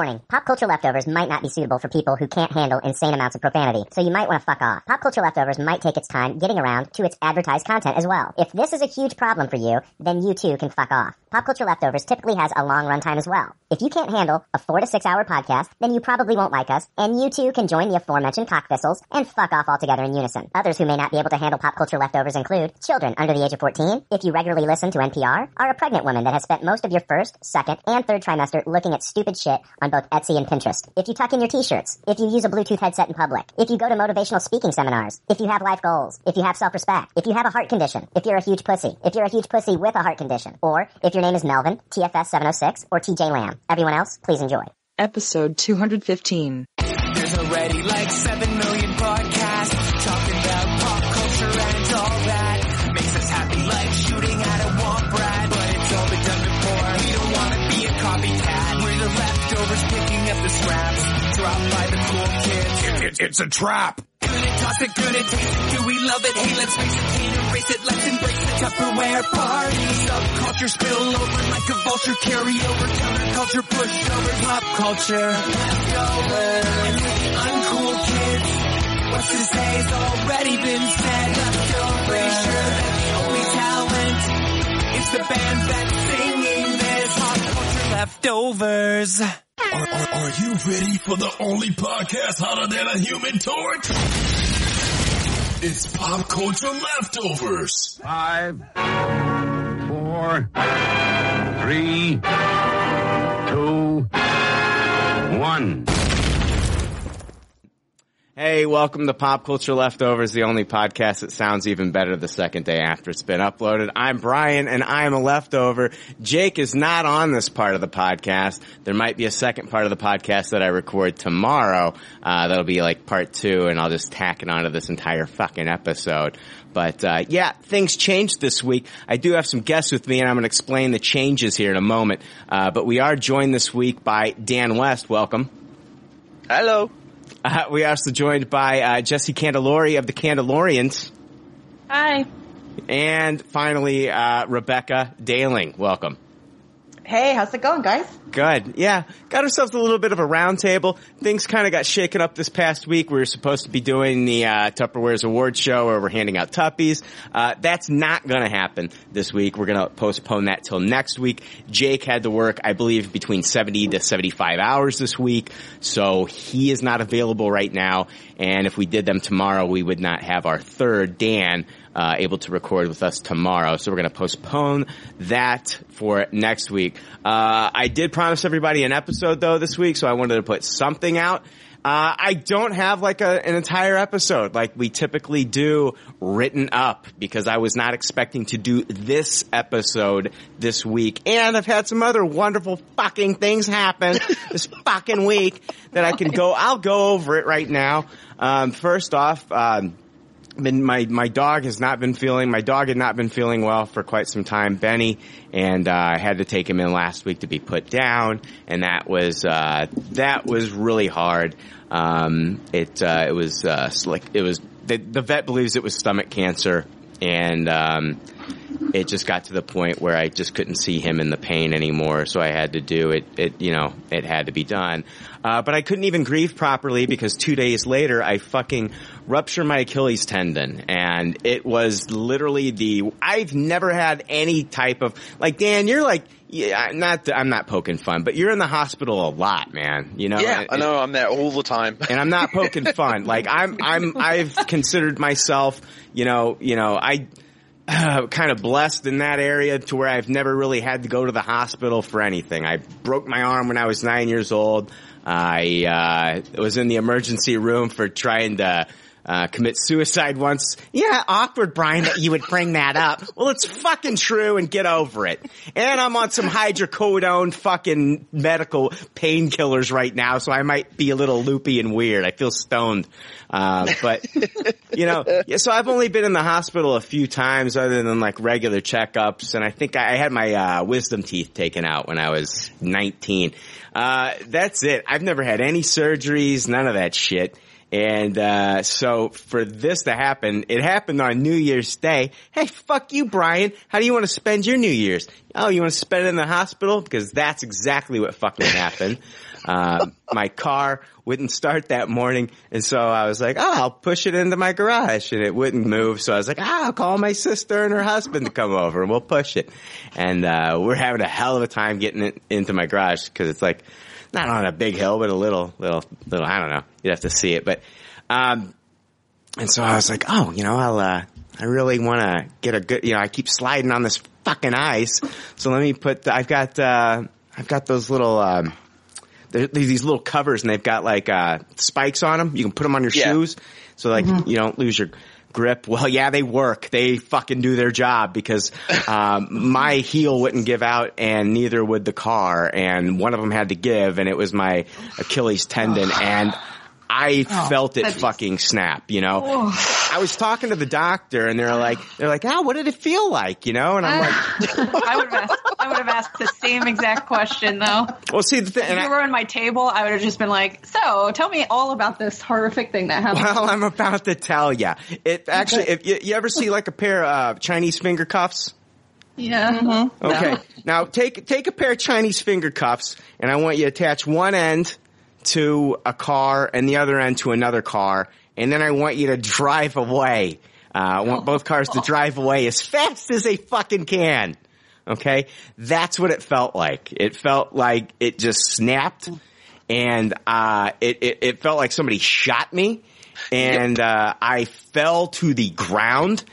Warning, pop culture leftovers might not be suitable for people who can't handle insane amounts of profanity, so you might want to fuck off. Pop culture leftovers might take its time getting around to its advertised content as well. If this is a huge problem for you, then you too can fuck off. Pop culture leftovers typically has a long runtime as well. If you can't handle a four to six hour podcast, then you probably won't like us, and you too can join the aforementioned cockthistles and fuck off altogether in unison. Others who may not be able to handle pop culture leftovers include children under the age of 14, if you regularly listen to NPR, are a pregnant woman that has spent most of your first, second, and third trimester looking at stupid shit on both Etsy and Pinterest. If you tuck in your t-shirts, if you use a Bluetooth headset in public, if you go to motivational speaking seminars, if you have life goals, if you have self-respect, if you have a heart condition, if you're a huge pussy, if you're a huge pussy with a heart condition, or if your name is Melvin, TFS 706, or TJ Lamb. Everyone else, please enjoy. Episode 215. There's already like 7 million it's a trap. Good toss it, good taste it. Do we love it? Hey, let's face it, can't erase it. Let's embrace the Tupperware party. Subculture spill over like a vulture. Carry over counterculture, pushover, pop culture. Leftovers. And the uncool kids. What's to already been said. Leftovers. Pretty sure that the only talent is the band that's singing this. Pop culture leftovers. Are, are, are you ready for the only podcast hotter than a human torch? It's Pop Culture Leftovers. Five, four, three, two, one. Hey, welcome to Pop Culture Leftovers, the only podcast that sounds even better the second day after it's been uploaded. I'm Brian and I'm a leftover. Jake is not on this part of the podcast. There might be a second part of the podcast that I record tomorrow. Uh, that'll be like part two and I'll just tack it onto this entire fucking episode. But uh, yeah, things changed this week. I do have some guests with me, and I'm going to explain the changes here in a moment. Uh, but we are joined this week by Dan West. Welcome. Hello. Uh, we are also joined by uh, Jesse Candelori of the Candelorians, Hi. and finally uh, Rebecca Daling. Welcome. Hey, how's it going, guys? Good. Yeah. Got ourselves a little bit of a roundtable. Things kind of got shaken up this past week. We were supposed to be doing the uh, Tupperware's award show where we're handing out Tuppies. Uh, that's not going to happen this week. We're going to postpone that till next week. Jake had to work, I believe, between 70 to 75 hours this week. So he is not available right now. And if we did them tomorrow, we would not have our third, Dan, uh, able to record with us tomorrow. So we're going to postpone that for next week. Uh, I did promise everybody an episode though this week, so I wanted to put something out. Uh, I don't have like a, an entire episode like we typically do written up because I was not expecting to do this episode this week. And I've had some other wonderful fucking things happen this fucking week that I can go, I'll go over it right now. Um, first off, um, been my my dog has not been feeling my dog had not been feeling well for quite some time benny and uh, i had to take him in last week to be put down and that was uh, that was really hard. Um, it uh, it was uh, like it was the, the vet believes it was stomach cancer and um, it just got to the point where I just couldn't see him in the pain anymore. So I had to do it. It you know it had to be done. Uh, but I couldn't even grieve properly because two days later I fucking ruptured my Achilles tendon, and it was literally the I've never had any type of like Dan. You're like. Yeah, not. I'm not poking fun, but you're in the hospital a lot, man. You know. Yeah, And- I know. I'm there all the time. and I'm not poking fun. Like I'm, I'm, I've considered myself, you know, you know, I uh, kind of blessed in that area to where I've never really had to go to the hospital for anything. I broke my arm when I was nine years old. I uh, was in the emergency room for trying to. Uh, commit suicide once. Yeah, awkward, Brian, that you would bring that up. Well, it's fucking true and get over it. And I'm on some hydrocodone fucking medical painkillers right now, so I might be a little loopy and weird. I feel stoned. Uh, but, you know, so I've only been in the hospital a few times other than like regular checkups. And I think I, I had my, uh, wisdom teeth taken out when I was 19. Uh, that's it. I've never had any surgeries, none of that shit. And uh, so for this to happen, it happened on New Year's Day. Hey, fuck you, Brian. How do you want to spend your New Year's? Oh, you want to spend it in the hospital? Because that's exactly what fucking happened. uh, my car wouldn't start that morning, and so I was like, "Oh, I'll push it into my garage," and it wouldn't move. So I was like, "Ah, I'll call my sister and her husband to come over, and we'll push it." And uh, we're having a hell of a time getting it into my garage because it's like not on a big hill, but a little, little, little. I don't know. You'd have to see it, but. Um, and so I was like, oh, you know, I'll, uh, I really want to get a good, you know, I keep sliding on this fucking ice. So let me put, the, I've got, uh, I've got those little, um, these little covers and they've got like, uh, spikes on them. You can put them on your Yeah. shoes. So like, you don't lose your grip. Well, yeah, they work. They fucking do their job because, um, my heel wouldn't give out and neither would the car. And one of them had to give and it was my Achilles tendon and I oh, felt it fucking snap, you know. Oh. I was talking to the doctor and they're like, they're like, oh, what did it feel like, you know? And I'm like, I would have asked, I would have asked the same exact question though. well, see, the thing, If and you I, were on my table, I would have just been like, "So, tell me all about this horrific thing that happened." well, I'm about to tell you. It actually, if you, you ever see like a pair of uh, Chinese finger cuffs, yeah. Mm-hmm. Okay. Now take take a pair of Chinese finger cuffs, and I want you to attach one end to a car and the other end to another car, and then I want you to drive away. Uh, I want both cars to drive away as fast as they fucking can. Okay, that's what it felt like. It felt like it just snapped, and uh, it, it it felt like somebody shot me, and uh, I fell to the ground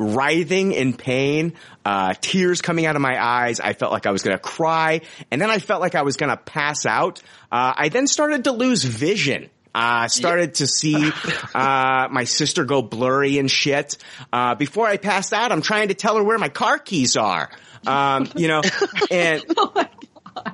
writhing in pain, uh, tears coming out of my eyes. I felt like I was going to cry, and then I felt like I was going to pass out. Uh, I then started to lose vision. Uh, started to see, uh, my sister go blurry and shit. Uh, before I passed out, I'm trying to tell her where my car keys are. Um, you know, and,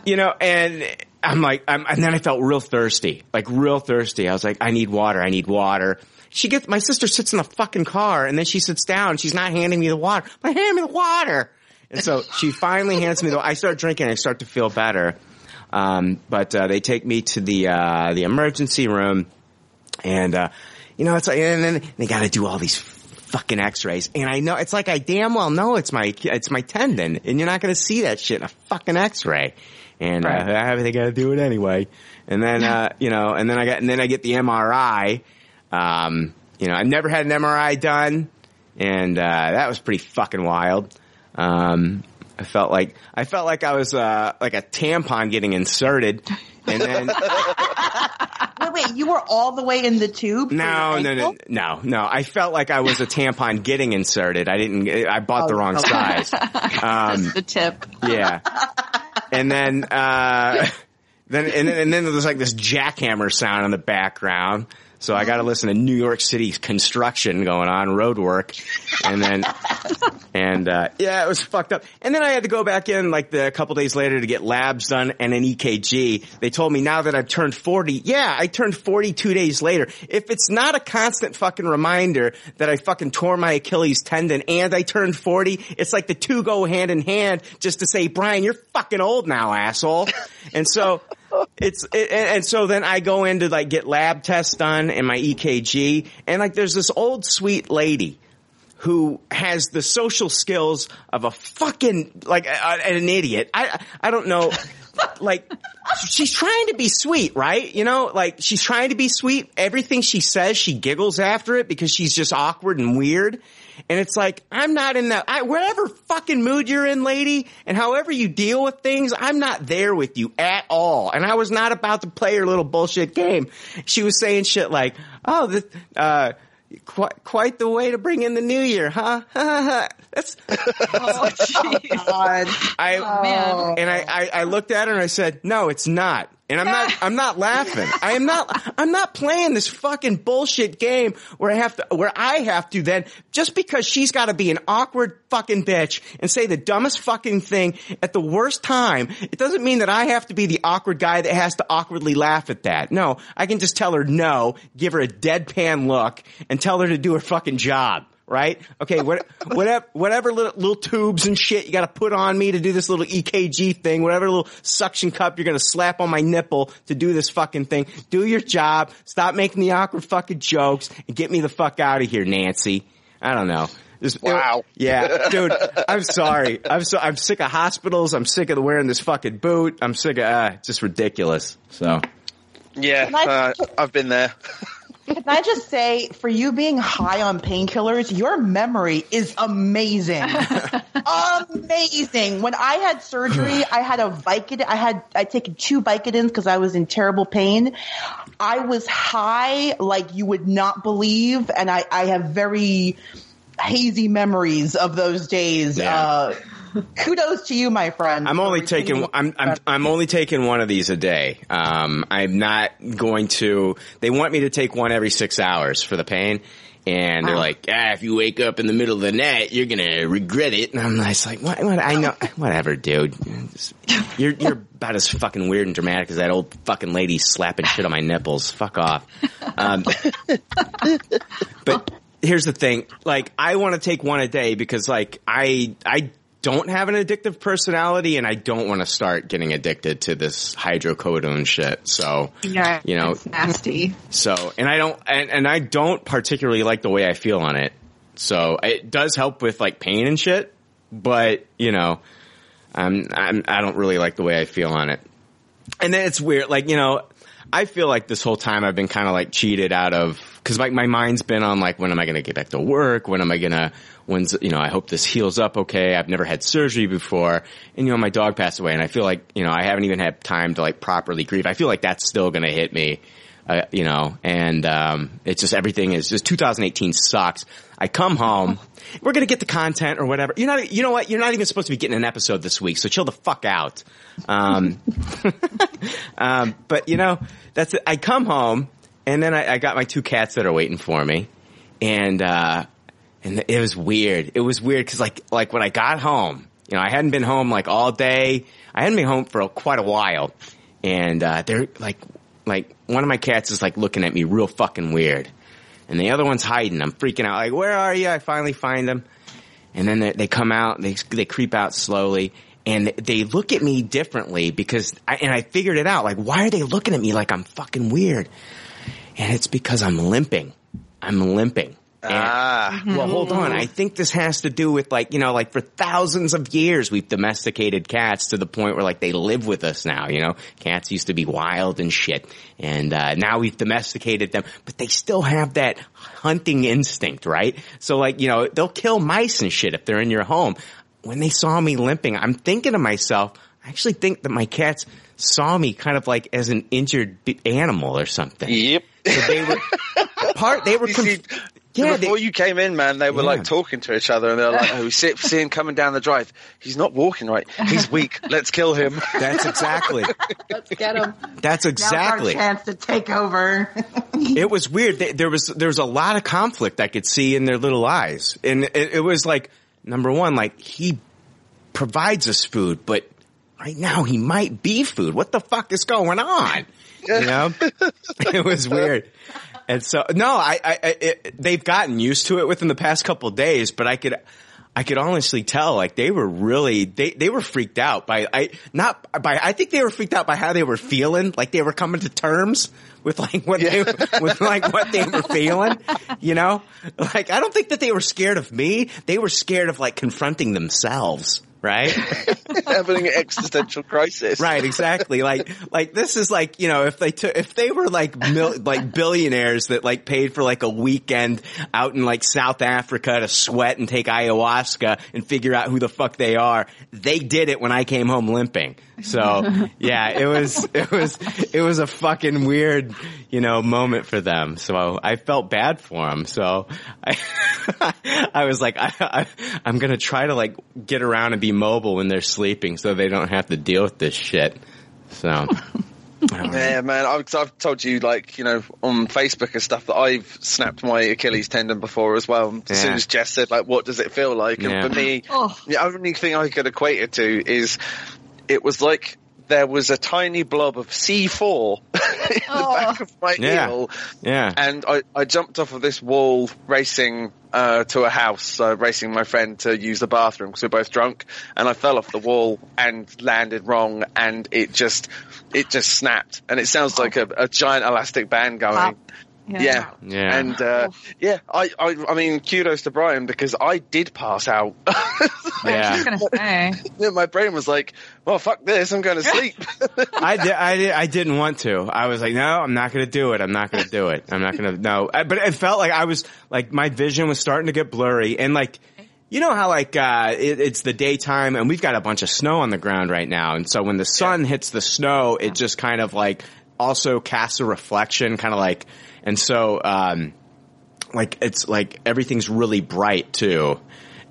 you know, and I'm like, I'm, and then I felt real thirsty, like real thirsty. I was like, I need water. I need water. She gets, my sister sits in the fucking car and then she sits down. She's not handing me the water. But hand me the water. And so she finally hands me the, I start drinking. I start to feel better. Um, but, uh, they take me to the, uh, the emergency room and, uh, you know, it's like, and then they gotta do all these fucking x-rays. And I know, it's like I damn well know it's my, it's my tendon and you're not gonna see that shit in a fucking x-ray. And, uh, they gotta do it anyway. And then, uh, you know, and then I got, and then I get the MRI. Um, you know, I've never had an MRI done and, uh, that was pretty fucking wild. Um, I felt like, I felt like I was, uh, like a tampon getting inserted. And then, Wait, wait, you were all the way in the tube? No, no, no, no, no. I felt like I was a tampon getting inserted. I didn't. I bought the Oh, wrong size. Um, The tip. yeah, and then, uh, then, and then, and then there's like this jackhammer sound in the background. So I got to listen to New York City construction going on, road work, and then, and uh, yeah, it was fucked up. And then I had to go back in like the, a couple days later to get labs done and an EKG. They told me now that I've turned 40, yeah, I turned 42 days later. If it's not a constant fucking reminder that I fucking tore my Achilles tendon and I turned 40, it's like the two go hand in hand just to say, Brian, you're fucking old now, asshole. And so, it's it, and, so then I go in to like get lab tests done and my EKG and like there's this old sweet lady who has the social skills of a fucking like a, an idiot. I I don't know like she's trying to be sweet, right? You know, like she's trying to be sweet. Everything she says, she giggles after it because she's just awkward and weird. And it's like, I'm not in that, I, whatever fucking mood you're in, lady, and however you deal with things, I'm not there with you at all. And I was not about to play her little bullshit game. She was saying shit like, oh, the, uh, quite, quite the way to bring in the new year, huh? That's, Oh. God. I, man. and I, I, I looked at her and I said, no, it's not. And I'm not, I'm not laughing. I am not, I'm not playing this fucking bullshit game where I have to, where I have to then, just because she's gotta be an awkward fucking bitch and say the dumbest fucking thing at the worst time, it doesn't mean that I have to be the awkward guy that has to awkwardly laugh at that. No, I can just tell her no, give her a deadpan look and tell her to do her fucking job right? Okay, what, whatever, whatever little, little tubes and shit you got to put on me to do this little EKG thing, whatever little suction cup you're going to slap on my nipple to do this fucking thing. Do your job. Stop making the awkward fucking jokes and get me the fuck out of here, Nancy. I don't know. Just- Wow. yeah, dude. I'm sorry. I'm so I'm sick of hospitals. I'm sick of wearing this fucking boot. I'm sick of uh, just ridiculous. So Yeah, uh, I've been there. Can I just say, for you being high on painkillers, your memory is amazing. amazing. When I had surgery, I had a Vicodin. I had I taken two Vicodins because I was in terrible pain. I was high like you would not believe, and I I have very hazy memories of those days. Yeah. Uh, kudos to you, my friend. I'm only taking I'm I'm I'm only taking one of these a day. Um, I'm not going to. They want me to take one every six hours for the pain. And they're like, ah, if you wake up in the middle of the night, you're gonna regret it. And I'm just like, what, what, I know, whatever, dude. You're, you're about as fucking weird and dramatic as that old fucking lady slapping shit on my nipples. Fuck off. Um, but here's the thing. Like, I want to take one a day because like, I, I don't have an addictive personality and I don't want to start getting addicted to this hydrocodone shit. So, Yeah, you know, it's nasty. so, and I don't, and, and I don't particularly like the way I feel on it. So it does help with like pain and shit, but you know, I'm, I'm, I don't really like the way I feel on it. And then it's weird, like, you know, I feel like this whole time I've been kind of like cheated out of, cause like my mind's been on like, when am I going to get back to work? When am I going to, when's, you know, I hope this heals up okay. I've never had surgery before. And you know, my dog passed away and I feel like, you know, I haven't even had time to like properly grieve. I feel like that's still going to hit me. Uh, you know, and um, it's just everything is just 2018 sucks. I come home, we're gonna get the content or whatever. You're not, you know what? You're not even supposed to be getting an episode this week, so chill the fuck out. Um, um, but you know, that's it. I come home and then I, I got my two cats that are waiting for me, and uh, and it was weird. It was weird because like like when I got home, you know, I hadn't been home like all day. I hadn't been home for quite a while, and uh, they're like like one of my cats is like looking at me real fucking weird, and the other one's hiding. I'm freaking out. Like, where are you? I finally find them, and then they, they come out. They they creep out slowly. And they look at me differently because, I, and I figured it out. Like, why are they looking at me like I'm fucking weird? And it's because I'm limping. I'm limping. And- Ah. well, hold on. I think this has to do with like, you know, like for thousands of years we've domesticated cats to the point where like they live with us now, you know? Cats used to be wild and shit. And, uh, now we've domesticated them, but they still have that hunting instinct, right? So like, you know, they'll kill mice and shit if they're in your home. When they saw me limping, I'm thinking to myself, I actually think that my cats saw me kind of like as an injured animal or something. Yep. So they were part, they were, You conf- see, yeah, before they- you came in, man, they were Yeah. like talking to each other, and they're like, "Oh, we see, see him coming down the drive. He's not walking right. He's weak. Let's kill him." that's exactly. Let's get him. That's exactly. Now's our chance to take over. It was weird. They- There was there was a lot of conflict I could see in their little eyes, and it, it was like number one, like he provides us food, but right now he might be food. What the fuck is going on? You know, it was weird. And so, no, I, I, I it, they've gotten used to it within the past couple of days, but I could, I could honestly tell, like they were really, they, they were freaked out by, I, not by, I think they were freaked out by how they were feeling, like they were coming to terms with like what they, with like what they were feeling, you know? Like I don't think that they were scared of me. They were scared of like confronting themselves. Right? Having an existential crisis. Right, exactly. Like, like this is like, you know, if they took, if they were like, mil- like billionaires that like paid for like a weekend out in like South Africa to sweat and take ayahuasca and figure out who the fuck they are, they did it when I came home limping. So, yeah, it was, it was, it was a fucking weird, you know, moment for them. So I felt bad for them. So I, I was like, I, I, I'm gonna try to like get around and be mobile when they're sleeping so they don't have to deal with this shit. So. Yeah, man. I've, I've told you, like, you know, on Facebook and stuff that I've snapped my Achilles tendon before as well. As soon as Jess said, like, what does it feel like? And Yeah. for me, Oh. the only thing I could equate it to is it was like there was a tiny blob of C4 in the back of my Yeah. heel. Yeah. And I, I jumped off of this wall racing uh, to a house, uh, racing my friend to use the bathroom because we're both drunk. And I fell off the wall and landed wrong, and it just it just snapped. And it sounds like a, a giant elastic band going. Pop. Yeah. Yeah. And uh, yeah, I, I I mean kudos to Brian because I did pass out. I was Yeah. gonna say. Yeah, My brain was like, "Well, fuck this, I'm going to sleep." I did, I did, I didn't want to. I was like, no, I'm not going to do it. I'm not going to do it. I'm not going to, no. I- But it felt like I was, like, my vision was starting to get blurry and like, you know how like, uh, it, it's the daytime and we've got a bunch of snow on the ground right now. And so when the sun hits the snow, it just kind of like also casts a reflection, kind of like, and so, um, like it's like everything's really bright too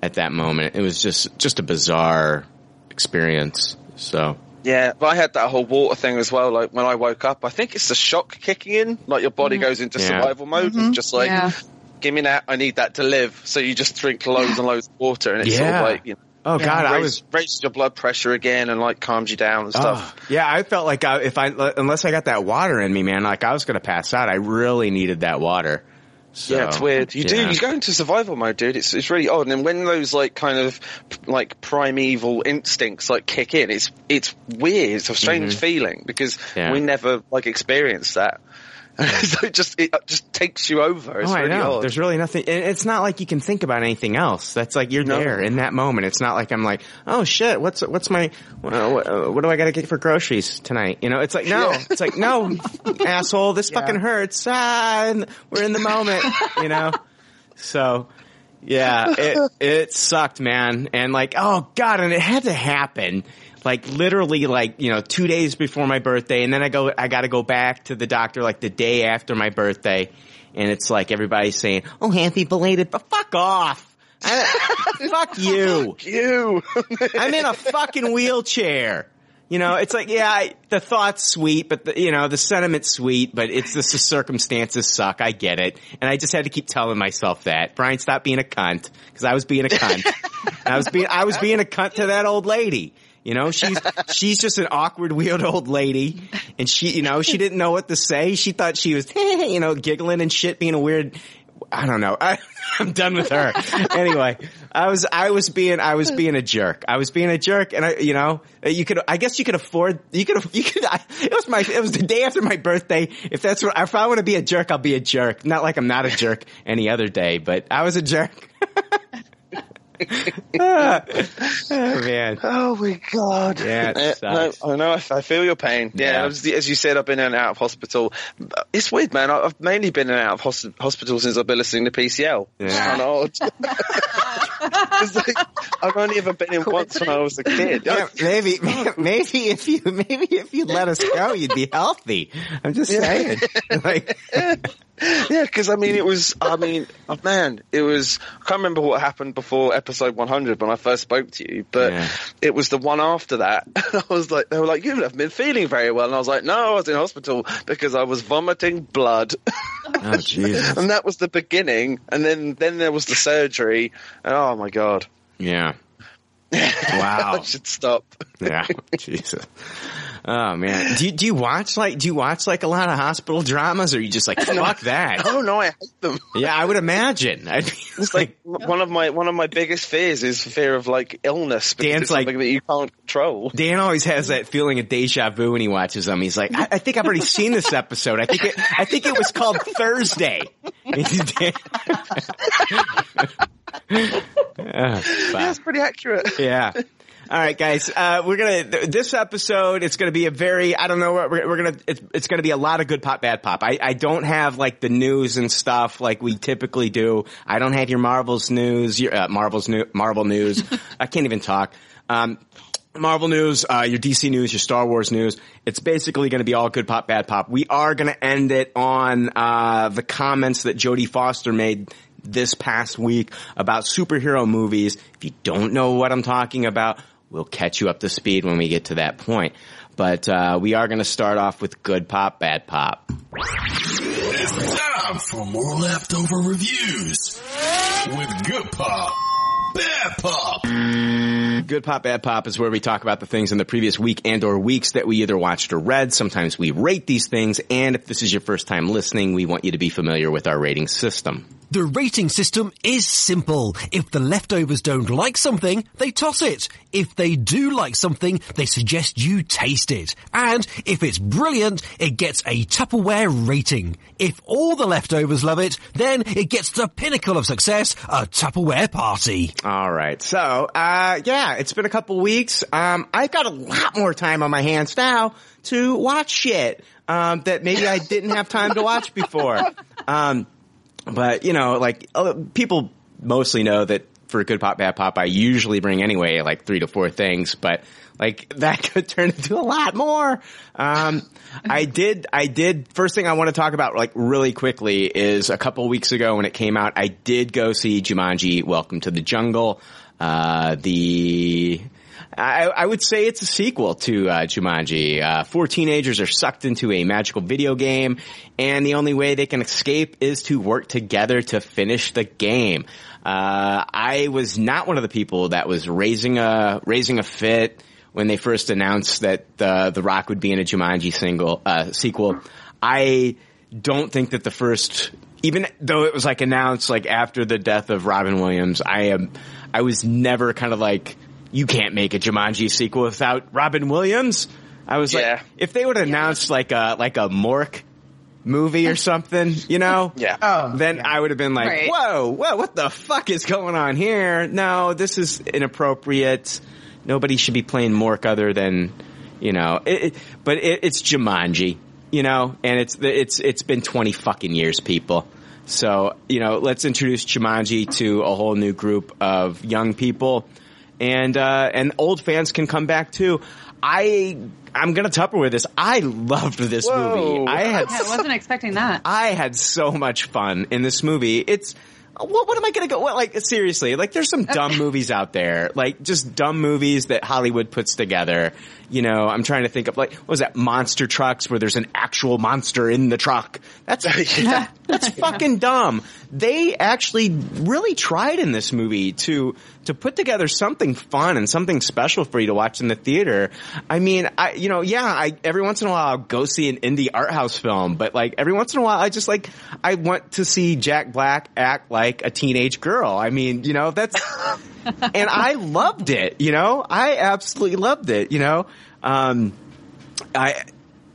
at that moment. It was just, just a bizarre experience. So. Yeah, but I had that whole water thing as well. Like when I woke up, I think it's the shock kicking in. Like your body goes into Yeah. survival mode. and just like, Yeah. give me that. I need that to live. So you just drink loads and loads of water, and it's sort of like, you know, Oh God, I raise- was raises your blood pressure again and like calms you down and stuff. Oh, yeah, I felt like I, if I unless I got that water in me, man, like I was gonna pass out. I really needed that water. So, yeah, it's weird. You do. You go into survival mode, dude. It's it's really odd. And when those like kind of like primeval instincts like kick in, it's it's weird. It's a strange feeling because Mm-hmm. Yeah. we never like experienced that. so it just it just takes you over. It's oh, I really know. odd. There's really nothing. It's not like you can think about anything else. That's like you're No. there in that moment. It's not like I'm like, oh shit, what's what's my what, what, what do I got to get for groceries tonight? You know, it's like no, it's like no, asshole, this Yeah. fucking hurts. Ah, we're in the moment. You know, so. Yeah, it it sucked, man. And like, oh god, and it had to happen. Like literally like, you know, 2 days before my birthday and then I go I got to go back to the doctor like the day after my birthday and it's like everybody's saying, "Oh, happy belated." But fuck off. I, fuck you. you. I'm in a fucking wheelchair. You know, it's like, yeah, I, the thought's sweet, but the, you know, the sentiment's sweet, but it's just the circumstances suck. I get it. And I just had to keep telling myself that. Brian, stop being a cunt. Cause I was being a cunt. I was being, I was being a cunt to that old lady. You know, she's, she's just an awkward, weird old lady. And she, you know, she didn't know what to say. She thought she was, you know, giggling and shit, being a weird, I don't know. I, I'm done with her. anyway, I was, I was being, I was being a jerk. I was being a jerk and I, you know, you could, I guess you could afford, you could, you could, I, it was my, it was the day after my birthday. If that's what, if I want to be a jerk, I'll be a jerk. Not like I'm not a jerk any other day, but I was a jerk. oh man. Oh my god! Yeah, it Uh, no, sucks. I know. I, I feel your pain. Yeah, Yeah. as, as you said, I've been in and out of hospital. It's weird, man. I- I've mainly been in and out of hos- hospital since I've been listening to PCL. It's Yeah. kind of odd. Like, I've only ever been in once when I was a kid. Yeah, maybe, maybe if you, maybe if you let us go, you'd be healthy. I'm just saying. Like, Yeah, because I mean, it was. I mean, oh, man, it was. I can't remember what happened before episode 100 when I first spoke to you, but Yeah. it was the one after that. I was like, they were like, you haven't been feeling very well, and I was like, no, I was in hospital because I was vomiting blood, oh Jesus. and that was the beginning. And then then there was the surgery, and oh my god, Yeah. Wow. I should stop. Yeah. Jesus. Oh man. Do you, do you watch like do you watch like a lot of hospital dramas or you just like fuck that? Oh no, I hate them. Yeah, I would imagine. I'd be It's like one of my one of my biggest fears is fear of like illness because Dan's it's like- something that you can't control. Dan always has that feeling of deja vu when he watches them. He's like, I, I think I've already seen this episode. I think it, I think it was called Thursday. That's pretty accurate. Yeah. All right, guys. Uh, we're gonna th- this episode. It's gonna be a very. I don't know what we're, we're gonna. It's, it's gonna be a lot of good pop, bad pop. I, I don't have like the news and stuff like we typically do. I don't have your Marvels news. Your uh, Marvels new Marvel news. I can't even talk. Um, Marvel news, uh, your DC news, your Star Wars news. It's basically going to be all good pop, bad pop. We are going to end it on uh, the comments that Jodie Foster made this past week about superhero movies. If you don't know what I'm talking about, we'll catch you up to speed when we get to that point. But uh, we are going to start off with good pop, bad pop. It's time for more leftover reviews with Good Pop, Bad Pop. Good Pop, Bad Pop is where we talk about the things in the previous week and or weeks that we either watched or read. Sometimes we rate these things, and if this is your first time listening, we want you to be familiar with our rating system. The rating system is simple. If the leftovers don't like something, they toss it. If they do like something, they suggest you taste it. And if it's brilliant, it gets a Tupperware rating. If all the leftovers love it, then it gets the pinnacle of success, a Tupperware party. All right. So, uh, yeah, it's been a couple weeks. Um, I've got a lot more time on my hands now to watch shit, um, that maybe I didn't have time to watch before. Um, but you know, like people mostly know that for good pop, bad pop, I usually bring anyway like three to four things, but like that could turn into a lot more. Um, I did, I did, first thing I want to talk about like really quickly is a couple weeks ago when it came out, I did go see Jumanji Welcome to the Jungle. Uh, the, I, I would say it's a sequel to uh, Jumanji. Uh, four teenagers are sucked into a magical video game, and the only way they can escape is to work together to finish the game. Uh, I was not one of the people that was raising a raising a fit when they first announced that the The Rock would be in a Jumanji single uh, sequel. I don't think that the first, even though it was like announced like after the death of Robin Williams, I am, I was never kind of like, you can't make a Jumanji sequel without Robin Williams. I was Yeah. like, if they would have announced like a like a Mork movie or something, you know, Yeah. Oh, then I would have been like, Right. whoa, whoa, what the fuck is going on here? No, this is inappropriate. Nobody should be playing Mork other than, you know, it, it, but it, it's Jumanji, you know, and it's, it's, it's been 20 fucking years, people. So, you know, let's introduce Jumanji to a whole new group of young people and, uh, and old fans can come back too. I, I'm gonna Tupperware this. I loved this Whoa. movie. I had Yeah, I wasn't expecting that. I had so much fun in this movie. It's what, what am I gonna go? What, like seriously? Like there's some dumb movies out there, like just dumb movies that Hollywood puts together. You know, I'm trying to think of like what was that monster trucks where there's an actual monster in the truck. That's that's fucking dumb. They actually really tried in this movie to to put together something fun and something special for you to watch in the theater. I mean, I you know, yeah, I every once in a while I'll go see an indie art house film, but like every once in a while I just like I want to see Jack Black act like a teenage girl. I mean, you know, that's and I loved it, you know? I absolutely loved it, you know? Um I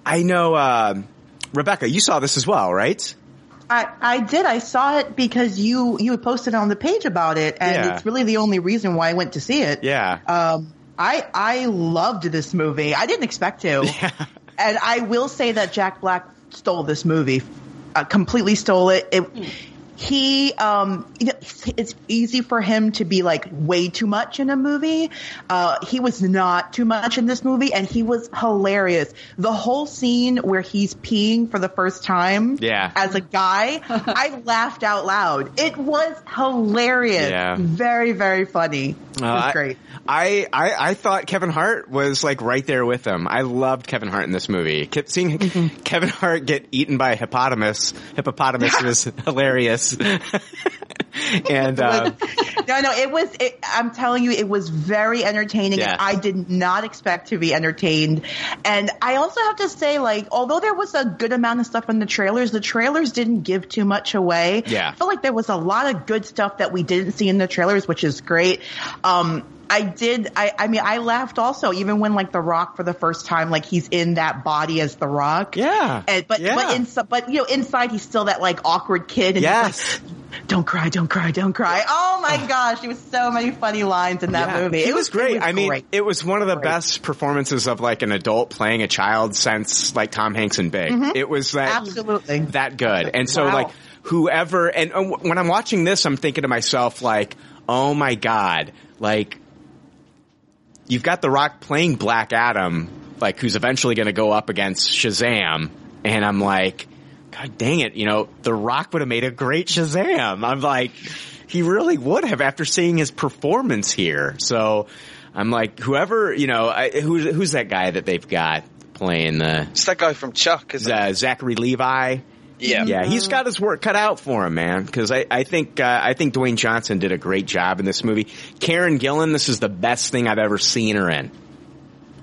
I know um Rebecca, you saw this as well, right? I, I did. I saw it because you you had posted on the page about it, and Yeah. it's really the only reason why I went to see it. Yeah. Um, I I loved this movie. I didn't expect to, and I will say that Jack Black stole this movie, uh, completely stole it. It. He, um, it's easy for him to be like way too much in a movie. Uh, he was not too much in this movie and he was hilarious. The whole scene where he's peeing for the first time Yeah. as a guy, I laughed out loud. It was hilarious. Yeah. Very, very funny. It was Uh, I- great. I, I I thought Kevin Hart was like right there with them. I loved Kevin Hart in this movie. Kept seeing Kevin Hart get eaten by a hippopotamus. Hippopotamus was hilarious. and uh, no, no, it was. It, I'm telling you, it was very entertaining. Yeah. I did not expect to be entertained. And I also have to say, like, although there was a good amount of stuff in the trailers, the trailers didn't give too much away. Yeah. I felt like there was a lot of good stuff that we didn't see in the trailers, which is great. Um, I did. I, I mean, I laughed also, even when like The Rock for the first time, like he's in that body as The Rock. Yeah. And, but Yeah. but inside, but you know, inside he's still that like awkward kid. And Yes. like, don't cry, don't cry, don't cry. Oh my gosh, there was so many funny lines in that yeah, movie. It, It was great. it I mean, great. it was one of the best performances of like an adult playing a child since like Tom Hanks in Big. Mm-hmm. It was that Absolutely. that good. And so Wow. like whoever and when I'm watching this, I'm thinking to myself like, oh my god, like you've got The Rock playing Black Adam, like who's eventually going to go up against Shazam, and I'm like, God dang it, you know, The Rock would have made a great Shazam. I'm like, he really would have after seeing his performance here. So I'm like, whoever, you know, I, who's who's that guy that they've got playing the It's that guy from Chuck, it? uh, Zachary Levi? Yeah. Yeah, he's got his work cut out for him, man. Because I, I think uh, I think Dwayne Johnson did a great job in this movie. Karen Gillan, this is the best thing I've ever seen her in.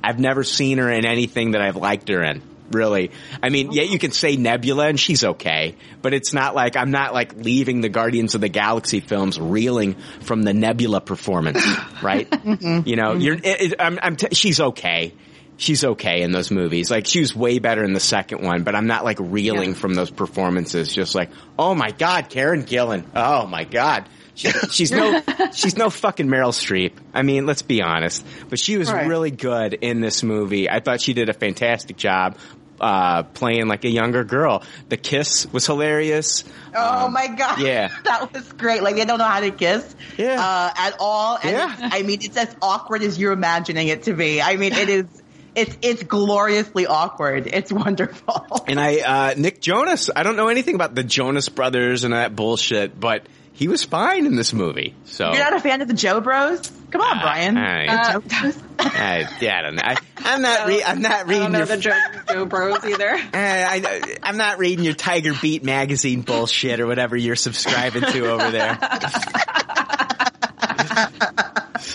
I've never seen her in anything that I've liked her in. really. I mean, yeah, you can say Nebula and she's okay, but it's not like I'm not like leaving the Guardians of the Galaxy films reeling from the Nebula performance, right? You know, you're. It, it, I'm. I'm t- she's okay. She's okay in those movies. Like she was way better in the second one, but I'm not like reeling from those performances. Just like, oh my god, Karen Gillan. Oh my god. She, she's no, she's no fucking Meryl Streep. I mean, let's be honest. But she was Right. really good in this movie. I thought she did a fantastic job uh, playing like a younger girl. The kiss was hilarious. Oh my god! yeah. that was great. Like they don't know how to kiss, Yeah. uh, at all. And Yeah. I mean, it's as awkward as you're imagining it to be. I mean, it is. It's it's gloriously awkward. It's wonderful. And I, uh, Nick Jonas, I don't know anything about the Jonas brothers and that bullshit, but he was fine in this movie. So. You're not a fan of the Joe Bros? Come on, Brian. I- The I, yeah, I don't know. I, I'm not. Re- I'm not I reading don't know your. the Joe, Joe Bros either. Uh, I, I'm not reading your Tiger Beat magazine bullshit or whatever you're subscribing to over there.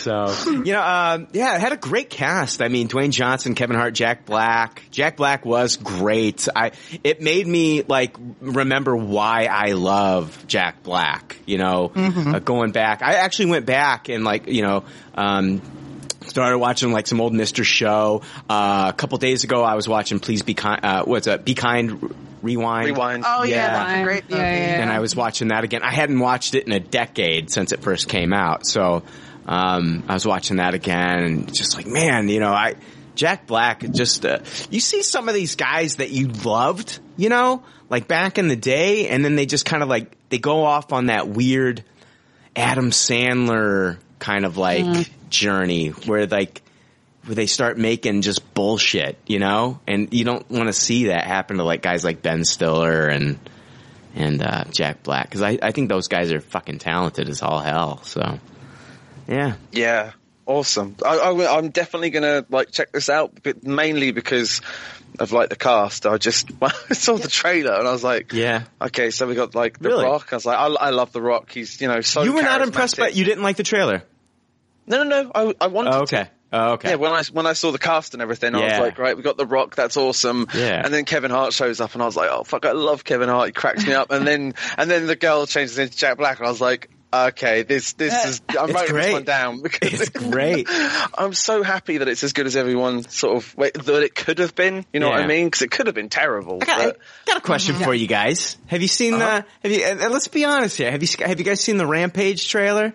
So, you know, um, yeah, it had a great cast. I mean, Dwayne Johnson, Kevin Hart, Jack Black. Jack Black was great. I, it made me like remember why I love Jack Black, you know, uh, going back. I actually went back and like, you know, um, started watching like some old Mr. Show. Uh, a couple days ago, I was watching Please Be Kind, uh, what's it? Be Kind Rewind. Rewind. Oh yeah, Yeah. that's a great. Yeah, yeah, yeah. And I was watching that again. I hadn't watched it in a decade since it first came out. So, um, I was watching that again and just like, man, you know, I, Jack Black, just, uh, you see some of these guys that you loved, you know, like back in the day, and then they just kind of like, they go off on that weird Adam Sandler kind of like journey where like, where they start making just bullshit, you know? And you don't want to see that happen to like guys like Ben Stiller and, and, uh, Jack Black. Cause I, I think those guys are fucking talented as all hell. So, yeah. Yeah, awesome. I, I, I'm definitely gonna like check this out, but mainly because of like the cast. I just I saw the trailer and I was like, Yeah. okay, so we got like the Really? Rock. I was like, I, I love the Rock. He's you know so. you were not impressed by, you didn't like the trailer? No, no, no. I, I wanted. Oh, to. okay. Oh, okay. Yeah, when I when I saw the cast and everything, I was like, right, we got the Rock, that's awesome. Yeah. And then Kevin Hart shows up, and I was like, oh fuck, I love Kevin Hart. He cracks me up. And then and then the girl changes into Jack Black, and I was like, okay, this this is I'm It's writing great. this one down because It's great. I'm so happy that it's as good as everyone sort of wait, that it could have been. You know what I mean? Because it could have been terrible. I got, I got a question for you guys. Have you seen Uh-huh. the, have you, and let's be honest here. Have you, have you guys seen the Rampage trailer?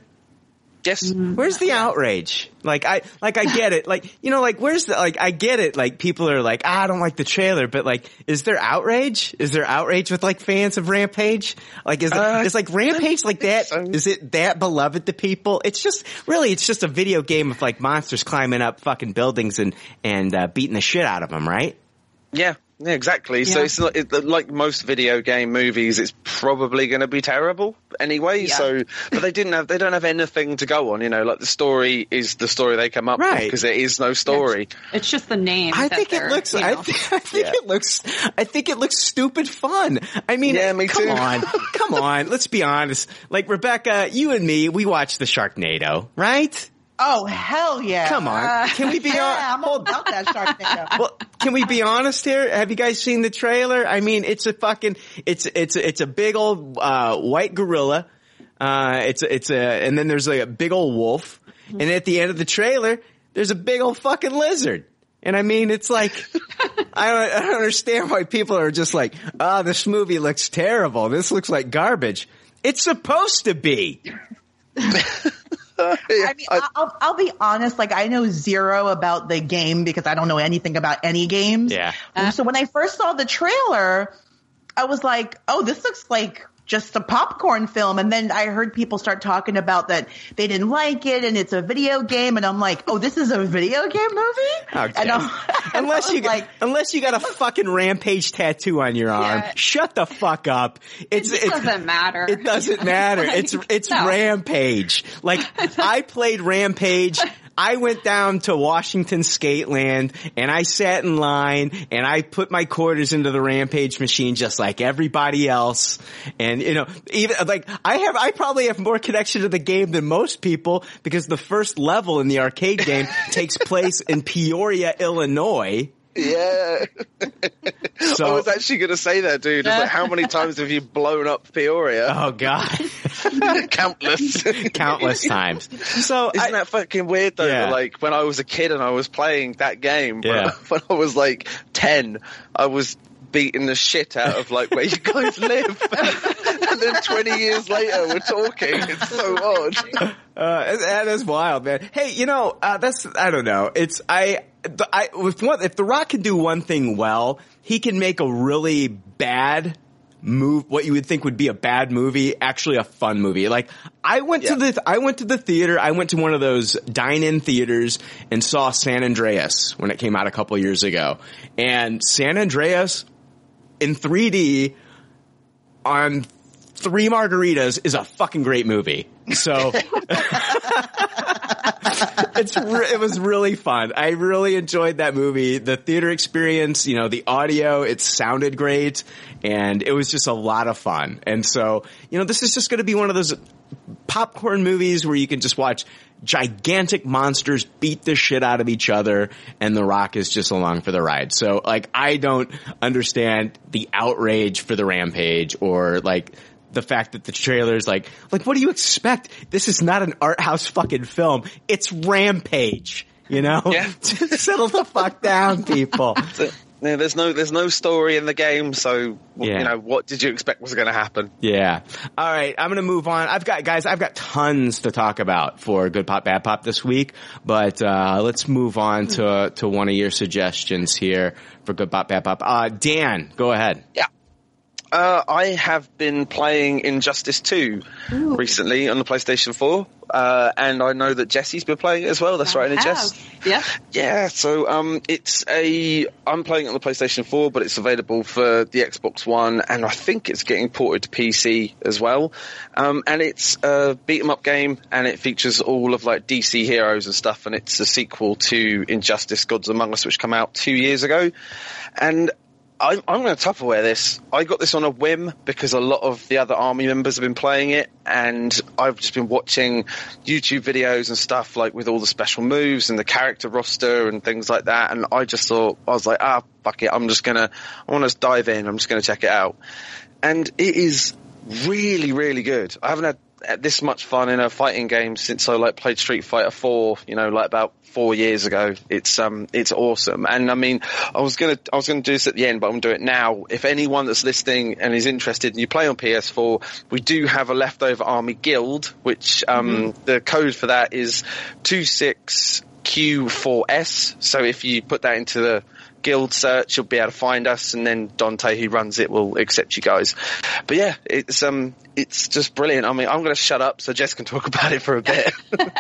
Yes. Where's the outrage? Like I, like I get it. Like you know, like where's the like I get it. Like people are like, ah, I don't like the trailer, but like, is there outrage? Is there outrage with like fans of Rampage? Like is Uh, is like Rampage like that? so. Is it that beloved to people? It's just really, it's just a video game of like monsters climbing up fucking buildings and and uh, beating the shit out of them, right? Yeah, yeah, exactly. So it's not, it, like most video game movies, it's probably going to be terrible anyway. Yeah. So, but they didn't have, they don't have anything to go on. You know, like the story is the story they come up with because there is no story. It's just the name. I think it looks. you I, th- I think Yeah. it looks. I think it looks stupid fun. I mean, Yeah, me come too. on, come on. Let's be honest. Like Rebecca, you and me, we watched the Sharknado, right? Oh hell yeah! Come on, can we be Yeah, I'm Hold, about that Sharknado. well, can we be honest here? Have you guys seen the trailer? I mean, it's a fucking. It's it's it's a big old uh, white gorilla. Uh, it's a, it's a, and then there's like a big old wolf, and at the end of the trailer, there's a big old fucking lizard. And I mean, it's like, I don't, I don't understand why people are just like, oh, this movie looks terrible. This looks like garbage. It's supposed to be. I mean, I, I'll, I'll be honest. Like, I know zero about the game because I don't know anything about any games. Yeah. And so when I first saw the trailer, I was like, "Oh, this looks like just a popcorn film." And then I heard people start talking about that they didn't like it and it's a video game, and I'm like, "Oh, this is a video game movie." Oh, okay. And I'm, unless you like, unless you got a fucking rampage tattoo on your arm, Yeah. shut the fuck up. It's It doesn't matter. It doesn't matter. It's it's No. Rampage. Like I played Rampage. I went down to Washington Skateland and I sat in line and I put my quarters into the Rampage machine just like everybody else. And you know, even like I have, I probably have more connection to the game than most people because the first level in the arcade game takes place in Peoria, Illinois. Yeah. So- I was actually going to say that, dude. It's like, how many times have you blown up Peoria? Oh god, Countless. countless times. So Isn't I- that fucking weird though? Yeah. Like when I was a kid and I was playing that game, when, Yeah. I, when I was like ten, I was beating the shit out of like where you guys live, and then twenty years later we're talking. It's so odd. Uh, that is wild, man. Hey, you know, uh, that's I don't know. It's I, the, I if one if The Rock can do one thing well, he can make a really bad move. What you would think would be a bad movie, actually a fun movie. Like I went to the I went to the theater. I went to one of those dine-in theaters and saw San Andreas when it came out a couple years ago, and San Andreas in 3D on three margaritas is a fucking great movie. So it's re- it was really fun. I really enjoyed that movie. The theater experience, you know, the audio, it sounded great and it was just a lot of fun. And so, you know, this is just going to be one of those popcorn movies where you can just watch gigantic monsters beat the shit out of each other and The Rock is just along for the ride. So like I don't understand the outrage for the rampage or like the fact that the trailer's like like what do you expect? This is not an art house fucking film. It's Rampage. You know? Yeah. Settle the fuck down, people. Yeah, there's no there's no story in the game, so Yeah. you know what did you expect was going to happen? Yeah. All right. I'm going to move on. I've got, guys, I've got tons to talk about for Good Pop, Bad Pop this week, but, uh, let's move on to, to one of your suggestions here for Good Pop, Bad Pop. Uh, Dan, go ahead. Yeah. Uh, I have been playing Injustice 2 recently on the PlayStation 4, uh, and I know that Jesse's been playing it as well. That's right, I and Jess. Yep. Yeah, so um, it's a. I'm playing it on the PlayStation 4, but it's available for the Xbox One, and I think it's getting ported to PC as well. Um, and it's a beat 'em up game, and it features all of like DC heroes and stuff, and it's a sequel to Injustice: Gods Among Us, which came out two years ago. And I'm, I'm going to Tupperware this. I got this on a whim because a lot of the other army members have been playing it, and I've just been watching YouTube videos and stuff like with all the special moves and the character roster and things like that. And I just thought I was like, ah, fuck it, I'm just gonna, I want to dive in. I'm just going to check it out, and it is really, really good. I haven't had this much fun in a fighting game since I like played Street Fighter 4, you know, like about four years ago. It's, um, it's awesome. And I mean, I was gonna, I was gonna do this at the end, but I'm gonna do it now. If anyone that's listening and is interested and you play on PS4, we do have a leftover army guild, which, um, the code for that is 26Q4S. So if you put that into the guild search, you'll be able to find us, and then Dante, who runs it, will accept you guys. But yeah, it's um, it's just brilliant. I mean, I'm going to shut up so Jess can talk about it for a bit.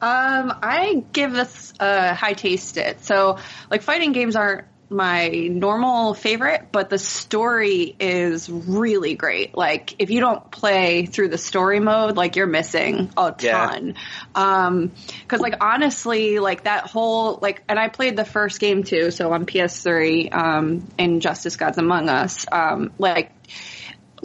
Um, I give this a high taste it. So, like, fighting games aren't my normal favorite, but the story is really great. Like, if you don't play through the story mode, like, you're missing a Yeah. ton. Um, cause, like, honestly, like, that whole, like, and I played the first game too, so on PS3, um, Injustice Gods Among Us, um, like,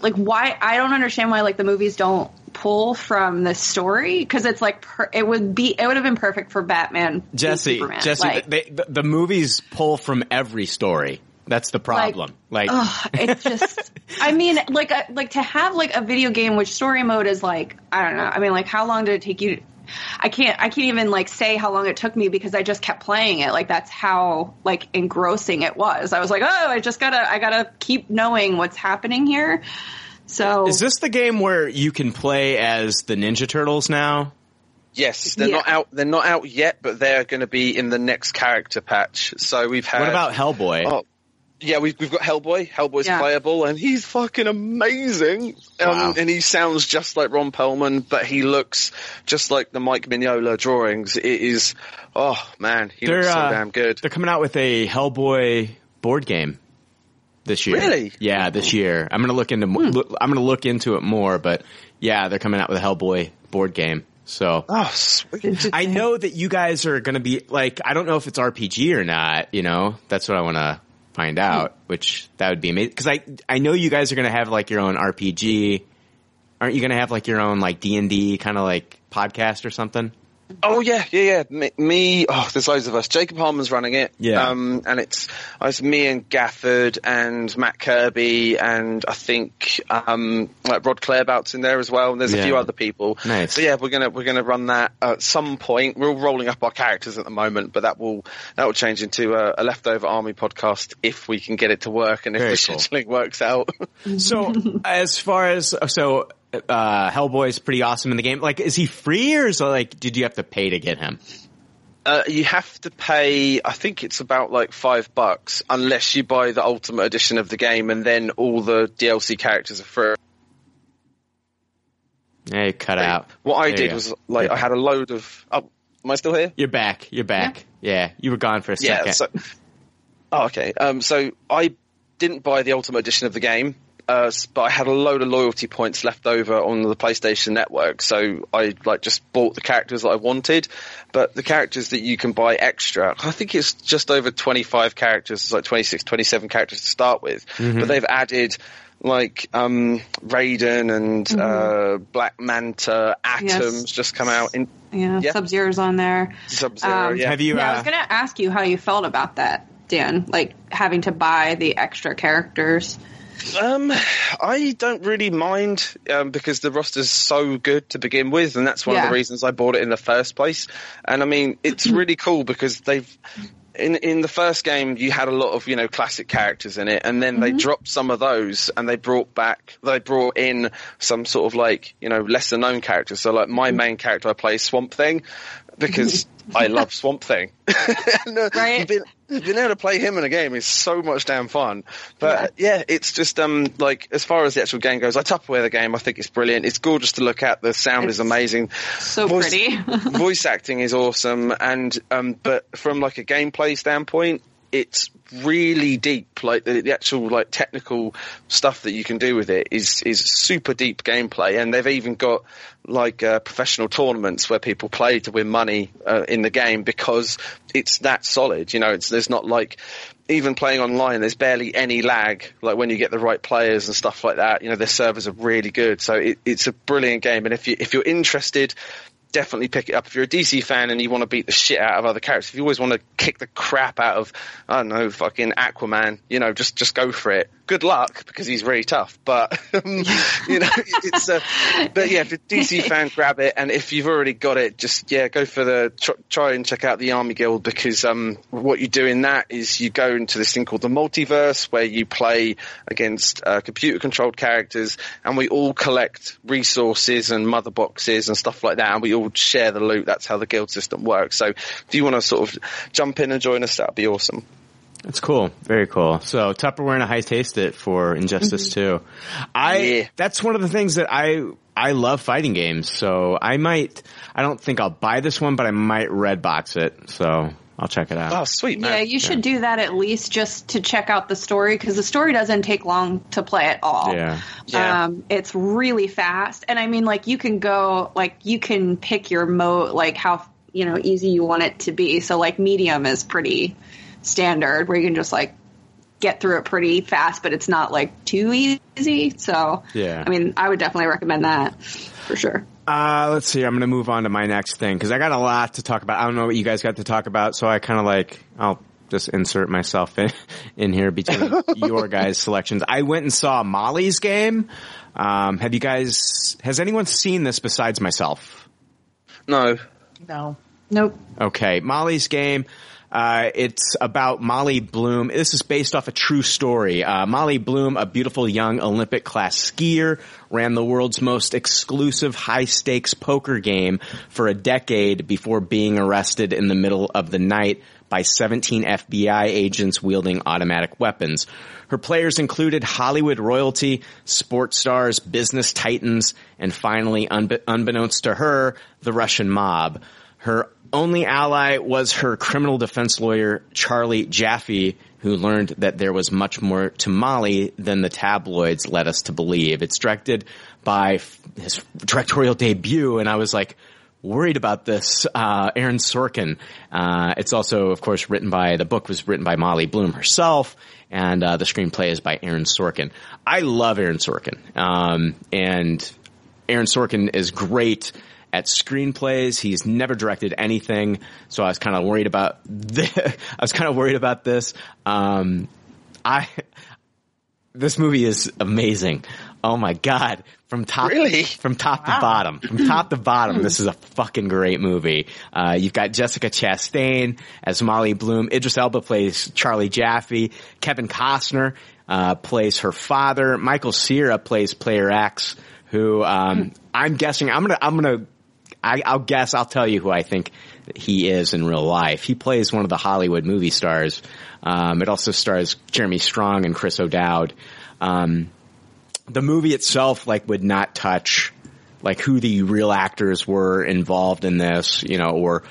like why I don't understand why like the movies don't pull from the story? Because it's like per, it would be it would have been perfect for Batman Jesse, Jesse, like, they, the, the movies pull from every story. That's the problem. Like, ugh, it's just I mean like a, like to have like a video game which story mode is like I don't know. I mean like how long did it take you I can't I can't even like say how long it took me because I just kept playing it. Like that's how like engrossing it was. I was like oh I just gotta I gotta keep knowing what's happening here so is this the game where you can play as the Ninja Turtles now? yes, they're Yeah. not out. They're not out yet, but they're going to be in the next character patch. So we've had. What about Hellboy? Oh, yeah, we've, we've got Hellboy. Hellboy's Yeah. playable, and he's fucking amazing. Um, And he sounds just like Ron Perlman, but he looks just like the Mike Mignola drawings. It is, oh man, he looks so uh, damn good. They're coming out with a Hellboy board game this year. Really? Yeah, this year. I'm gonna look into. mo- hmm. look- I'm gonna look into it more, but yeah, they're coming out with a Hellboy board game. So Oh, sweet. I know that you guys are gonna be like. I don't know if it's RPG or not. You know, that's what I want to find hmm. out. Which that would be amazing because I I know you guys are gonna have like your own RPG. Aren't you gonna have like your own like D and D kind of like podcast or something? Oh yeah, yeah, yeah. Me, me oh, there's loads of us. Jacob Harmon's running it. Yeah. Um, and it's it's me and Gafford and Matt Kirby and I think um like Rod Clairbout's in there as well. And there's Yeah. a few other people. Nice. So yeah, we're gonna we're gonna run that at some point. We're all rolling up our characters at the moment, but that will that will change into a, a leftover army podcast if we can get it to work and if Very the cool. scheduling works out. So as far as so uh is pretty awesome in the game. Like is he free or is it like did you have to pay to get him? Uh, you have to pay, I think it's about like five bucks, unless you buy the ultimate edition of the game, and then all the DLC characters are free. Yeah, you cut out. What I There did was like I had a load of. Oh, am I still here? You're back. You're back. Yeah, you were gone for a second. Yeah. So, oh, okay. Um, so I didn't buy the ultimate edition of the game, uh, but I had a load of loyalty points left over on the PlayStation Network. So I like just bought the characters that I wanted, but the characters that you can buy extra, I think it's just over 25 characters, it's like 26, 27 characters to start with, Mhm. but they've added. Like um, Raiden and uh, Black Manta, Atoms Yes. just come out in Yeah, Yeah. Sub Zero's on there. Sub Zero. Um, yeah. Have you? Yeah, I Uh, was gonna ask you how you felt about that, Dan. Like having to buy the extra characters. Um, I don't really mind um, because the roster's so good to begin with, and that's one of the reasons I bought it in the first place. And I mean, it's really cool because they've. In in the first game, you had a lot of you know classic characters in it, and then they dropped some of those, and they brought back they brought in some sort of like you know lesser known characters. So like my main character, I play Swamp Thing because I love Swamp Thing. and, uh, Right. Being able to play him in a game is so much damn fun. But yeah. it's just um like as far as the actual game goes, I Tupperware the game. I think it's brilliant. It's gorgeous to look at. The sound is amazing. So Voice- pretty. voice acting is awesome, and um, but from like a gameplay standpoint, it's really deep. Like the, the actual like technical stuff that you can do with it is is super deep gameplay, and they've even got like uh, professional tournaments where people play to win money uh, in the game because it's that solid. You know, it's there's not like even playing online, there's barely any lag. Like when you get the right players and stuff like that, you know, their servers are really good. So it, it's a brilliant game. And if you if you're interested, definitely pick it up. If you're a DC fan and you want to beat the shit out of other characters, if you always want to kick the crap out of, I don't know, fucking Aquaman, you know, just just go for it. Good luck because he's really tough, but um, you know, it's uh, but yeah, if you're a DC fan, grab it, and if you've already got it, just yeah, go for the tr- try and check out the Army Guild because um, what you do in that is you go into this thing called the multiverse where you play against uh, computer controlled characters, and we all collect resources and mother boxes and stuff like that, and we all share the loot. That's how the guild system works. So if you want to sort of jump in and join us, that'd be awesome. That's cool. Very cool. So Tupperware and a high taste it for Injustice mm-hmm. 2. I, Yeah. that's one of the things that I, I love fighting games. So I might, I don't think I'll buy this one, but I might red box it. So I'll check it out. Oh, sweet man. Yeah, you should do that at least just to check out the story because the story doesn't take long to play at all. Yeah. Yeah. Um, it's really fast, and I mean, like you can go, like you can pick your mode, like how you know easy you want it to be. So like medium is pretty standard, where you can just like get through it pretty fast, but it's not like too easy. So Yeah. I mean, I would definitely recommend that for sure. Uh, let's see. I'm going to move on to my next thing because I got a lot to talk about. I don't know what you guys got to talk about, so I kind of like I'll just insert myself in in here between your guys' selections. I went and saw Molly's game. Um, have you guys? Has anyone seen this besides myself? No. No. Nope. Okay, Molly's game. Uh, it's about Molly Bloom. This is based off a true story. Uh, Molly Bloom, a beautiful young Olympic class skier, ran the world's most exclusive high stakes poker game for a decade before being arrested in the middle of the night by 17 FBI agents wielding automatic weapons. Her players included Hollywood royalty, sports stars, business titans, and finally, unbe- unbeknownst to her, the Russian mob. Her only ally was her criminal defense lawyer, Charlie Jaffey, who learned that there was much more to Molly than the tabloids led us to believe. It's directed by his directorial debut, and I was like, worried about this, uh, Aaron Sorkin. Uh, it's also, of course, written by, the book was written by Molly Bloom herself, and, uh, the screenplay is by Aaron Sorkin. I love Aaron Sorkin. Um, and Aaron Sorkin is great at screenplays. He's never directed anything, so I was kind of worried about. The, I was kind of worried about this. Um, I this movie is amazing. Oh my god! From top Really? from top to bottom, from top to bottom, this is a fucking great movie. Uh, you've got Jessica Chastain as Molly Bloom. Idris Elba plays Charlie Jaffey. Kevin Costner uh, plays her father. Michael Cera plays Player X, who um, I'm guessing. I'm gonna. I'm gonna. I, I'll guess. I'll tell you who I think he is in real life. He plays one of the Hollywood movie stars. Um, it also stars Jeremy Strong and Chris O'Dowd. Um, the movie itself like would not touch like who the real actors were involved in this, you know, or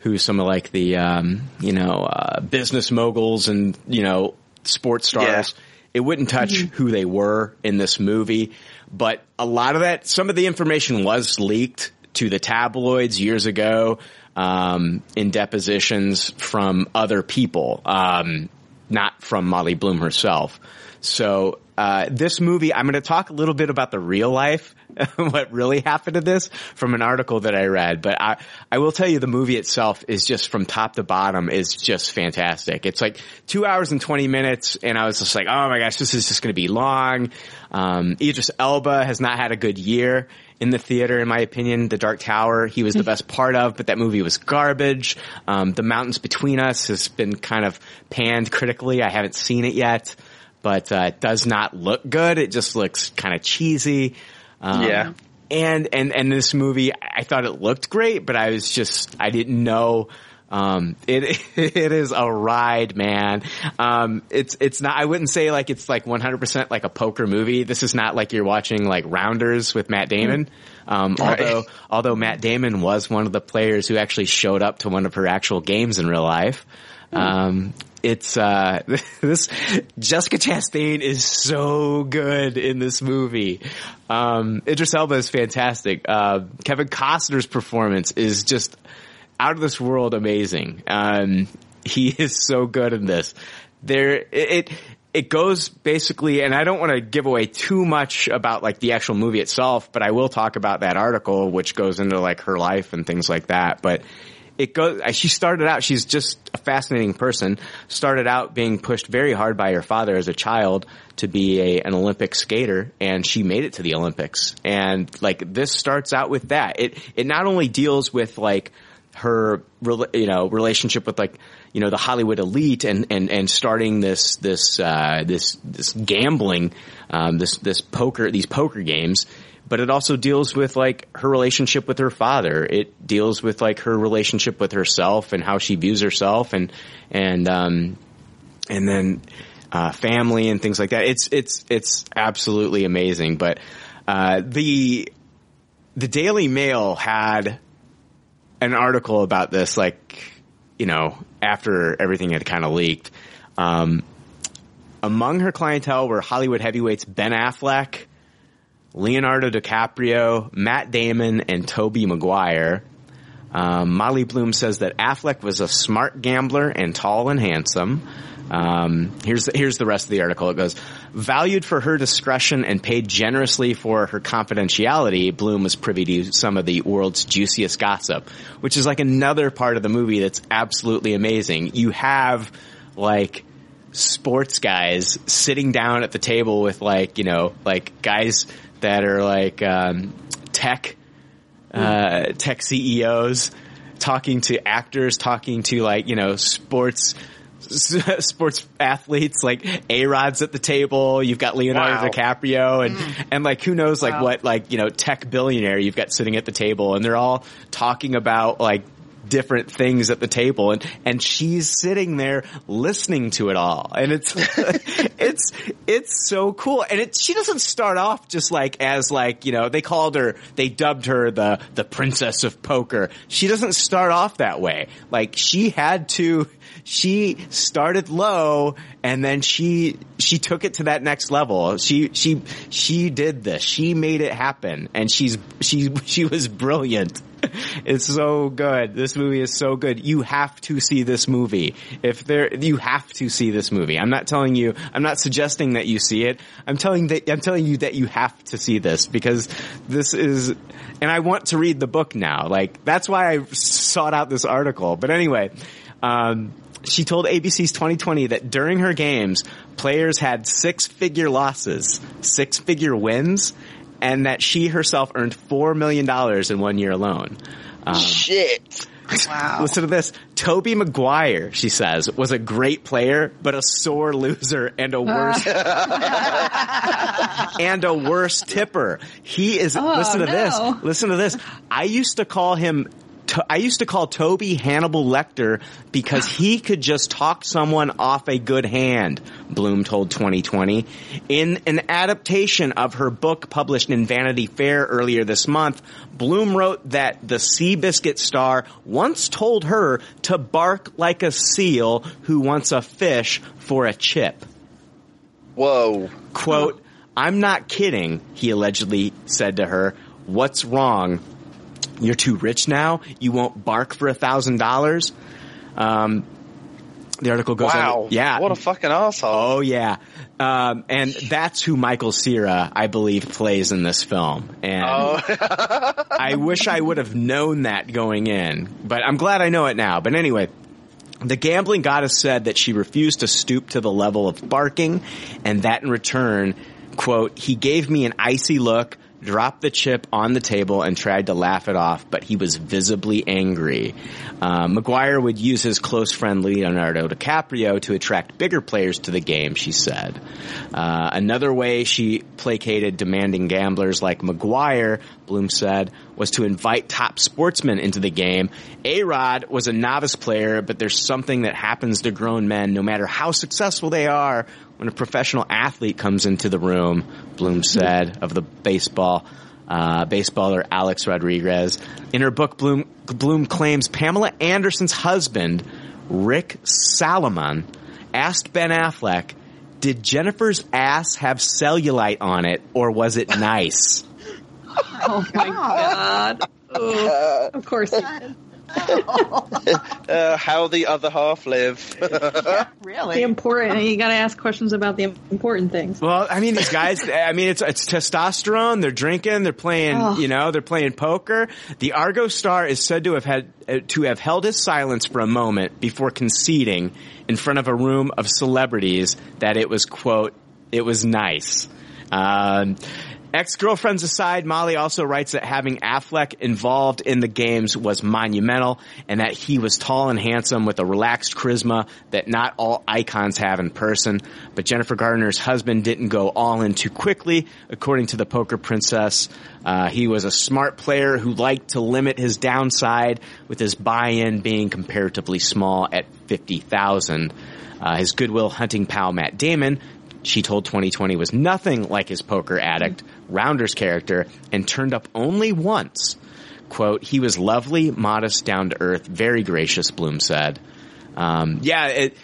who some of like the um, you know uh, business moguls and you know sports stars. It wouldn't touch who they were in this movie, but a lot of that, some of the information was leaked to the tabloids years ago um, in depositions from other people, um, not from Molly Bloom herself. So uh, this movie, I'm going to talk a little bit about the real life, what really happened to this from an article that I read. But I, I will tell you, the movie itself is just from top to bottom is just fantastic. It's like two hours and 20 minutes, and I was just like, oh my gosh, this is just going to be long. Um, Idris Elba has not had a good year in the theater, in my opinion. The Dark Tower, he was the best part of, but that movie was garbage. Um, the Mountains Between Us has been kind of panned critically. I haven't seen it yet, but uh, it does not look good. It just looks kind of cheesy. Um, Yeah. And, and, and this movie, I thought it looked great, but I was just, I didn't know, um, it, it is a ride, man. Um, it's, it's not, I wouldn't say like it's like 100% like a poker movie. This is not like you're watching like Rounders with Matt Damon. Um, Right. although, although Matt Damon was one of the players who actually showed up to one of her actual games in real life. Um, it's, uh, this, Jessica Chastain is so good in this movie. Um, Idris Elba is fantastic. Uh, Kevin Costner's performance is just out of this world amazing. Um, he is so good in this. There, it, it, it goes basically, and I don't want to give away too much about like the actual movie itself, but I will talk about that article, which goes into like her life and things like that. But it goes, she started out, she's just a fascinating person, started out being pushed very hard by her father as a child to be a, an Olympic skater and she made it to the Olympics. And like this starts out with that. It, it not only deals with like her, you know, relationship with like, you know, the Hollywood elite and, and, and starting this, this, uh, this, this gambling, um, this, this poker, these poker games but it also deals with like her relationship with her father. It deals with like her relationship with herself and how she views herself and and um and then uh family and things like that. It's it's it's absolutely amazing. But uh the the Daily Mail had an article about this like you know after everything had kind of leaked. Um among her clientele were Hollywood heavyweights Ben Affleck, Leonardo DiCaprio, Matt Damon, and Tobey Maguire. Um, Molly Bloom says that Affleck was a smart gambler and tall and handsome. Um, here's here's the rest of the article. It goes, valued for her discretion and paid generously for her confidentiality. Bloom was privy to some of the world's juiciest gossip, which is like another part of the movie that's absolutely amazing. You have like sports guys sitting down at the table with like you know like guys that are like um, tech uh, tech CEOs talking to actors, talking to like you know sports sports athletes like A Rod's at the table. You've got Leonardo Wow. DiCaprio and mm. and like who knows like Wow. what like you know tech billionaire you've got sitting at the table, and they're all talking about like different things at the table and and she's sitting there listening to it all and it's it's it's so cool and it she doesn't start off just like as like you know they called her they dubbed her the the princess of poker she doesn't start off that way like she had to she started low and then she she took it to that next level she she she did this she made it happen and she's she she was brilliant It's so good. This movie is so good. You have to see this movie. If there, you have to see this movie. I'm not telling you, I'm not suggesting that you see it. I'm telling that, I'm telling you that you have to see this because this is, and I want to read the book now. Like, that's why I sought out this article. But anyway, um, she told ABC's 2020 that during her games, players had six figure losses, six figure wins, and that she herself earned $4 million in one year alone. Um, Shit. Wow. Listen to this. Tobey Maguire, she says, was a great player, but a sore loser and a worse and a worse tipper. He is. listen to no. this. Listen to this. I used to call him. To, I used to call Tobey Hannibal Lecter because he could just talk someone off a good hand, Bloom told 2020. In an adaptation of her book published in Vanity Fair earlier this month, Bloom wrote that the Seabiscuit star once told her to bark like a seal who wants a fish for a chip. Whoa. Quote, I'm not kidding, he allegedly said to her. What's wrong? You're too rich now? You won't bark for a thousand dollars? Um, the article goes Wow. on. Yeah. What a fucking asshole. Oh yeah. Um, and that's who Michael Cera, I believe, plays in this film. And Oh. I wish I would have known that going in, but I'm glad I know it now. But anyway, the gambling goddess said that she refused to stoop to the level of barking and that in return, quote, he gave me an icy look, dropped the chip on the table and tried to laugh it off, but he was visibly angry. Uh, Maguire would use his close friend Leonardo DiCaprio to attract bigger players to the game, she said. Uh, another way she placated demanding gamblers like Maguire, Bloom said, was to invite top sportsmen into the game. A-Rod was a novice player, but there's something that happens to grown men no matter how successful they are when a professional athlete comes into the room, Bloom said of the baseball. Uh, baseballer Alex Rodriguez. In her book, Bloom, Bloom claims Pamela Anderson's husband, Rick Salomon, asked Ben Affleck, did Jennifer's ass have cellulite on it or was it nice? Oh my god. Ugh. of course he did. Uh, how the other half live. The Really? important. You got to ask questions about the important things. Well, I mean, these guys, I mean, it's, it's testosterone. They're drinking. They're playing, Oh. you know, they're playing poker. The Argo star is said to have had, uh, to have held his silence for a moment before conceding in front of a room of celebrities that it was, quote, it was nice. Um, Ex-girlfriends aside, Molly also writes that having Affleck involved in the games was monumental and that he was tall and handsome with a relaxed charisma that not all icons have in person. But Jennifer Gardner's husband didn't go all in too quickly. According to the poker princess, uh, he was a smart player who liked to limit his downside with his buy-in being comparatively small at 50,000. Uh, his goodwill hunting pal Matt Damon she told 2020 was nothing like his poker addict Rounders character and turned up only once. Quote, he was lovely, modest, down to earth, very gracious, Bloom said. Um, yeah, it,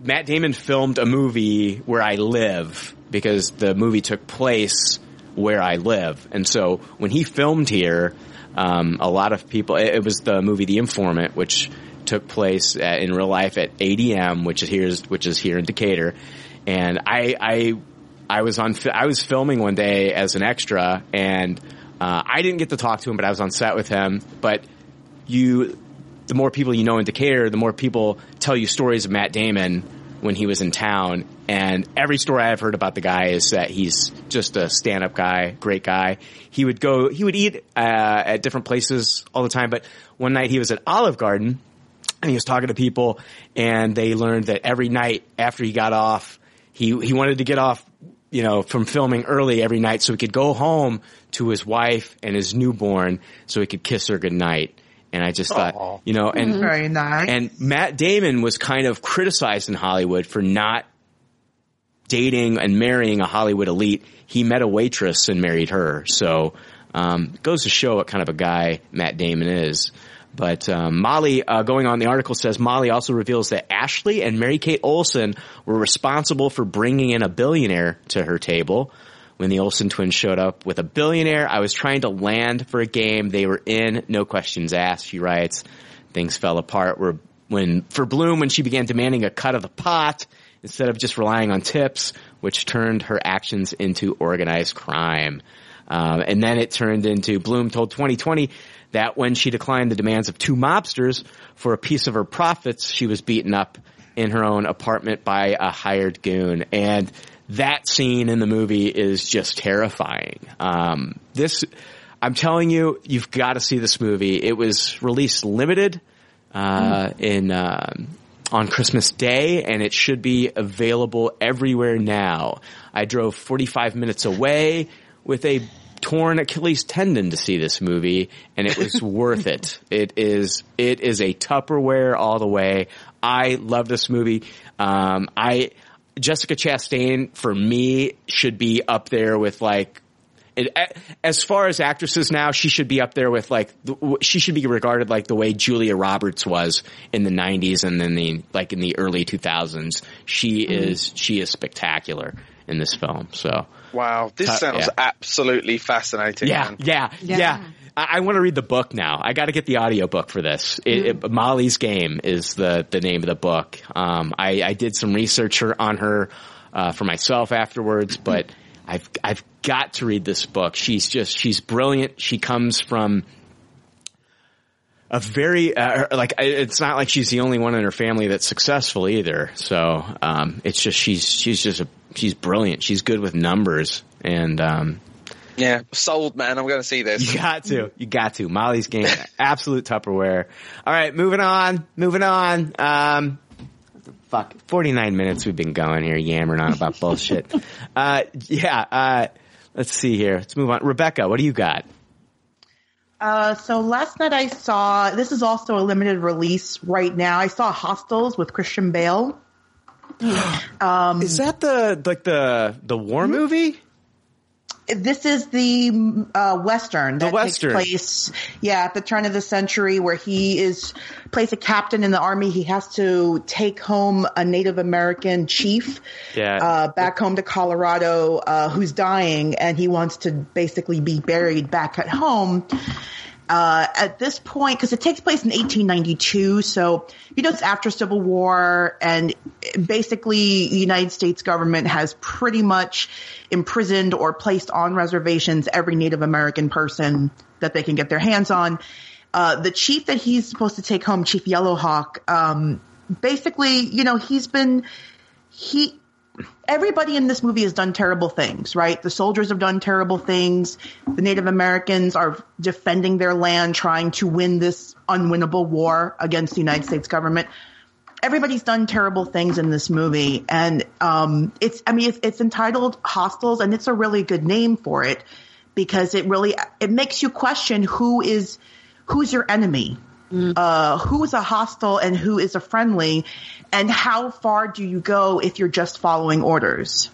Matt Damon filmed a movie where I live because the movie took place where I live. And so when he filmed here, um, a lot of people, it, it was the movie The Informant, which took place at, in real life at ADM, which is here, which is here in Decatur. And I, I, I was on, I was filming one day as an extra and, uh, I didn't get to talk to him, but I was on set with him. But you, the more people you know in Decatur, the more people tell you stories of Matt Damon when he was in town. And every story I've heard about the guy is that he's just a stand-up guy, great guy. He would go, he would eat uh, at different places all the time. But one night he was at Olive Garden and he was talking to people, and they learned that every night after he got off, he he wanted to get off, you know, from filming early every night so he could go home to his wife and his newborn so he could kiss her goodnight. And I just thought, you know, and Very nice. and Matt Damon was kind of criticized in Hollywood for not dating and marrying a Hollywood elite. He met a waitress and married her. So, um, goes to show what kind of a guy Matt Damon is. But um, Molly, uh, going on, the article says Molly also reveals that Ashley and Mary Kate Olsen were responsible for bringing in a billionaire to her table. when the Olsen twins showed up with a billionaire. I was trying to land for a game they were in, no questions asked. She writes, things fell apart where when for Bloom when she began demanding a cut of the pot instead of just relying on tips, which turned her actions into organized crime. Um, and then it turned into Bloom told 2020 that when she declined the demands of two mobsters for a piece of her profits, she was beaten up in her own apartment by a hired goon. And that scene in the movie is just terrifying. Um, this, I'm telling you, you've got to see this movie. It was released limited uh, in um, on Christmas Day, and it should be available everywhere now. I drove 45 minutes away with a torn Achilles tendon to see this movie, and it was worth it. It is it is a Tupperware all the way. I love this movie. Um, I Jessica Chastain for me should be up there with like it, as far as actresses now, she should be up there with like she should be regarded like the way Julia Roberts was in the '90s and then the like in the early 2000s. She Mhm. is she is spectacular in this film. So Wow, this Uh, sounds yeah. absolutely fascinating. yeah, man. yeah, yeah, I, I want to read the book now. I got to get the audiobook for this. It, it- Molly's Game is the the name of the book. Um, I, I did some research on her uh, for myself afterwards, but I've I've got to read this book. She's just she's brilliant. She comes from a very uh, like it's not like she's the only one in her family that's successful either. So um, it's just she's she's just a, she's brilliant. She's good with numbers and. Um, Yeah, sold, man. I'm going to see this. you got to. You got to. Molly's game. Absolute Tupperware. All right, moving on. Moving on. Um, fuck. 49 minutes we've been going here yammering on about bullshit. Uh, yeah, uh, let's see here. Let's move on. Rebecca, what do you got? Uh, so last night I saw, this is also a limited release right now. I saw Hostiles with Christian Bale. Um, Is that the, like the, the war movie? This is the uh, western that Western. takes place, yeah, at the turn of the century, where he is plays a captain in the army. He has to take home a Native American chief, Yeah. uh, back home to Colorado, uh, who's dying, and he wants to basically be buried back at home. Uh, at this point, because it takes place in 1892, so you know it's after Civil War, and basically the United States government has pretty much imprisoned or placed on reservations every Native American person that they can get their hands on. Uh, the chief that he's supposed to take home, Chief Yellowhawk, um, basically, you know, he's been he everybody in this movie has done terrible things, right? The soldiers have done terrible things. The Native Americans are defending their land, trying to win this unwinnable war against the United States government. Everybody's done terrible things in this movie, and um, it's I mean it's, it's entitled Hostiles, and it's a really good name for it because it really it makes you question who is who's your enemy uh, who is a hostile and who is a friendly, and how far do you go if you're just following orders?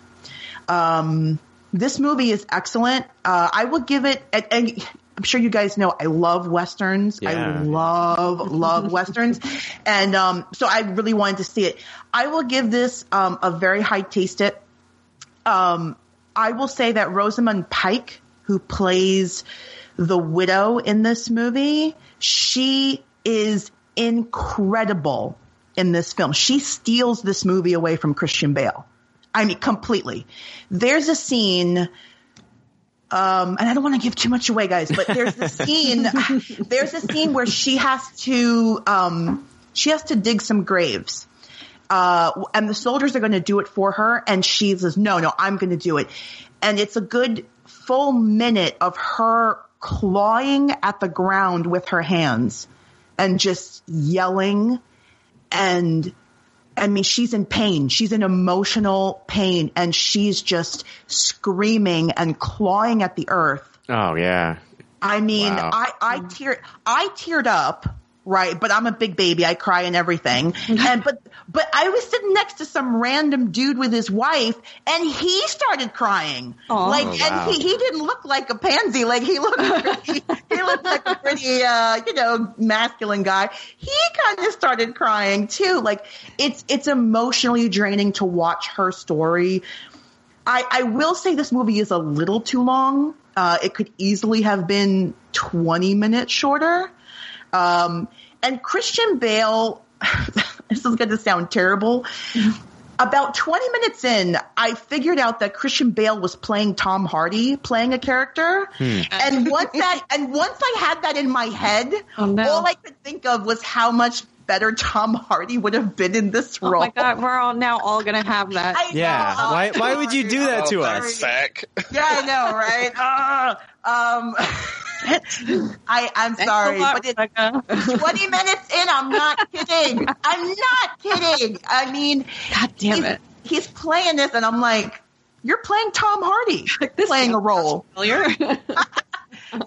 Um, this movie is excellent. Uh, I will give it, and, and I'm sure you guys know I love westerns. I love love westerns, and um, so I really wanted to see it. I will give this um, a very high taste. It. Um, I will say that Rosamund Pike, who plays the widow in this movie, she is incredible in this film. She steals this movie away from Christian Bale. I mean, completely. There's a scene, um, and I don't want to give too much away, guys, but there's a scene, there's a scene where she has to, um, she has to dig some graves. Uh, and the soldiers are going to do it for her. And she says, no, no, I'm going to do it. And it's a good full minute of her clawing at the ground with her hands and just yelling. And I mean, she's in pain. She's in emotional pain and she's just screaming and clawing at the earth. Oh yeah. I mean, Wow. I, I teared, I teared up, right? But I'm a big baby. I cry and everything. and, but, but I was sitting next to some random dude with his wife and he started crying. Like, Oh, and he, he didn't look like a pansy. Like he looked pretty, he looked like a pretty, uh, you know, masculine guy. He kind of started crying too. Like it's, it's emotionally draining to watch her story. I, I will say this movie is a little too long. Uh, it could easily have been 20 minutes shorter. Um, and Christian Bale, this is going to sound terrible. About 20 minutes in, I figured out that Christian Bale was playing Tom Hardy, playing a character. And once that, and once I had that in my head, Oh, no. all I could think of was how much better Tom Hardy would have been in this Oh role. my god, we're all now all gonna have that. I Yeah. know. Why, why would you do that to Oh, us? Sack. Yeah, I know, right? Ah, um, I, I'm Thanks sorry, lot, but it, 20 minutes in, I'm not kidding. I'm not kidding. I mean, God damn he's, it. he's playing this, and I'm like, you're playing Tom Hardy, playing a role. Familiar?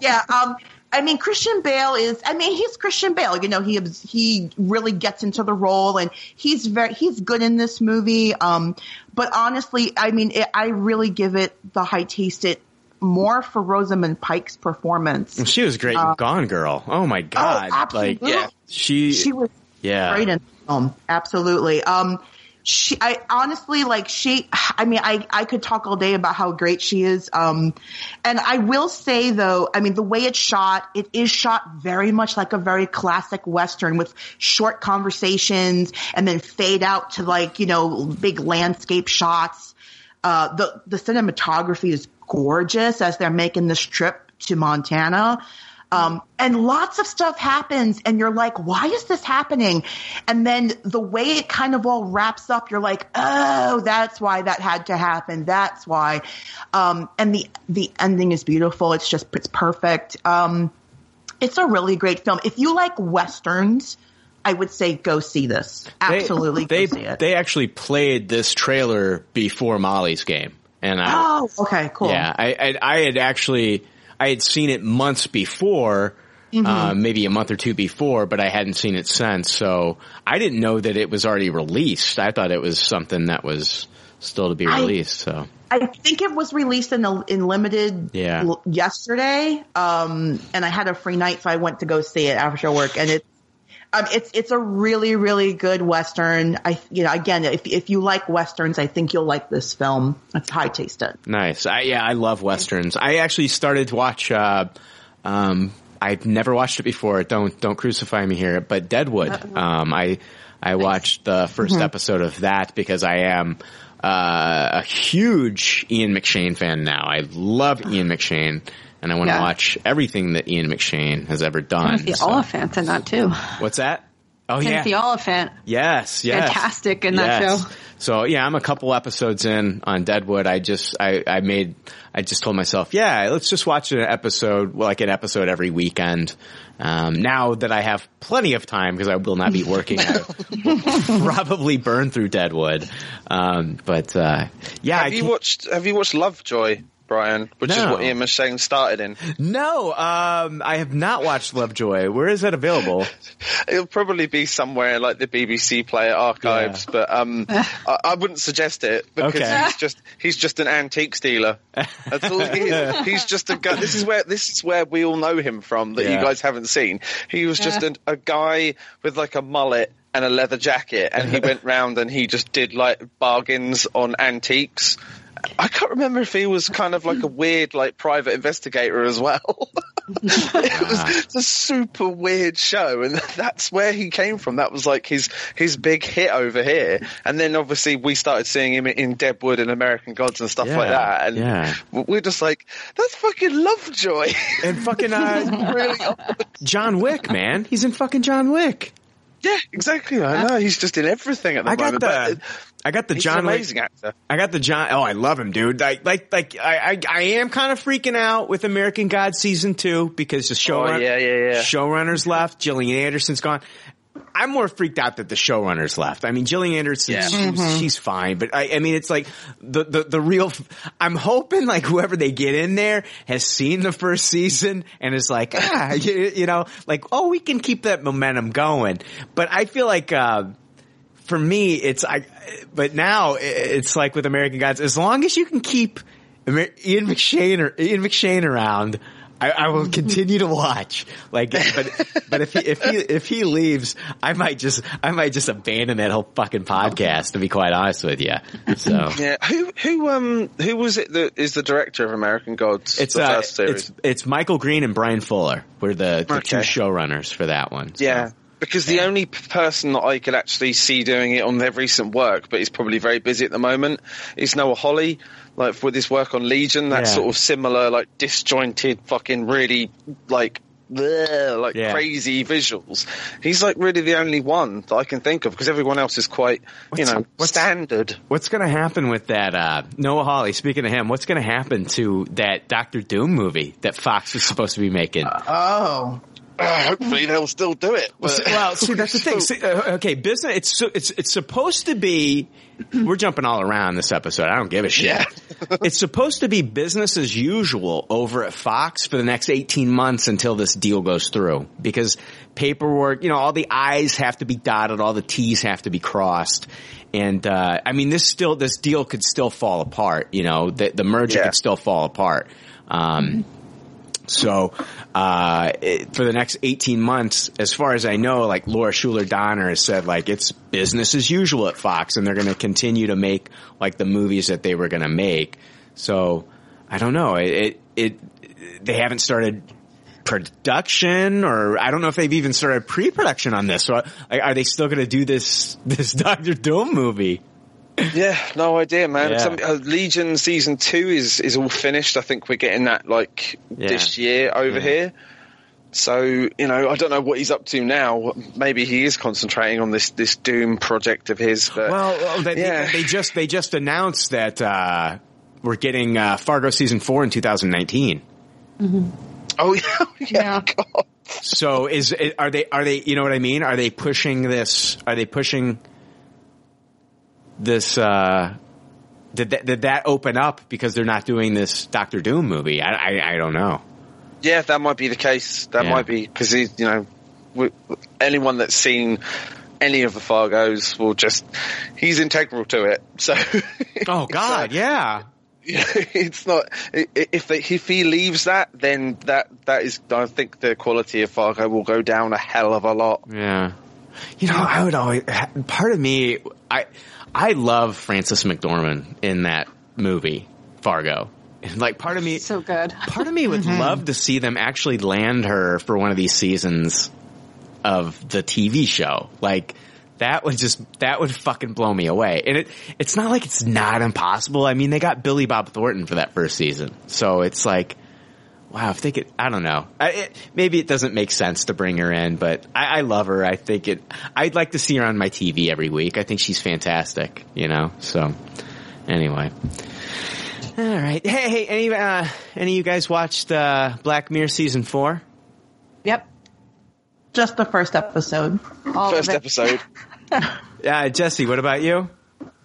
Yeah. Um. I mean, Christian Bale is. I mean, he's Christian Bale. You know, he he really gets into the role, and he's very he's good in this movie. Um. But honestly, I mean, it, I really give it the high taste it more for Rosamund Pike's performance. She was great in Gone Girl. Oh my god! like absolutely. Yeah. she, She was yeah. great in the film. Absolutely. Um, she, I honestly like she, I mean, I, I could talk all day about how great she is. Um, and I will say though, I mean, the way it's shot, it is shot very much like a very classic Western with short conversations and then fade out to like, you know, big landscape shots. Uh, the, the cinematography is gorgeous as they're making this trip to Montana. Um, and lots of stuff happens and you're like, why is this happening? And then the way it kind of all wraps up, you're like, oh, that's why that had to happen. That's why. Um, and the, the ending is beautiful. It's just, it's perfect. Um, it's a really great film. If you like Westerns, I would say go see this. Absolutely They, go see it. they actually played this trailer before Molly's game, and I, oh, okay, cool. yeah, I, I, I had actually, I had seen it months before, Mm-hmm. uh, maybe a month or two before, but I hadn't seen it since. So I didn't know that it was already released. I thought it was something that was still to be I- released. So I think it was released in a, in limited Yeah. yesterday. Um, and I had a free night, so I went to go see it after work. And it's um, it's it's a really really good western. I you know again if if you like westerns, I think you'll like this film. It's high tasted. Nice. I, yeah, I love westerns. I actually started to watch. Uh, um, I've never watched it before. Don't don't crucify me here. But Deadwood. Um, I I watched the 1st episode of that because I am uh, a huge Ian McShane fan now. I love Ian McShane, and I want to Yeah. watch everything that Ian McShane has ever done. Timothy So- Olyphant in that too. What's that? Oh Timothy yeah. Olyphant. Yes, yes. Fantastic in that Yes. show. So yeah, I'm a couple episodes in on Deadwood. I just, I, I made, I just told myself, yeah, let's just watch an episode, like an episode every weekend. Um, now that I have plenty of time because I will not be working, I will probably burn through Deadwood. Um, but, uh, yeah, I Have you can't- watched Have you watched Lovejoy, Brian? Which is No. what Ian McShane started in. no, um, I have not watched Lovejoy. Where is that available? It'll probably be somewhere like the BBC Player archives, but um, I, I wouldn't suggest it because Okay. he's just he's just an antique dealer. That's all he is. He's just a guy. This is where this is where we all know him from that Yeah. you guys haven't seen. He was just a, a guy with like a mullet and a leather jacket, and he went round and he just did like bargains on antiques. I can't remember if he was kind of like a weird, like private investigator as well. it was a super weird show, and that's where he came from. That was like his his big hit over here. And then obviously we started seeing him in Deadwood and American Gods and stuff like that. And yeah. we're just like, that's fucking Lovejoy. And fucking, uh, really, John Wick, man. He's in fucking John Wick. Yeah, exactly. I know he's just in everything at the I got moment. the, but I got the he's John an Wick. amazing actor. I got the John. Oh, I love him, dude. Like, like, like, I, I, I am kind of freaking out with American God season two because the show, Oh, yeah, yeah, yeah. showrunners left. Gillian Anderson's gone. I'm more freaked out that the showrunners left. I mean, Gillian Anderson, Yeah. she's, she's fine, but I, I mean, it's like the, the, the real, I'm hoping like whoever they get in there has seen the first season and is like, ah, you, you know, like, oh, we can keep that momentum going. But I feel like, uh, for me, it's I. But now it's like with American Gods, as long as you can keep Amer- Ian McShane or Ian McShane around, I, I will continue to watch. Like, but but if he if he if he leaves, I might just I might just abandon that whole fucking podcast. To be quite honest with you, so Yeah, who who um who was it that is the director of American Gods? it's the uh first series? it's it's Michael Green and Bryan Fuller were the, the two showrunners for that one. so. Yeah. Because the only person that I could actually see doing it on their recent work, but he's probably very busy at the moment, is Noah Hawley. Like with his work on Legion, that Yeah. sort of similar, like disjointed, fucking really like. bleh, like Yeah. crazy visuals. He's like really the only one that I can think of because everyone else is quite, you know, what's- standard. What's going to happen with that uh, Noah Hawley? Speaking of him, what's going to happen to that Doctor Doom movie that Fox was supposed to be making? Oh. Uh, hopefully they'll still do it. but- well, see, that's the thing. See, uh, okay, business. It's so- it's it's supposed to be. We're jumping all around this episode. I don't give a shit. it's supposed to be business as usual over at Fox for the next eighteen months until this deal goes through. Because paperwork, you know, all the I's have to be dotted, all the T's have to be crossed. And uh, I mean, this still this deal could still fall apart. You know, the the merger Yeah. could still fall apart. Um, so, uh, it, for the next 18 months, as far as I know, like Laura Shuler Donner has said, like it's business as usual at Fox and they're going to continue to make like the movies that they were going to make. So, I don't know. It, it, it, they haven't started production or I don't know if they've even started pre-production on this. So, are they still going to do this, this Doctor Doom movie? Yeah, no idea, man. Yeah. Some, uh, Legion season two is is all finished. I think we're getting that like Yeah. this year over Yeah. here. So you know, I don't know what he's up to now. Maybe he is concentrating on this this Doom project of his. But Well, well, they, Yeah. they just they just announced that uh, we're getting uh, Fargo season four in 2019. oh yeah, yeah, God. So is are they are they you know what I mean? Are they pushing this? Are they pushing this? Uh, did that, did that open up because they're not doing this Doctor Doom movie? I I, I don't know. yeah, that might be the case. That Yeah. might be because you know, w- anyone that's seen any of the Fargos will just he's integral to it. So Oh God, yeah. it's not if they, if he leaves that, then that that is I think the quality of Fargo will go down a hell of a lot. Yeah. You know, I would always, part of me, I, I love Frances McDormand in that movie, Fargo. Like part of me, So good. part of me would mm-hmm. love to see them actually land her for one of these seasons of the TV show. Like, that would just, that would fucking blow me away. And it, it's not like it's not impossible. I mean, they got Billy Bob Thornton for that first season. So it's like, wow, if they could, I don't know. I, it, maybe it doesn't make sense to bring her in, but I, I love her. I think it, I'd like to see her on my TV every week. I think she's fantastic, you know? So, anyway. All right. Hey, hey, any, uh, any of you guys watched, uh, Black Mirror season four? Yep. Just the first episode. All First of it. episode. Uh, Jesse, what about you?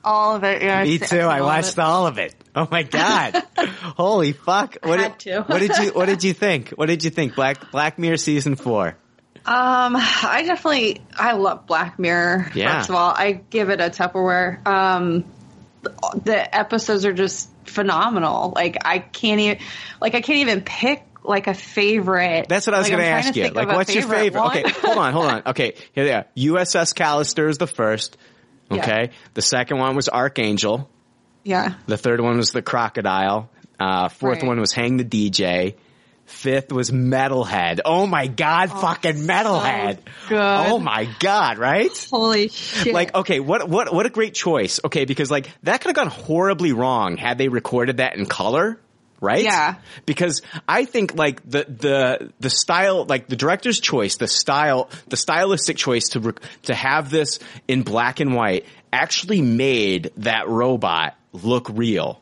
All of it. Yeah. Me too. I watched it. all of it. Oh my god! Holy fuck! What Had did, to. what did you What did you think? What did you think? Black Black Mirror season four. Um, I definitely, I love Black Mirror. Yeah. First of all, I give it a Tupperware. Um, the- episodes are just phenomenal. Like I can't even, like I can't even pick like a favorite. That's what I was Like, going to ask you. Like, what's your favorite? one. Okay, hold on, hold on. Okay, here they are. USS Callister is the first. Yeah. Okay, the second one was Archangel. yeah. The third one was the Crocodile. Uh, fourth Right. one was Hang the DJ. Fifth was Metalhead. Oh my god, fucking Metalhead. good. Oh my god, right? Holy shit. Like, okay, what what what a great choice. Okay, because like that could have gone horribly wrong had they recorded that in color, right? Yeah. Because I think like the the the style, like the director's choice, the style, the stylistic choice to to have this in black and white actually made that robot look real,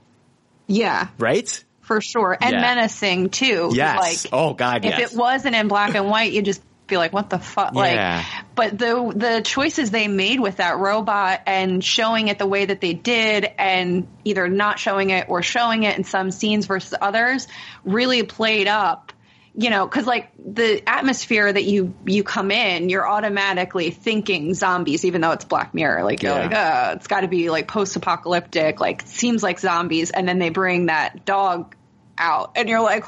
yeah, right? for sure. And Yeah. menacing too. Yes. Like, oh God, if yes. it wasn't in black and white, you'd just be like, "What the fuck?" Yeah. Like, but the the choices they made with that robot and showing it the way that they did, and either not showing it or showing it in some scenes versus others, really played up. You know, because like the atmosphere that you you come in, you're automatically thinking zombies, even though it's Black Mirror. Like you're Yeah. like, oh, it's got to be like post apocalyptic, like seems like zombies, and then they bring that dog out, and you're like,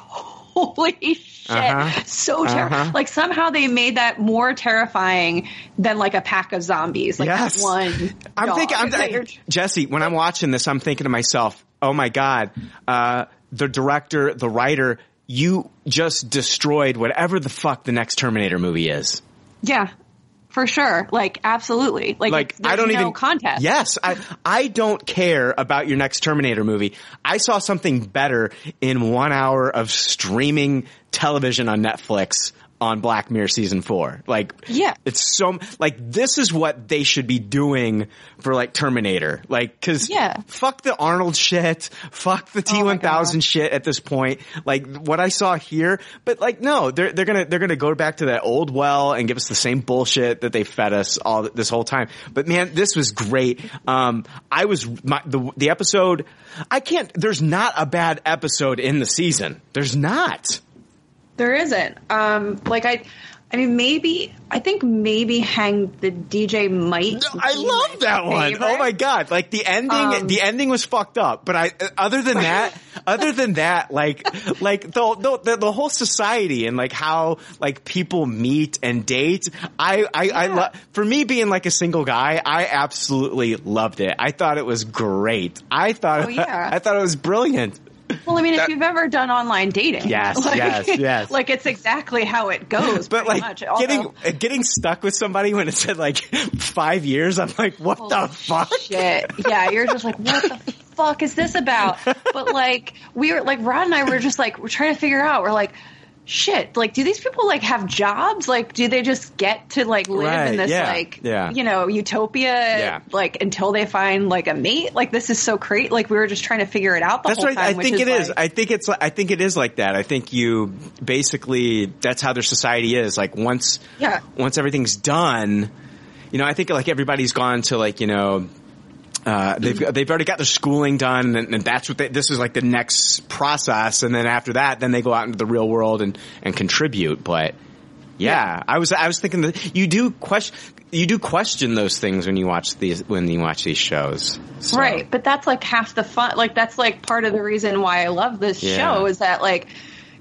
holy shit, Uh-huh. so terrifying. Uh-huh. Like somehow they made that more terrifying than like a pack of zombies. Like Yes. that one. I'm thinking, I'm you're- Jesse, when I'm watching this, I'm thinking to myself, oh my God, uh, the director, the writer, you just destroyed whatever the fuck the next Terminator movie is. yeah, for sure. Like absolutely. Like, Like I don't no even contest. Yes, I I don't care about your next Terminator movie. I saw something better in one hour of streaming television on Netflix on Black Mirror season four. Like, Yeah. it's so like this is what they should be doing for like Terminator. Like, cause Yeah. fuck the Arnold shit, fuck the Oh T1000 shit at this point. Like what I saw here, but like no, they're they're gonna they're gonna go back to that old well and give us the same bullshit that they fed us all this whole time. But man, this was great. Um, I was my, the the episode. I can't. There's not a bad episode in the season. There's not. There isn't. Um, like I, I mean, maybe I think maybe Hang the DJ might. I love that one. favorite. Oh my god! Like the ending, Um, the ending was fucked up. But I, other than that, other than that, like, like the, the the the whole society and like how like people meet and date. I I, I love. For me, being like a single guy, I absolutely loved it. I thought it was great. I thought Oh, yeah. I thought it was brilliant. Well, I mean, That- if you've ever done online dating, Yes, yes, yes. like it's exactly how it goes. But like much. Although- getting getting stuck with somebody when it said like five years, I'm like, what the fuck? shit. Yeah, you're just like, what the fuck is this about? But like, we were like, Rod and I were just like, we're trying to figure out. We're like, shit. Like, do these people like have jobs? Like, do they just get to like live Right, in this yeah, like, yeah. you know, utopia? Yeah. Like until they find like a mate. Like, this is so great. Like, we were just trying to figure it out the That's whole right. time. I think is it is. like- I think it's. I think it is like that. I think you basically that's how their society is. Like once, Yeah. once everything's done, you know. I think like everybody's gone to like you know. Uh, they've they've already got their schooling done, and, and that's what they, this is like the next process. And then after that, then they go out into the real world and and contribute. But yeah, I was I was thinking that you do question you do question those things when you watch these when you watch these shows. So, Right, but that's like half the fun. Like that's like part of the reason why I love this Yeah. show is that like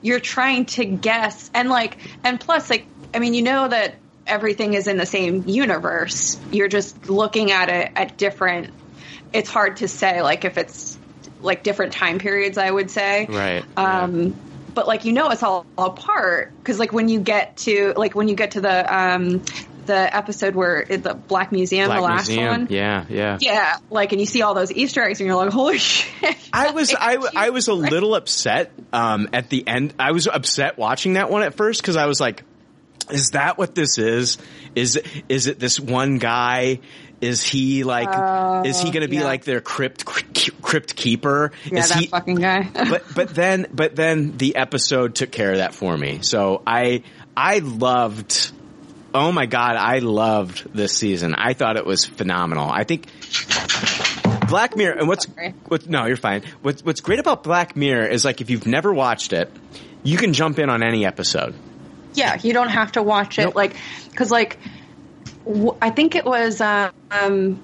you're trying to guess and like and plus like I mean you know that everything is in the same universe. You're just looking at it at different. It's hard to say like if it's like different time periods. I would say Right. um, but like you know it's all apart because like when you get to like when you get to the um the episode where it, the Black Museum, Black the last Museum. one, Yeah, yeah. yeah, like, and you see all those Easter eggs, and you're like, "Holy shit!" I was I, I was a little upset um, at the end. I was upset watching that one at first because I was like, "Is that what this is? Is is it this one guy? Is he like? is he oh, going to be yeah. like their crypt crypt keeper? Yeah, is that he?" fucking guy. but but then but then the episode took care of that for me. So I I loved. Oh my god, I loved this season. I thought it was phenomenal. I think Black Mirror, and what's what? No, you're fine. What's what's great about Black Mirror is like if you've never watched it, you can jump in on any episode. yeah, you don't have to watch it, Nope. like, because like, I think it was, um,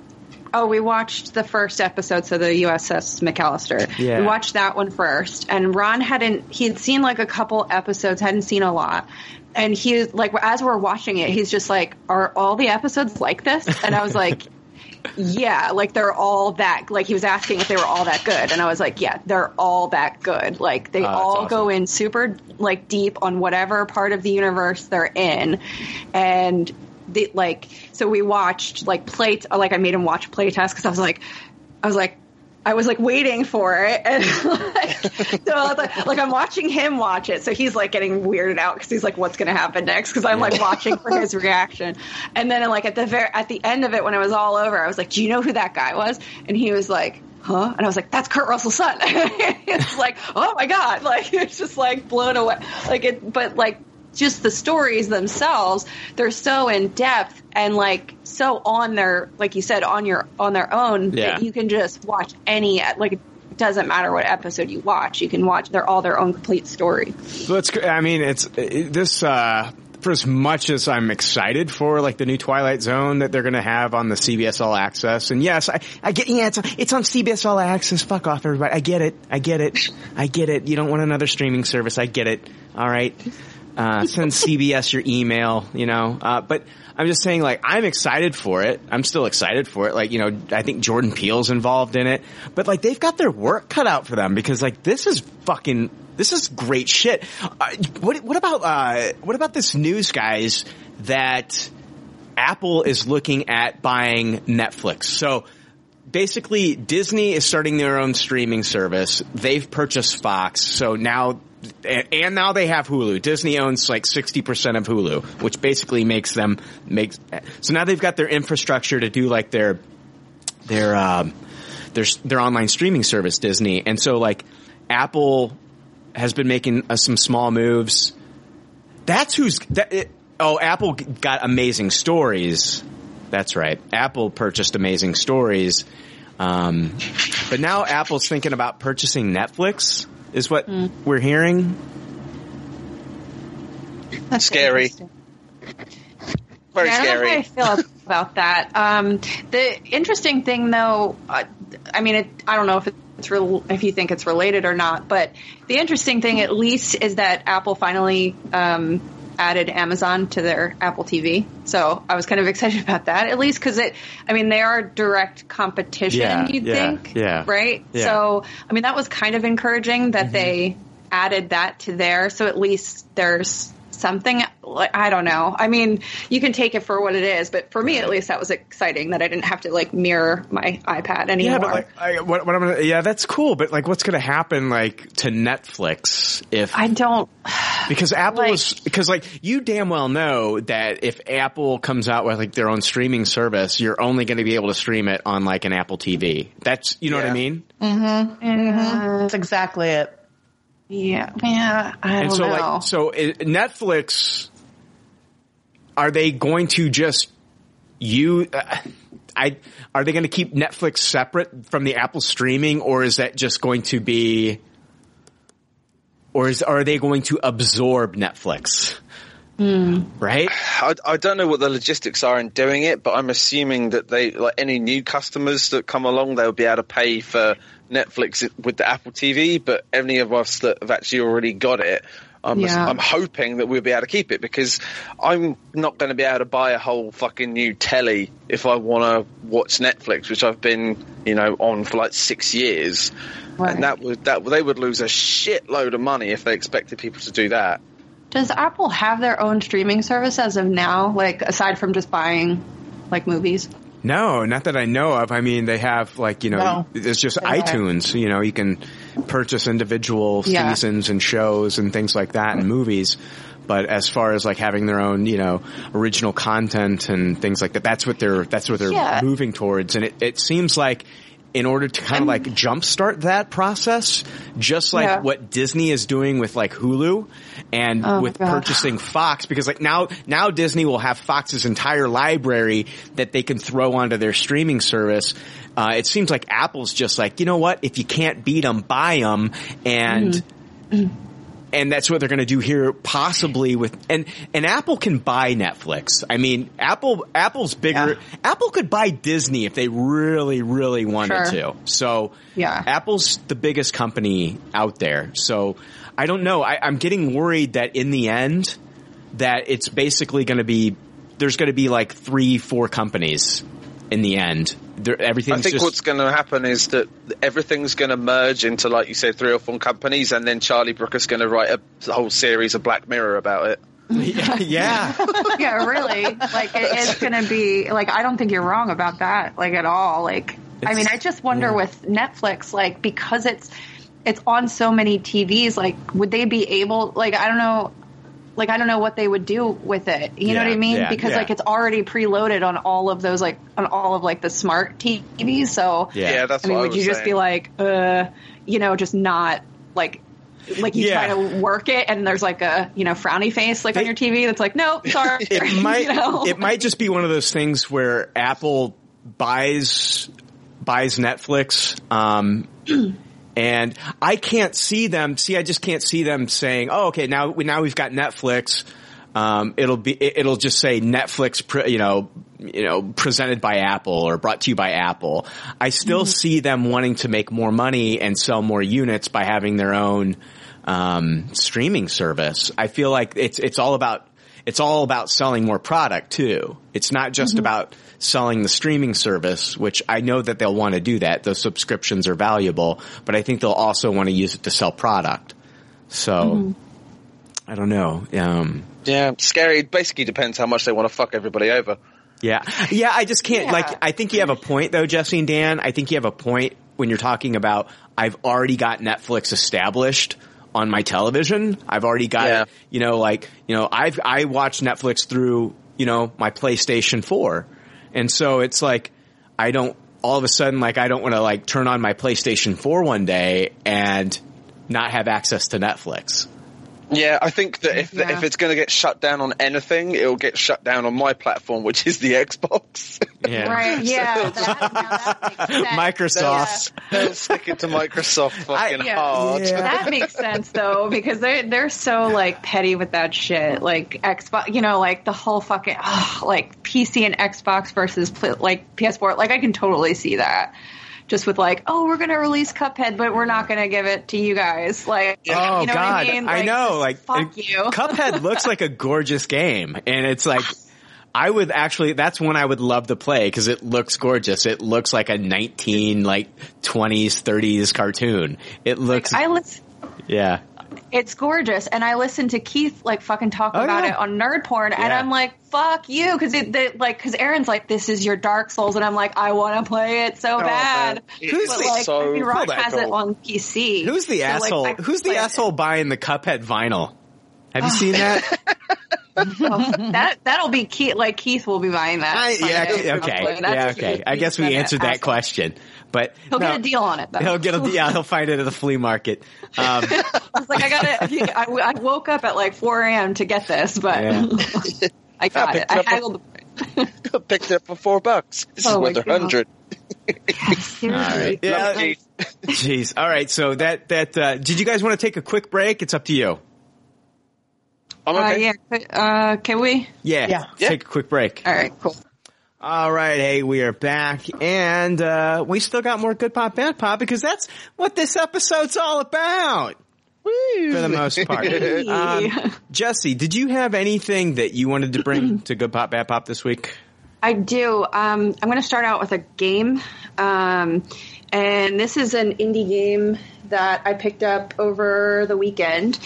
oh, we watched the first episode, so the USS McAllister. Yeah. We watched that one first, and Ron hadn't, he had seen like a couple episodes, hadn't seen a lot. And he like, as we're watching it, he's just like, "Are all the episodes like this?" And I was like, yeah, like they're all that. Like he was asking if they were all that good, and I was like, yeah, they're all that good. Like they Oh, all awesome. go in super like deep on whatever part of the universe they're in, and they like. So we watched like play. Like I made him watch playtest because I was like, I was like. I was like waiting for it, and like, so I was like, like I'm watching him watch it, so he's like getting weirded out because he's like, "What's going to happen next?" Because I'm like watching for his reaction, and then like at the very at the end of it, when it was all over, I was like, "Do you know who that guy was?" And he was like, "Huh?" And I was like, "That's Kurt Russell's son." it's like, oh my god, like it's just like blown away, like it, but like just the stories themselves, they're so in depth and like so on their, like you said, on your on their own Yeah. that you can just watch any like. It doesn't matter what episode you watch. You can watch. They're all their own complete story. So it's. I mean, it's it, this. uh for as much as I'm excited for like the new Twilight Zone that they're going to have on the CBS All Access, and yes, I, I get yeah, it's it's on CBS All Access. Fuck off, everybody. I get it. I get it. I get it. You don't want another streaming service. I get it. All right. Uh, send CBS your email. You know, uh, but. I'm just saying, like, I'm excited for it. I'm still excited for it. Like, you know, I think Jordan Peele's involved in it, but like, they've got their work cut out for them because like, this is fucking, this is great shit. Uh, what, what about, uh, what about this news, guys, that Apple is looking at buying Netflix? So, basically Disney is starting their own streaming service. They've purchased Fox, so now and now they have Hulu. Disney owns like 60% of Hulu, which basically makes them makes so now they've got their infrastructure to do like their their um their their online streaming service Disney. And so like Apple has been making uh, some small moves. That's who's that it, oh Apple got amazing stories. That's right. Apple purchased amazing stories. Um, but now Apple's thinking about purchasing Netflix is what we're hearing. That's Scary. Very Yeah, I don't know how I feel about that. Um, the interesting thing, though, uh, I mean, it, I don't know if it's rel if you think it's related or not, but the interesting thing, at least, is that Apple finally um, added Amazon to their Apple TV. So I was kind of excited about that, at least, because it. I mean, they are direct competition. Yeah, you'd yeah, think, yeah. right? Yeah. So I mean, that was kind of encouraging that mm-hmm. they added that to there. So at least there's something like I don't know. I mean, you can take it for what it is, but for me at least that was exciting that I didn't have to like mirror my iPad anymore. Yeah, but like, I, what, what I'm gonna, yeah, that's cool. But like, what's gonna happen like to Netflix if I don't because Apple like- is because like you damn well know that if Apple comes out with like their own streaming service, you're only going to be able to stream it on like an Apple TV. That's you know what I Yeah. mean. Mm-hmm. Mm-hmm. Mm-hmm. That's exactly it. Yeah, yeah, I And don't so know. like so Netflix are they going to just you uh, I are they going to keep Netflix separate from the Apple streaming or is that just going to be or is are they going to absorb Netflix? Hmm. Right? I, I don't know what the logistics are in doing it, but I'm assuming that they, like any new customers that come along, they'll be able to pay for Netflix with the Apple TV. But any of us that have actually already got it, I'm, Yeah. I'm hoping that we'll be able to keep it because I'm not going to be able to buy a whole fucking new telly if I want to watch Netflix, which I've been, you know, on for like six years. Right. And that would that they would lose a shitload of money if they expected people to do that. Does Apple have their own streaming service as of now? Like aside from just buying like movies? No, not that I know of. I mean, they have like, you know, No. it's just They iTunes, you know, you can purchase individual Yeah. seasons and shows and things like that and movies. But as far as like having their own, you know, original content and things like that, that's what they're, that's what they're Yeah. moving towards. And it, it seems like in order to kind of like jumpstart that process, just like Yeah. what Disney is doing with like Hulu and Oh with purchasing Fox, because like now, now Disney will have Fox's entire library that they can throw onto their streaming service. Uh, it seems like Apple's just like, you know what? If you can't beat them, buy them. And, and that's what they're going to do here, possibly with and and Apple can buy Netflix. I mean, Apple Apple's bigger. Apple could buy Disney if they really, really wanted Sure. to. So Yeah. Apple's the biggest company out there. So I don't know. I, I'm getting worried that in the end, that it's basically going to be there's going to be like three, four companies in the end. There, everything's I think just what's going to happen is that everything's going to merge into, like you said, three or four companies, and then Charlie Brooker's going to write a whole series of Black Mirror about it. yeah, yeah. yeah, really. Like it, it's going to be like I don't think you're wrong about that, like at all. Like I mean, I just wonder yeah. with Netflix, like because it's it's on so many TVs, like would they be able? Like I don't know. Like I don't know what they would do with it. You know what I mean? yeah, because yeah. like it's already preloaded on all of those like on all of like the smart TVs. So Yeah. Yeah, that's I mean, what I would was you just be like, uh, you know, just not like, like you Yeah. try to work it and there's like a, you know, frowny face like on your TV that's like, nope, sorry. it might You know? it might just be one of those things where Apple buys buys Netflix um and I can't see them see I just can't see them saying oh okay now we now we've got Netflix um, it'll be it- it'll just say Netflix, you know, you know, presented by Apple or brought to you by Apple. I still see them wanting to make more money and sell more units by having their own um, streaming service. I feel like it's it's all about it's all about selling more product too. It's not just about selling the streaming service, which I know that they'll want to do that. Those subscriptions are valuable, but I think they'll also want to use it to sell product. So I don't know. Um, Yeah, scary. It basically depends how much they want to fuck everybody over. yeah. Yeah, I just can't, Yeah. like, I think you have a point though, Jesse and Dan. I think you have a point when you're talking about, I've already got Netflix established on my television. I've already got, Yeah. you know, like, you know, I've, I watch Netflix through, you know, my PlayStation 4. And so it's like, I don't, all of a sudden, like, I don't want to like turn on my PlayStation 4 one day and not have access to Netflix. Yeah, I think that if Yeah. if it's going to get shut down on anything, it'll get shut down on my platform, which is the Xbox. Yeah. Right. Yeah. That, now that makes sense. Microsoft. They'll stick it to Microsoft fucking yeah. hard. Yeah. That makes sense though, because they're they're so like petty with that shit. Like Xbox, you know, like the whole fucking ugh, like PC and Xbox versus like PS4. Like I can totally see that. Just with like, oh, we're gonna release Cuphead, but we're not gonna give it to you guys. Like, Oh you know God, what I mean? I know. Like, fuck it- you. Cuphead looks like a gorgeous game, and it's like. I would actually, that's one I would love to play because it looks gorgeous. It looks like a 19, like 20s, 30s cartoon. It looks, I listen. yeah. It's gorgeous, and I listened to Keith like fucking talk Oh, about yeah. it on Nerd Porn, and I'm like, "Fuck you," because it the, like because Aaron's like, "This is your Dark Souls," and I'm like, "I want to play it so oh, bad." man. Who's but the- like, so Rock has it on PC. Who's the so, asshole? Can who's the play it. asshole buying the Cuphead vinyl? Have you seen that? That that'll be Keith. Like Keith will be buying that. I, yeah, Someday. okay, yeah, okay. I guess we answered that asshole. question, but He'll no, get a deal on it. Though. He'll get a, yeah, he'll find it at the flea market. Um, It's like I got it. I, I woke up at like 4 a.m. to get this, but Yeah. I got I it. picked I it up. haggled. the Picked it up for four bucks. This is Oh my worth a God. hundred. Seriously. All right. Yeah. Jeez. All right. So that that uh, did you guys want to take a quick break? It's up to you. I'm Uh, yeah. Uh, can we? Yeah. Yeah. Let's Take a quick break. All right. Cool. All right. Hey, we are back, and uh, we still got more good pop, bad pop because that's what this episode's all about. For the most part. Um, Jesse, did you have anything that you wanted to bring to good pop, bad pop this week? I do. Um, I'm going to start out with a game. Um, and this is an indie game that I picked up over the weekend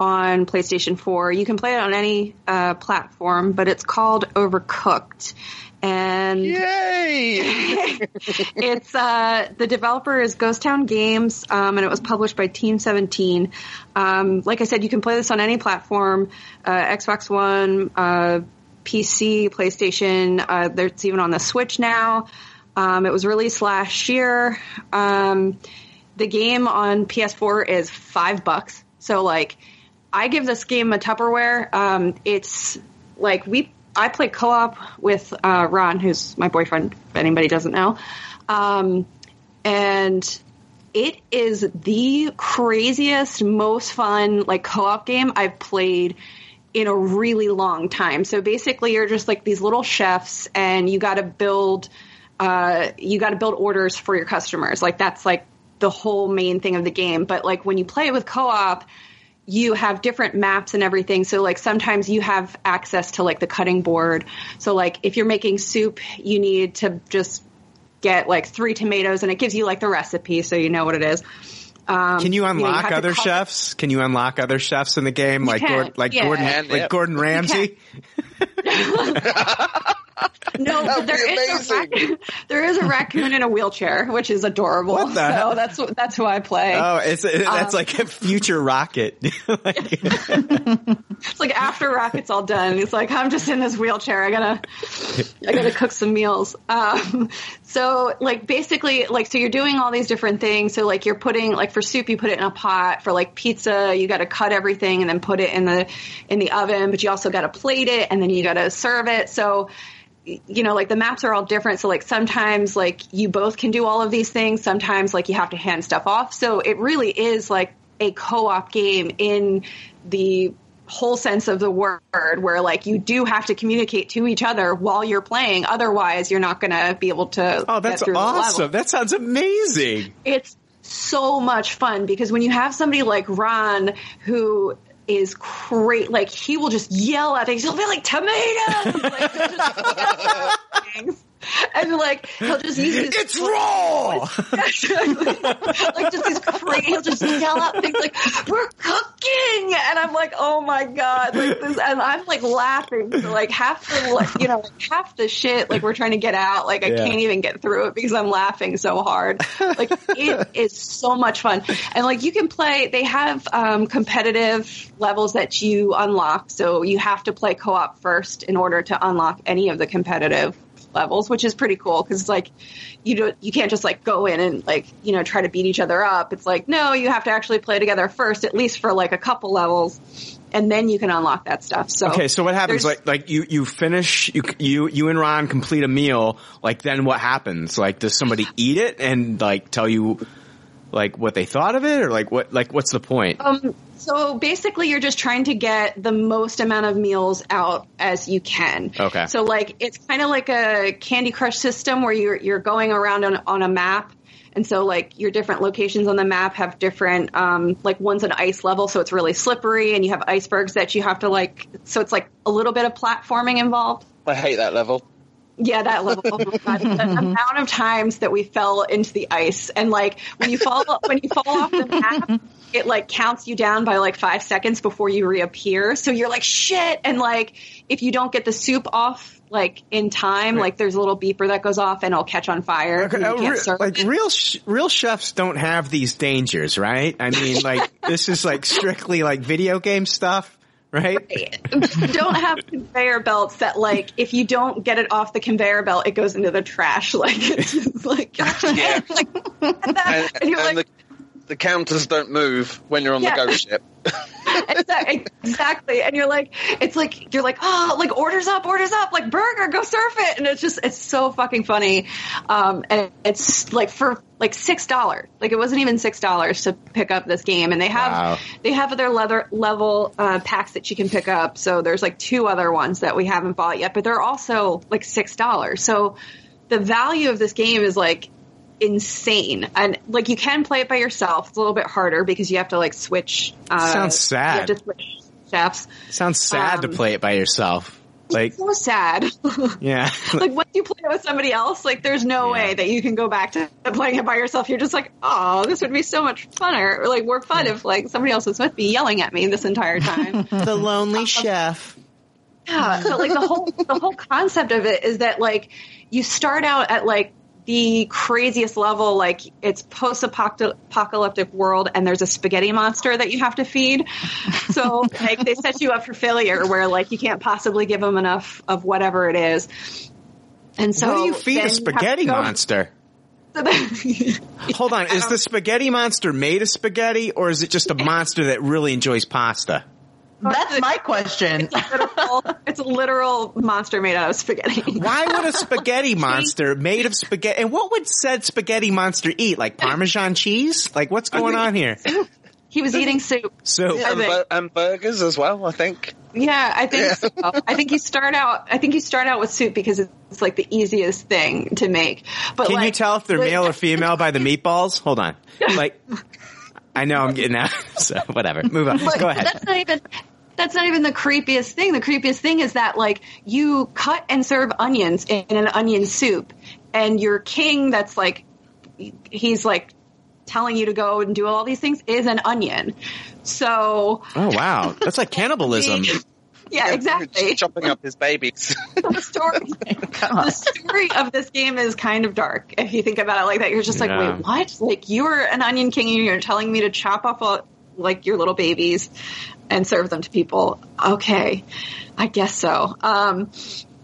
on PlayStation 4. You can play it on any uh, platform, but it's called Overcooked. And Yay! it's uh, the developer is Ghost Town Games, um, and it was published by Team 17. Um, like I said, you can play this on any platform: uh, Xbox One, uh, PC, PlayStation. Uh, it's even on the Switch now. Um, it was released last year. Um, the game on PS4 is five bucks. So like, I give this game a Tupperware. Um, it's like we I play co-op with uh, Ron, who's my boyfriend. If anybody doesn't know, um, and it is the craziest, most fun like co-op game I've played in a really long time. So basically, you're just like these little chefs, and you got to build, uh, you got to build orders for your customers. Like that's like the whole main thing of the game. But like when you play it with co-op, you have different maps and everything. So like sometimes you have access to like the cutting board. So like if you're making soup, you need to just get like three tomatoes, and it gives you like the recipe, so you know what it is. Um, Can you know, unlock have to other cut- chefs? Can you unlock other chefs in the game, like can, Gordon, like yeah. Gordon, And, like yeah. Gordon Ramsay? No, That'd but there be a raccoon, there is a raccoon in a wheelchair, which is adorable. What the hell? So that's that's who I play. Oh, it's that's Um, like a future rocket. Like- It's like after Rocket's all done, he's like, I'm just in this wheelchair. I gotta, I gotta cook some meals. Um, so like basically, like so you're doing all these different things. So like you're putting like for soup, you put it in a pot. For like pizza, you got to cut everything and then put it in the in the oven. But you also got to plate it and then you got to serve it. So you know, like the maps are all different. So like sometimes like you both can do all of these things. Sometimes like you have to hand stuff off. So it really is like a co-op game in the whole sense of the word where like you do have to communicate to each other while you're playing otherwise you're not going to be able to Oh, that's get through the level awesome. That sounds amazing. it's so much fun because when you have somebody like Ron who is great, like he will just yell at things. He'll be like tomatoes, like, he'll just yell at things. and like he'll just use his It's raw. like just these crazy. He'll just yell out things like "We're cooking," and I'm like, "Oh my god!" Like this, and I'm like laughing. So like half the like you know like half the shit like we're trying to get out. Like I Yeah. can't even get through it because I'm laughing so hard. Like it is so much fun, and like you can play. They have um, competitive levels that you unlock, so you have to play co-op first in order to unlock any of the competitive levels, which is pretty cool because it's like you don't you can't just like go in and like you know try to beat each other up. It's like no, you have to actually play together first, at least for like a couple levels, and then you can unlock that stuff. So Okay, so what happens? Like, like you, you finish, you, you, you and Ron complete a meal. Like, then what happens? Like, does somebody eat it and like tell you, like, what they thought of it, or like what, like, what's the point? Um, so basically, you're just trying to get the most amount of meals out as you can. Okay. So like, it's kind of like a Candy Crush system where you're you're going around on on a map. And so, like, your different locations on the map have different, um, like, one's an ice level, so it's really slippery, and you have icebergs that you have to, like, so it's like a little bit of platforming involved. I hate that level. Yeah, that level. Oh the amount of times that we fell into the ice, and like when you fall when you fall off the map, it like counts you down by like five seconds before you reappear. So you're like shit, and like if you don't get the soup off like in time, like there's a little beeper that goes off and I'll catch on fire. you Uh, can't re- like real, sh- real chefs don't have these dangers, right? I mean, like this is like strictly like video game stuff, right? don't have conveyor belts that like if you don't get it off the conveyor belt, it goes into the trash. Like it's just like, Yeah. like and, that- And, and you're and like. the, the counters don't move when you're on Yeah. the ghost ship. Exactly, exactly. And you're like, it's like, you're like, oh, like orders up, orders up, like burger, go surf it. And it's just, it's so fucking funny. Um, and it's like for like $6. Like it wasn't even $6 to pick up this game. And they have, Wow. they have their leather level, uh, packs that you can pick up. So there's like two other ones that we haven't bought yet, but they're also like $6. So the value of this game is like, insane and like you can play it by yourself it's a little bit harder because you have to like switch uh Sounds sad. you have to switch chefs Sounds sad to Um, play it by yourself. Like, so sad yeah, like once you play it with somebody else like there's no Yeah. way that you can go back to playing it by yourself you're just like oh this would be so much funner or like more fun if like somebody else was with me yelling at me this entire time the lonely chef. Yeah, but like the whole the whole concept of it is that like you start out at like the craziest level, like it's post apocalyptic world, and there's a spaghetti monster that you have to feed. So like they set you up for failure, where like you can't possibly give them enough of whatever it is. And so How do you feed a spaghetti monster? Hold on, is the spaghetti monster made of spaghetti, or is it just a monster that really enjoys pasta? That's my question. literal, it's a literal monster made out of spaghetti. Why would a spaghetti monster made of spaghetti? And what would said spaghetti monster eat? Like Parmesan cheese? Like what's going on here? He was eating soup. So I And, think- bur- and burgers as well, I think. Yeah, I think so. I think you start out. I think you start out with soup because it's like the easiest thing to make. But can like, you tell if they're but- male or female by the meatballs? Hold on. Like, I know I'm getting out. So whatever. Move on. But Go ahead. That's not even. That's not even the creepiest thing. The creepiest thing is that like you cut and serve onions in an onion soup, and your king that's like he's like telling you to go and do all these things is an onion. So Oh wow, that's like cannibalism. Yeah, exactly. Chopping up his babies. the story the story of this game is kind of dark if you think about it like that. You're just like Yeah. wait what? Like you were an onion king and you're telling me to chop off all, like your little babies and serve them to people. Okay. I guess so. Um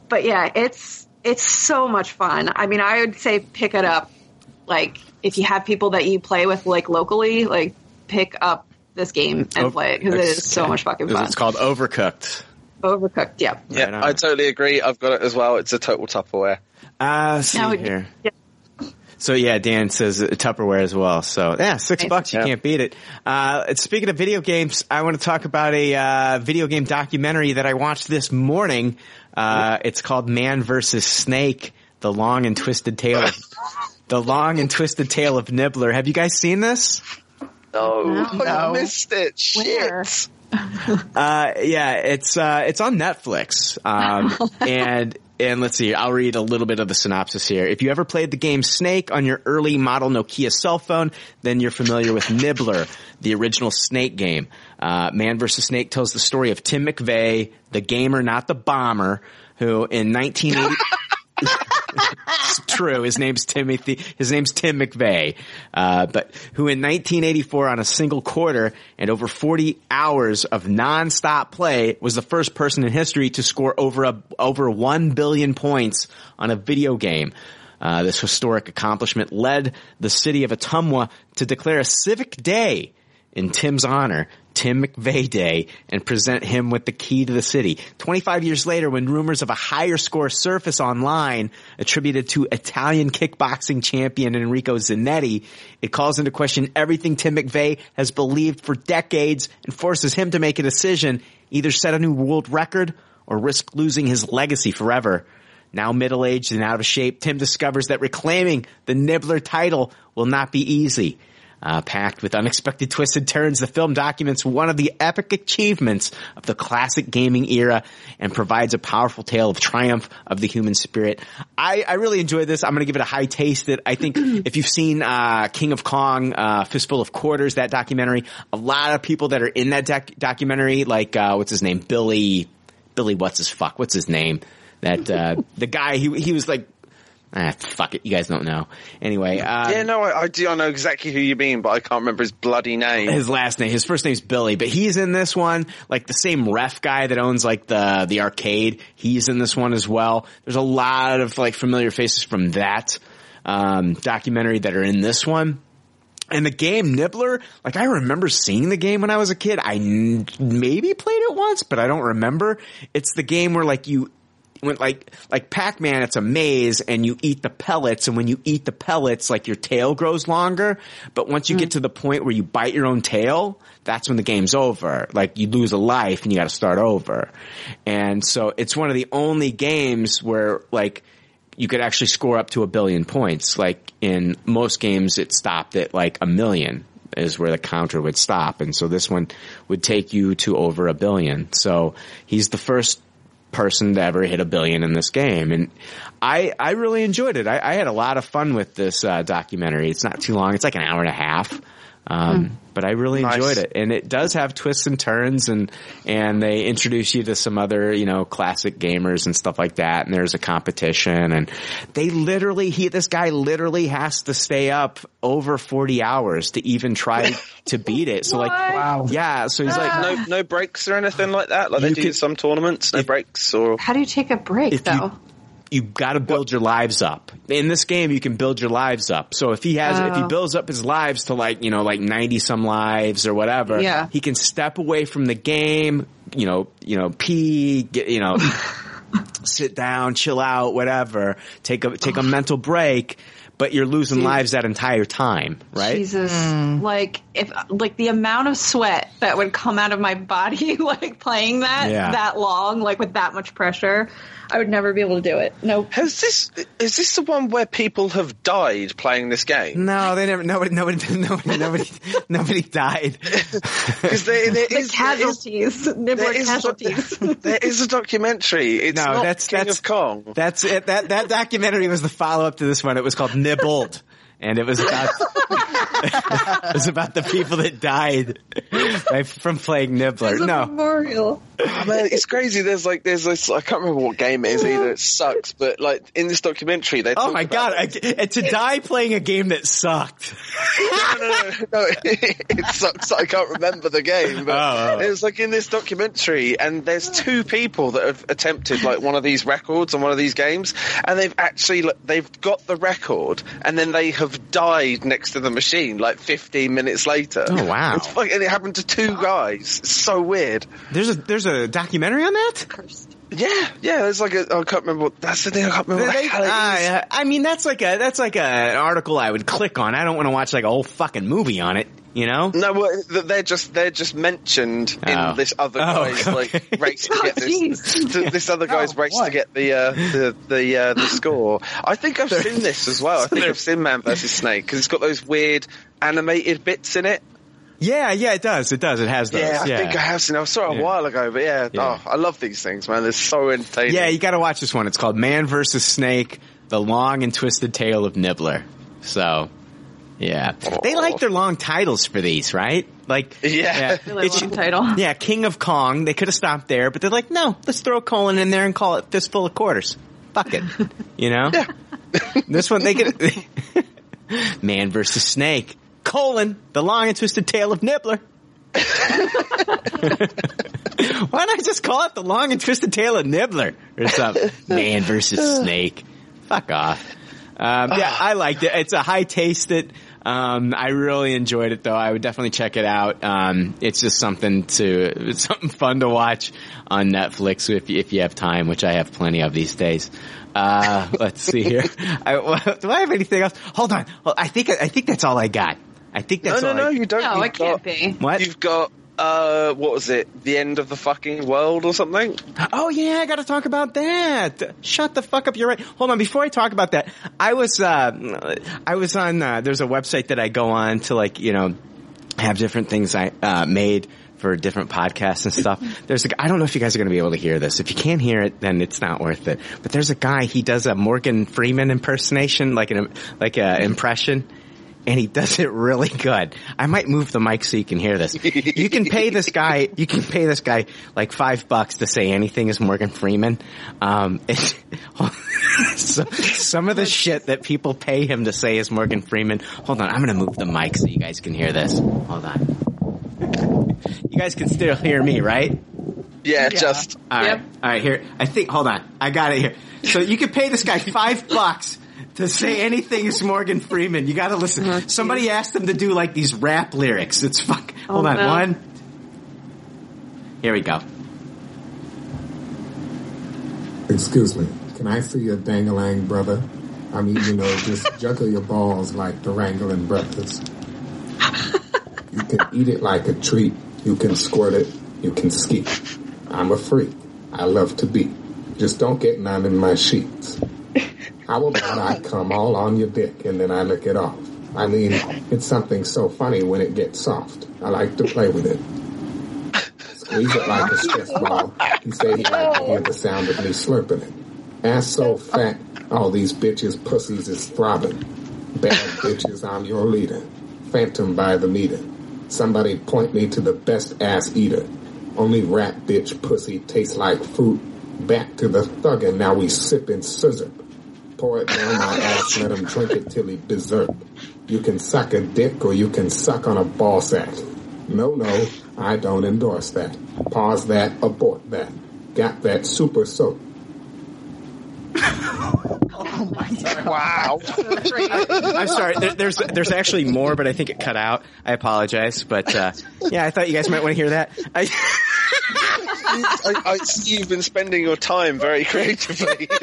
but yeah it's it's so much fun. I mean i would say pick it up like if you have people that you play with like locally like pick up this game and play it because it is so much fucking fun. It's called Overcooked. Overcooked yeah yeah, Right. I totally agree. I've got it as well. It's a total Tupperware. Uh, see Now, here. yeah. So yeah, Dan says uh, Tupperware as well. So yeah, six Nice. bucks, you Yeah. can't beat it. Uh, speaking of video games, I want to talk about a uh, video game documentary that I watched this morning. Uh, it's called Man vs. Snake: The Long and Twisted Tale. Of, the Long and Twisted Tale of Nibbler. Have you guys seen this? No, I No. missed it. Where? Uh, yeah, it's uh, it's on Netflix. Um, and and let's see, I'll read a little bit of the synopsis here. If you ever played the game Snake on your early model Nokia cell phone, then you're familiar with Nibbler, the original Snake game. Uh, Man vs. Snake tells the story of Tim McVeigh, the gamer, not the bomber, who in 1980. It's true. His name's Timothy. His name's Tim McVeigh, uh, but who in 1984 on a single quarter and over 40 hours of non-stop play was the first person in history to score over a over 1 billion points on a video game. Uh, this historic accomplishment led the city of Ottumwa to declare a civic day in Tim's honor, Tim McVeigh Day, and present him with the key to the city. 25 years later, when rumors of a higher score surface online attributed to Italian kickboxing champion Enrico Zanetti, it calls into question everything Tim McVeigh has believed for decades and forces him to make a decision, either set a new world record or risk losing his legacy forever. Now middle-aged and out of shape, Tim discovers that reclaiming the Nibbler title will not be easy. Uh, packed with unexpected twists and turns, the film documents one of the epic achievements of the classic gaming era and provides a powerful tale of triumph of the human spirit. I, I really enjoyed this. I'm going to give it a high taste. That I think if you've seen uh, King of Kong, uh, Fistful of Quarters, that documentary, a lot of people that are in that doc- documentary, like uh, what's his name, Billy, Billy, what's his fuck, what's his name? That uh, the guy he he was like. Ah, fuck it. You guys don't know. Anyway, uh, Yeah, no, I, I do. I know exactly who you mean, but I can't remember his bloody name. his last name. His first name's Billy, but he's in this one. Like the same ref guy that owns like the the arcade. He's in this one as well. There's a lot of like familiar faces from that um, documentary that are in this one. And the game Nibbler, like I remember seeing the game when I was a kid. I n- maybe played it once, but I don't remember. It's the game where like you when like like Pac-Man, it's a maze and you eat the pellets, and when you eat the pellets, like your tail grows longer. But once you get to the point where you bite your own tail, that's when the game's over. Like you lose a life and you got to start over. And so it's one of the only games where like you could actually score up to a billion points. Like in most games, it stopped at like a million is where the counter would stop. And so this one would take you to over a billion. So he's the first person to ever hit a billion in this game. And I, I really enjoyed it. I, I had a lot of fun with this uh, documentary. It's not too long. It's like an hour and a half. Um, but I really Nice. enjoyed it. And it does have twists and turns and, and they introduce you to some other, you know, classic gamers and stuff like that. And there's a competition and they literally, he, this guy literally has to stay up over 40 hours to even try to beat it. So like, Wow. yeah, so he's like, no, no breaks or anything like that. Like they You do could- some tournaments, no if- breaks or. How do you take a break If you- though? you've got to build your lives up. In this game, you can build your lives up. So if he has, if he Oh. builds up his lives to like, you know, like 90 some lives or whatever, Yeah. he can step away from the game, you know, you know, pee, get, you know, sit down, chill out, whatever, take a, take a oh. mental break, but you're losing lives that entire time, right? Jesus, hmm. like if like the amount of sweat that would come out of my body, like playing that Yeah. that long, like with that much pressure, I would never be able to do it. Nope. Has this is this the one where people have died playing this game? No, they never, nobody, nobody, nobody, nobody, nobody died. Because there, there The is there is- casualties, nibbler there is, casualties. there is a documentary. It's No, not that's- King that's- of Kong. That's it. That that documentary was the follow up to this one. It was called Nibbled, and it was about it was about the people that died from playing Nibbler. No, memorial. I mean, it's crazy. There's like, there's this. I can't remember what game it is either. It sucks, but like in this documentary, they. oh my about- god! I, to die playing a game that sucked. no, no, no, no. it sucks. I can't remember the game, but Oh, oh. it was like in this documentary, and there's two people that have attempted like one of these records on one of these games, and they've actually they've got the record, and then they have died next to the machine like 15 minutes later. Oh, wow. It's like, and it happened to two guys. It's so weird. There's a there's a documentary on that. Cursed. Yeah, yeah. There's like a. I can't remember. What, that's the thing. I can't remember. They- what the hell it is. uh, I mean, that's like a that's like a, an article I would click on. I don't want to watch like a whole fucking movie on it. You know? No, well, they're just they're just mentioned Oh. in this other Oh, guy's okay. like race to get this. to- this other guy's Oh, race to get the uh, the the uh, the score. I think I've seen this as well. I think I've seen Man vs Snake because it's got those weird animated bits in it. Yeah, yeah, it does. It does. It has those. Yeah, Yeah, I think I have seen. I saw it a Yeah. while ago, but yeah, Yeah. oh, I love these things, man. They're so entertaining. Yeah, you got to watch this one. It's called Man vs. Snake: The Long and Twisted Tale of Nibbler. So, yeah, they like their long titles for these, right? Like, Yeah. Really it's- long title. yeah, King of Kong. They could have stopped there, but they're like, no, let's throw a colon in there and call it Fistful of Quarters. Fuck it, you know. this one they could. Man versus Snake: colon The Long and Twisted Tale of Nibbler. Why not just call it the long and twisted tale of Nibbler or something? Man versus snake. Fuck off. Um, yeah, I liked it. It's a high taste tasted. Um, I really enjoyed it though. I would definitely check it out. Um, it's just something to, it's something fun to watch on Netflix if you, if you have time, which I have plenty of these days. Uh, let's see here. I, do I have anything else? Hold on. Well, I think, I think that's all I got. I think that's no, all no, I, you don't. No, You've it can't got- be. What? You've got uh, what was it? The end of the fucking world or something? Oh yeah, I got to talk about that. Shut the fuck up. You're right. Hold on. Before I talk about that, I was uh, I was on. Uh, there's a website that I go on to like you know have different things I uh, made for different podcasts and stuff. There's a, I don't know if you guys are going to be able to hear this. If you can't hear it, then it's not worth it. But there's a guy. He does a Morgan Freeman impersonation, like an like a impression. And he does it really good. I might move the mic so you can hear this. You can pay this guy, you can pay this guy like five bucks to say anything as Morgan Freeman. Um, so, some of the shit that people pay him to say is Morgan Freeman. Hold on, I'm gonna move the mic so you guys can hear this. Hold on. You guys can still hear me, right? Yeah, just All right, Yep. all right. Here, I think. Hold on, I got it here. So you can pay this guy five bucks to say anything as Morgan Freeman. You got to listen. Oh, Somebody asked him to do like these rap lyrics. It's fuck. Oh, Hold Oh, on, no. one. Here we go. Excuse me, can I see your dangalang brother? I mean, you know, just juggle your balls like the Ringling brothers. You can eat it like a treat. You can squirt it. You can ski. I'm a freak. I love to beat. Just don't get none in my sheets. How about I come all on your dick and then I lick it off? I mean, it's something so funny when it gets soft. I like to play with it. Squeeze it like a stress ball. He said he liked to hear the sound of me slurping it. Ass so fat, all these bitches' pussies is throbbing. Bad bitches, I'm your leader. Phantom by the meter. Somebody point me to the best ass eater. Only rat bitch pussy tastes like fruit. Back to the thuggin', now we sippin' scissor. Pour it down my ass, let him drink it till he berserk. You can suck a dick or you can suck on a ball sack. No, no, I don't endorse that. Pause that, abort that. Got that super soap. Oh my god! Wow. I'm sorry. There, there's there's actually more, but I think it cut out. I apologize, but uh, yeah, I thought you guys might want to hear that. I, I, I see you've been spending your time very creatively. you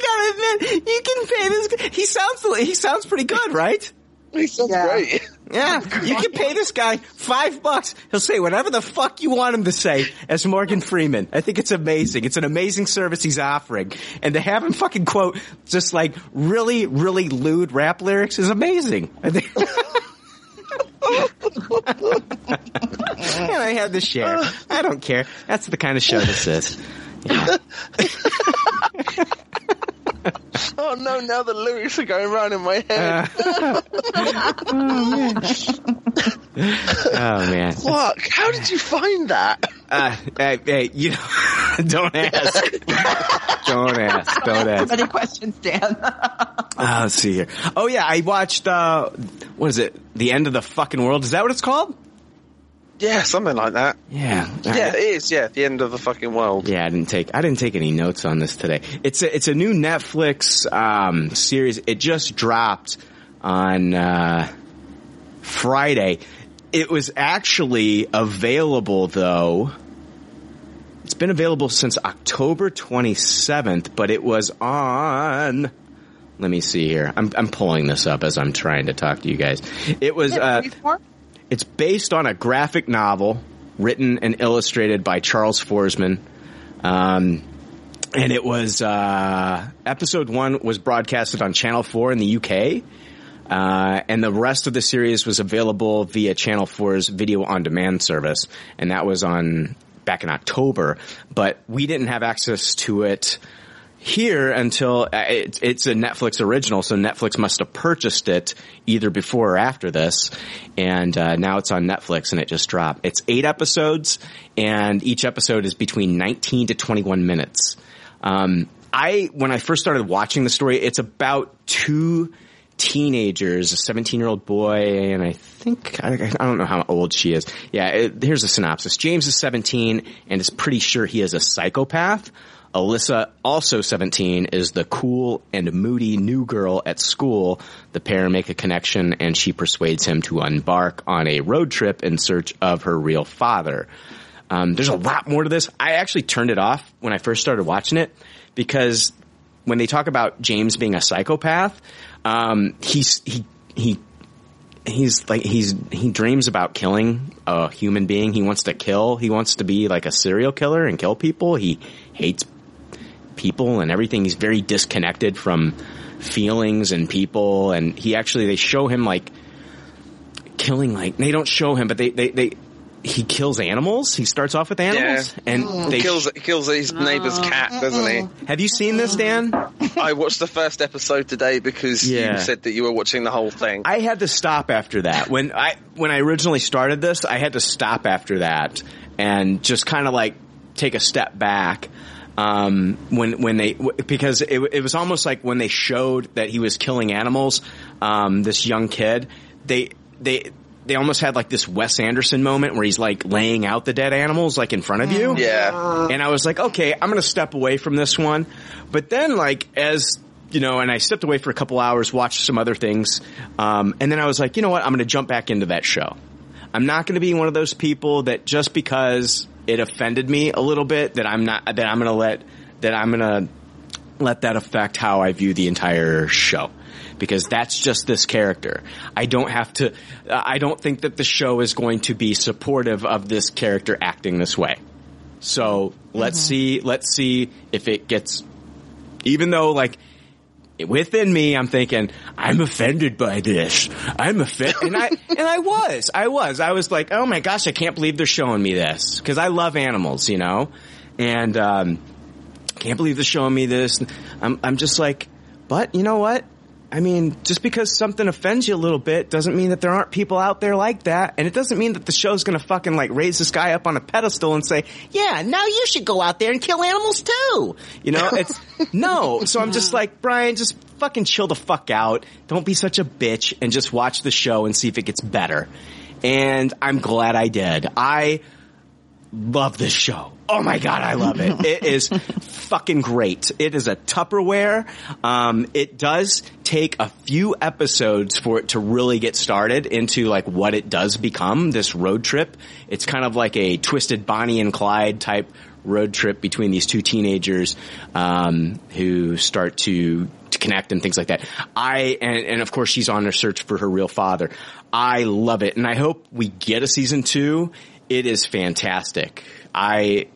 gotta admit, you can pay this. guy- He sounds he sounds pretty good, right? he sounds Yeah. great. Yeah, you can pay this guy five bucks. He'll say whatever the fuck you want him to say as Morgan Freeman. I think it's amazing. It's an amazing service he's offering. And to have him fucking quote just like really, really lewd rap lyrics is amazing. I think. and I had to share. I don't care. That's the kind of show this is. Yeah. Oh no! Now the lyrics are going round in my head. Oh man. Fuck! How did you find that? Uh, hey, hey, you know, don't ask. don't ask. Don't ask. Any questions, Dan? Uh, let's see here. Oh yeah, I watched. uh What is it? The end of the fucking world. Is that what it's called? Yeah, something like that. Yeah. Yeah, it is. Yeah, the end of the fucking world. Yeah, I didn't take I didn't take any notes on this today. It's a it's a new Netflix um, series. It just dropped on uh, Friday. It was actually available though It's been available since October 27th, but it was on. Let me see here. I'm I'm pulling this up as I'm trying to talk to you guys. It was. Uh, it's based on a graphic novel written and illustrated by Charles Forsman. Um, and it was uh, episode one was broadcasted on Channel Four in the UK, uh, and the rest of the series was available via Channel 4's video on demand service, and that was on back in October. But we didn't have access to it here until uh, it, it's a Netflix original, so Netflix must have purchased it either before or after this, and uh, now it's on Netflix and it just dropped. It's eight episodes, and each episode is between 19 to 21 minutes. Um, I when I first started watching the story, it's about two teenagers, a 17 year old boy, and I think, I, I don't know how old she is. Yeah, it, here's a synopsis. James is 17 and is pretty sure he is a psychopath. Alyssa, also 17, is the cool and moody new girl at school. The pair make a connection and she persuades him to embark on a road trip in search of her real father. Um, there's a lot more to this. I actually turned it off when I first started watching it because when they talk about James being a psychopath, um, he's he he he's like he's he dreams about killing a human being. He wants to kill. He wants to be like a serial killer and kill people. He hates people and everything. He's very disconnected from feelings and people. And he actually they show him like killing like they don't show him, but they they they he kills animals. He starts off with animals, Yeah. and mm. they kills he kills his neighbour's cat, doesn't he? Have you seen this, Dan? I watched the first episode today because Yeah. you said that you were watching the whole thing. I had to stop after that. When I when I originally started this, I had to stop after that and just kind of like take a step back. Um, when when they w- because it, it was almost like when they showed that he was killing animals, um, this young kid, they they they almost had like this Wes Anderson moment where he's like laying out the dead animals like in front of you. Yeah. And I was like, okay, I'm going to step away from this one. But then like as you know, and I stepped away for a couple hours, watched some other things, um, and then I was like, you know what, I'm going to jump back into that show. I'm not going to be one of those people that just because it offended me a little bit that I'm not that I'm going to let that I'm to let that affect how I view the entire show. Because that's just this character. I don't have to, I don't think that the show is going to be supportive of this character acting this way. So let's mm-hmm. see, let's see if it gets, even though like, within me, I'm thinking, I'm offended by this. I'm offended. And I, and I was, I was, I was like, oh my gosh, I can't believe they're showing me this. Cause I love animals, you know? And, um, can't believe they're showing me this. I'm, I'm just like, but you know what? I mean, just because something offends you a little bit doesn't mean that there aren't people out there like that. And it doesn't mean that the show's gonna fucking like raise this guy up on a pedestal and say, yeah, now you should go out there and kill animals too. You know, it's, no. So I'm just like, Brian, just fucking chill the fuck out. Don't be such a bitch and just watch the show and see if it gets better. And I'm glad I did. I love this show. Oh my god, I love it. It is fucking great. It is a Tupperware. Um, it does take a few episodes for it to really get started into like what it does become, this road trip. It's kind of like a twisted Bonnie and Clyde type road trip between these two teenagers, um, who start to, to connect and things like that. I, and, and of course she's on her search for her real father. I love it and I hope we get a season two. It is fantastic. I,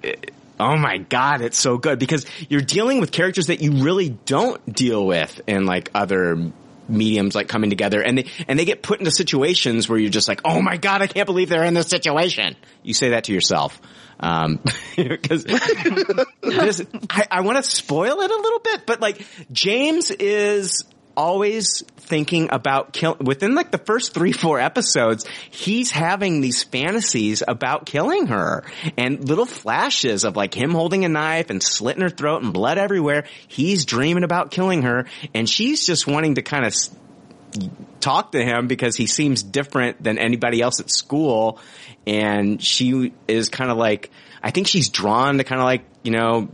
oh my god, it's so good because you're dealing with characters that you really don't deal with in like other mediums like coming together and they, and they get put into situations where you're just like, oh my god, I can't believe they're in this situation. You say that to yourself. Um, cause this, I, I want to spoil it a little bit, but like James is always thinking about kill within like the first three four episodes he's having these fantasies about killing her. And little flashes of like him holding a knife and slitting her throat and blood everywhere. He's dreaming about killing her. And she's just wanting to kind of talk to him because he seems different than anybody else at school. And she is kind of like i think she's drawn to kind of like you know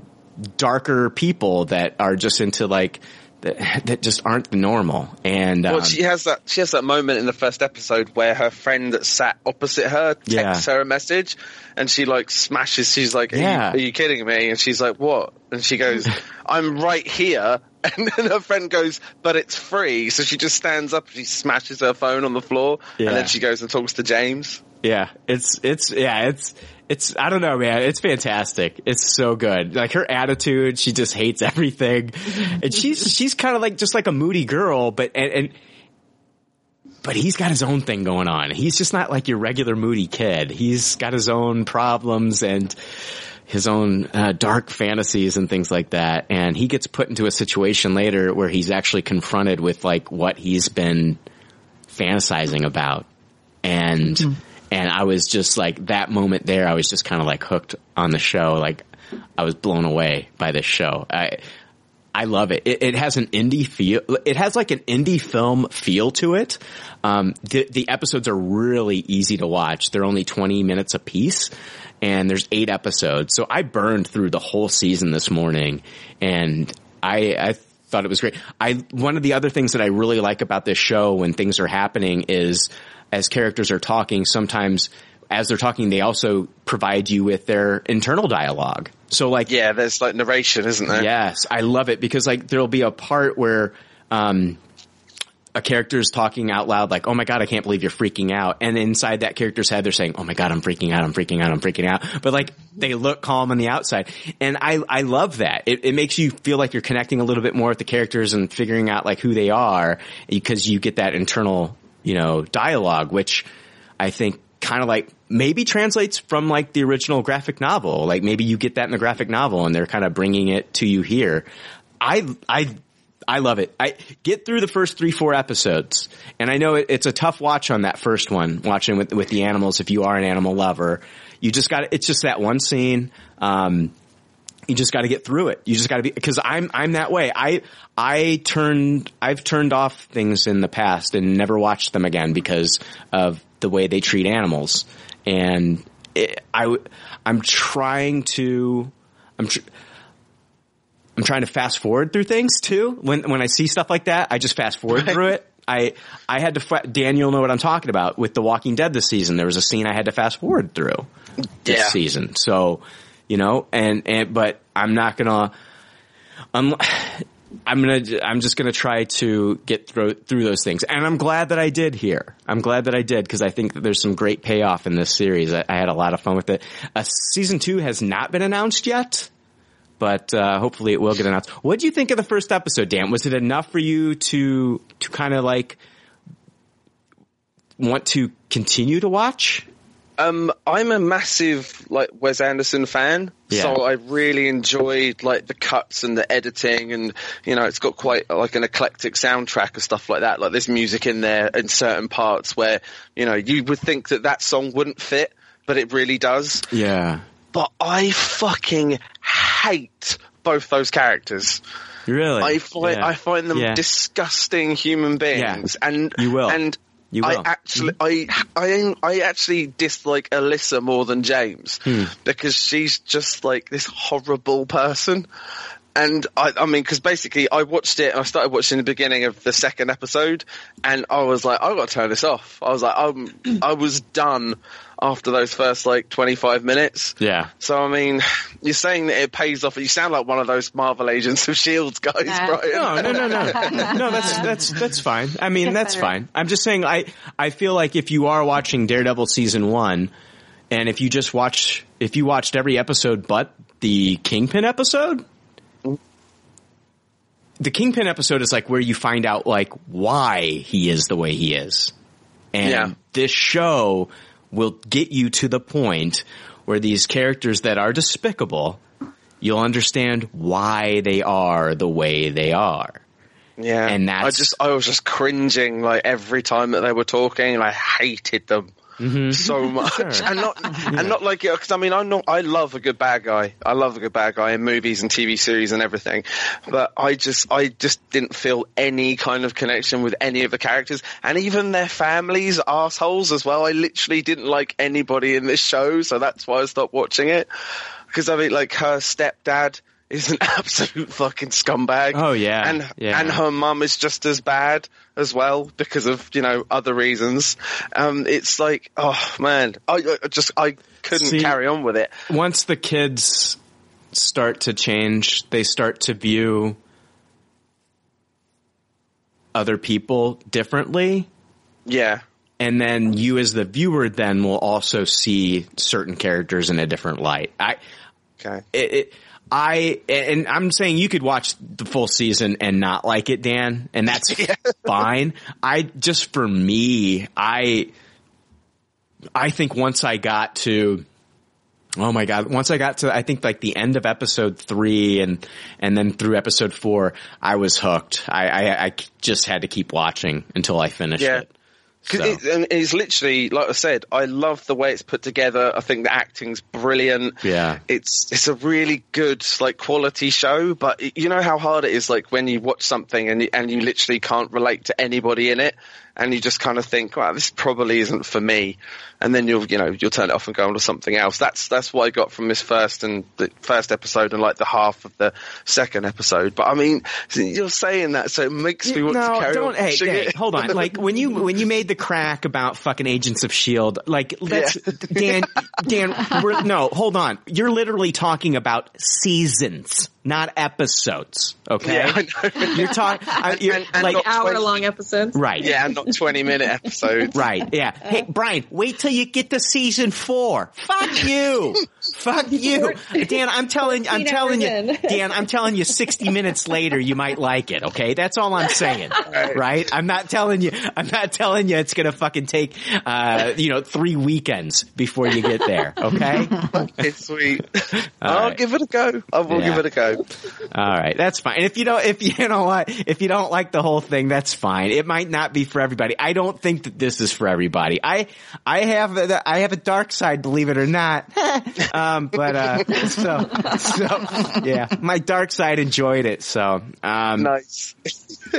darker people that are just into like that, that just aren't the normal. And Well, um, she has that. She has that moment in the first episode where her friend that sat opposite her texts Yeah. her a message, and she like smashes. She's like, are, Yeah. you, "Are you kidding me?" And she's like, "What?" And she goes, "I'm right here." And then her friend goes, "But it's free." So she just stands up. She smashes her phone on the floor, Yeah. and then she goes and talks to James. Yeah, it's it's yeah, it's it's I don't know, man. It's fantastic. It's so good. Like her attitude, she just hates everything, and she's she's kind of like just like a moody girl, but and, and but he's got his own thing going on. He's just not like your regular moody kid. He's got his own problems and his own uh, dark fantasies and things like that. And he gets put into a situation later where he's actually confronted with like what he's been fantasizing about. And, and I was just like that moment there, I was just kind of like hooked on the show. Like I was blown away by this show. I, I love it. it. It has an indie feel. It has like an indie film feel to it. Um, the, the episodes are really easy to watch. They're only 20 minutes a piece and there's eight episodes. So I burned through the whole season this morning and I, I thought it was great. I, one of the other things that I really like about this show when things are happening is as characters are talking, sometimes as they're talking, they also provide you with their internal dialogue. So like, Yeah, there's like narration, isn't there? Yes, I love it because like there'll be a part where um a character's talking out loud like, "Oh my god, I can't believe you're freaking out." And inside that character's head they're saying, "Oh my god, I'm freaking out. I'm freaking out. I'm freaking out." But like they look calm on the outside. And I I love that. It it makes you feel like you're connecting a little bit more with the characters and figuring out like who they are because you get that internal, you know, dialogue which I think kind of like maybe translates from like the original graphic novel. Like maybe you get that in the graphic novel and they're kind of bringing it to you here. I, I, I love it. I get through the first three, four episodes and I know it, it's a tough watch on that first one, watching with, with the animals. If you are an animal lover, you just got it's just that one scene. Um, you just got to get through it. You just got to be because I'm I'm that way. I I turned I've turned off things in the past and never watched them again because of the way they treat animals. And it, I I'm trying to I'm tr- I'm trying to fast forward through things too. When when I see stuff like that, I just fast forward through it. I I had to fa- Daniel know what I'm talking about with The Walking Dead this season. There was a scene I had to fast forward through this Yeah. season. So, you know, and and but I'm not gonna. I'm I'm gonna I'm just gonna try to get through through those things, and I'm glad that I did here. I'm glad that I did because I think that there's some great payoff in this series. I, I had a lot of fun with it. Uh, season two has not been announced yet but uh, hopefully it will get announced. What do you think of the first episode, Dan? Was it enough for you to to kind of like want to continue to watch? Um, I'm a massive like Wes Anderson fan, Yeah. so I really enjoyed like the cuts and the editing, and you know, it's got quite like an eclectic soundtrack and stuff like that. Like there's music in there in certain parts where you know you would think that that song wouldn't fit, but it really does. Yeah, But I fucking hate both those characters. really. I find Yeah. I find them Yeah. disgusting human beings, and You will. and You I will. Mm-hmm. actually I I I actually dislike Alyssa more than James Hmm. because she's just like this horrible person. And I, I mean, because basically, I watched it and I started watching the beginning of the second episode, and I was like, I got to turn this off. I was like, I'm, I was done after those first like 25 minutes. Yeah. So I mean, you're saying that it pays off. You sound like one of those Marvel Agents of Shield guys, Nah. Brian. No, no, no, no, no. That's that's that's fine. I mean, that's fine. I'm just saying. I I feel like if you are watching Daredevil season one, and if you just watch, if you watched every episode but the Kingpin episode, the Kingpin episode is like where you find out like why he is the way he is, and Yeah. this show will get you to the point where these characters that are despicable, you'll understand why they are the way they are. Yeah, And I just I was just cringing like every time that they were talking, and I hated them Mm-hmm. so much. And not and not like because I mean I'm not I love a good bad guy. I love a good bad guy in movies and TV series and everything. But I just I just didn't feel any kind of connection with any of the characters, and even their families assholes as well. I literally didn't like anybody in this show, so that's why I stopped watching it. Because I mean, like her stepdad is an absolute fucking scumbag. Oh, yeah. and Yeah. and her mum is just as bad as well because of you know other reasons. Um, it's like, oh man, I, I just I couldn't See- carry on with it. once the kids start to change, they start to view other people differently. Yeah, And then you as the viewer then will also see certain characters in a different light. I, okay. it, it, I, and I'm saying you could watch the full season and not like it, Dan, and that's fine. I, just for me, I, I think once I got to, Oh my god! Once I got to, I think like the end of episode three, and and then through episode four, I was hooked. I I, I just had to keep watching until I finished Yeah. it. Cause So- it, and it's literally, like I said, I love the way it's put together. I think the acting's brilliant. Yeah. It's, it's a really good, like, quality show, but you know how hard it is, like, when you watch something and you, and you literally can't relate to anybody in it, and you just kind of think, wow, this probably isn't for me. And then you'll, you know, you'll turn it off and go on to something else. That's, that's what I got from this first and the first episode and like the half of the second episode. But I mean, you're saying that, so it makes me want no, to carry don't. on Hey, hey, hold on. Like when you when you made the crack about fucking Agents of Shield, like let's Dan Dan. We're, no, hold on. You're literally talking about seasons, not episodes. Okay, Yeah, I know. you're talking you're, And- and like not Hour long episodes. right. Yeah, not 20 minute episodes. Right, yeah. Hey, Brian, wait till you get to season four. Fuck you. Fuck you. Dan, I'm telling, I'm telling you. Dan, I'm telling you 60 minutes later you might like it, okay? That's all I'm saying. Right? I'm not telling you, I'm not telling you it's gonna fucking take, uh, you know, three weekends before you get there, okay? Okay, sweet. All I'll right. give it a go. I will Yeah. give it a go. All right, that's fine. And if you don't, if you know what, if you don't like the whole thing, that's fine. It might not be for everybody. I don't think that this is for everybody. I, I have, a, I have a dark side, believe it or not. Um, but uh, so, so yeah, my dark side enjoyed it. So, um, Nice.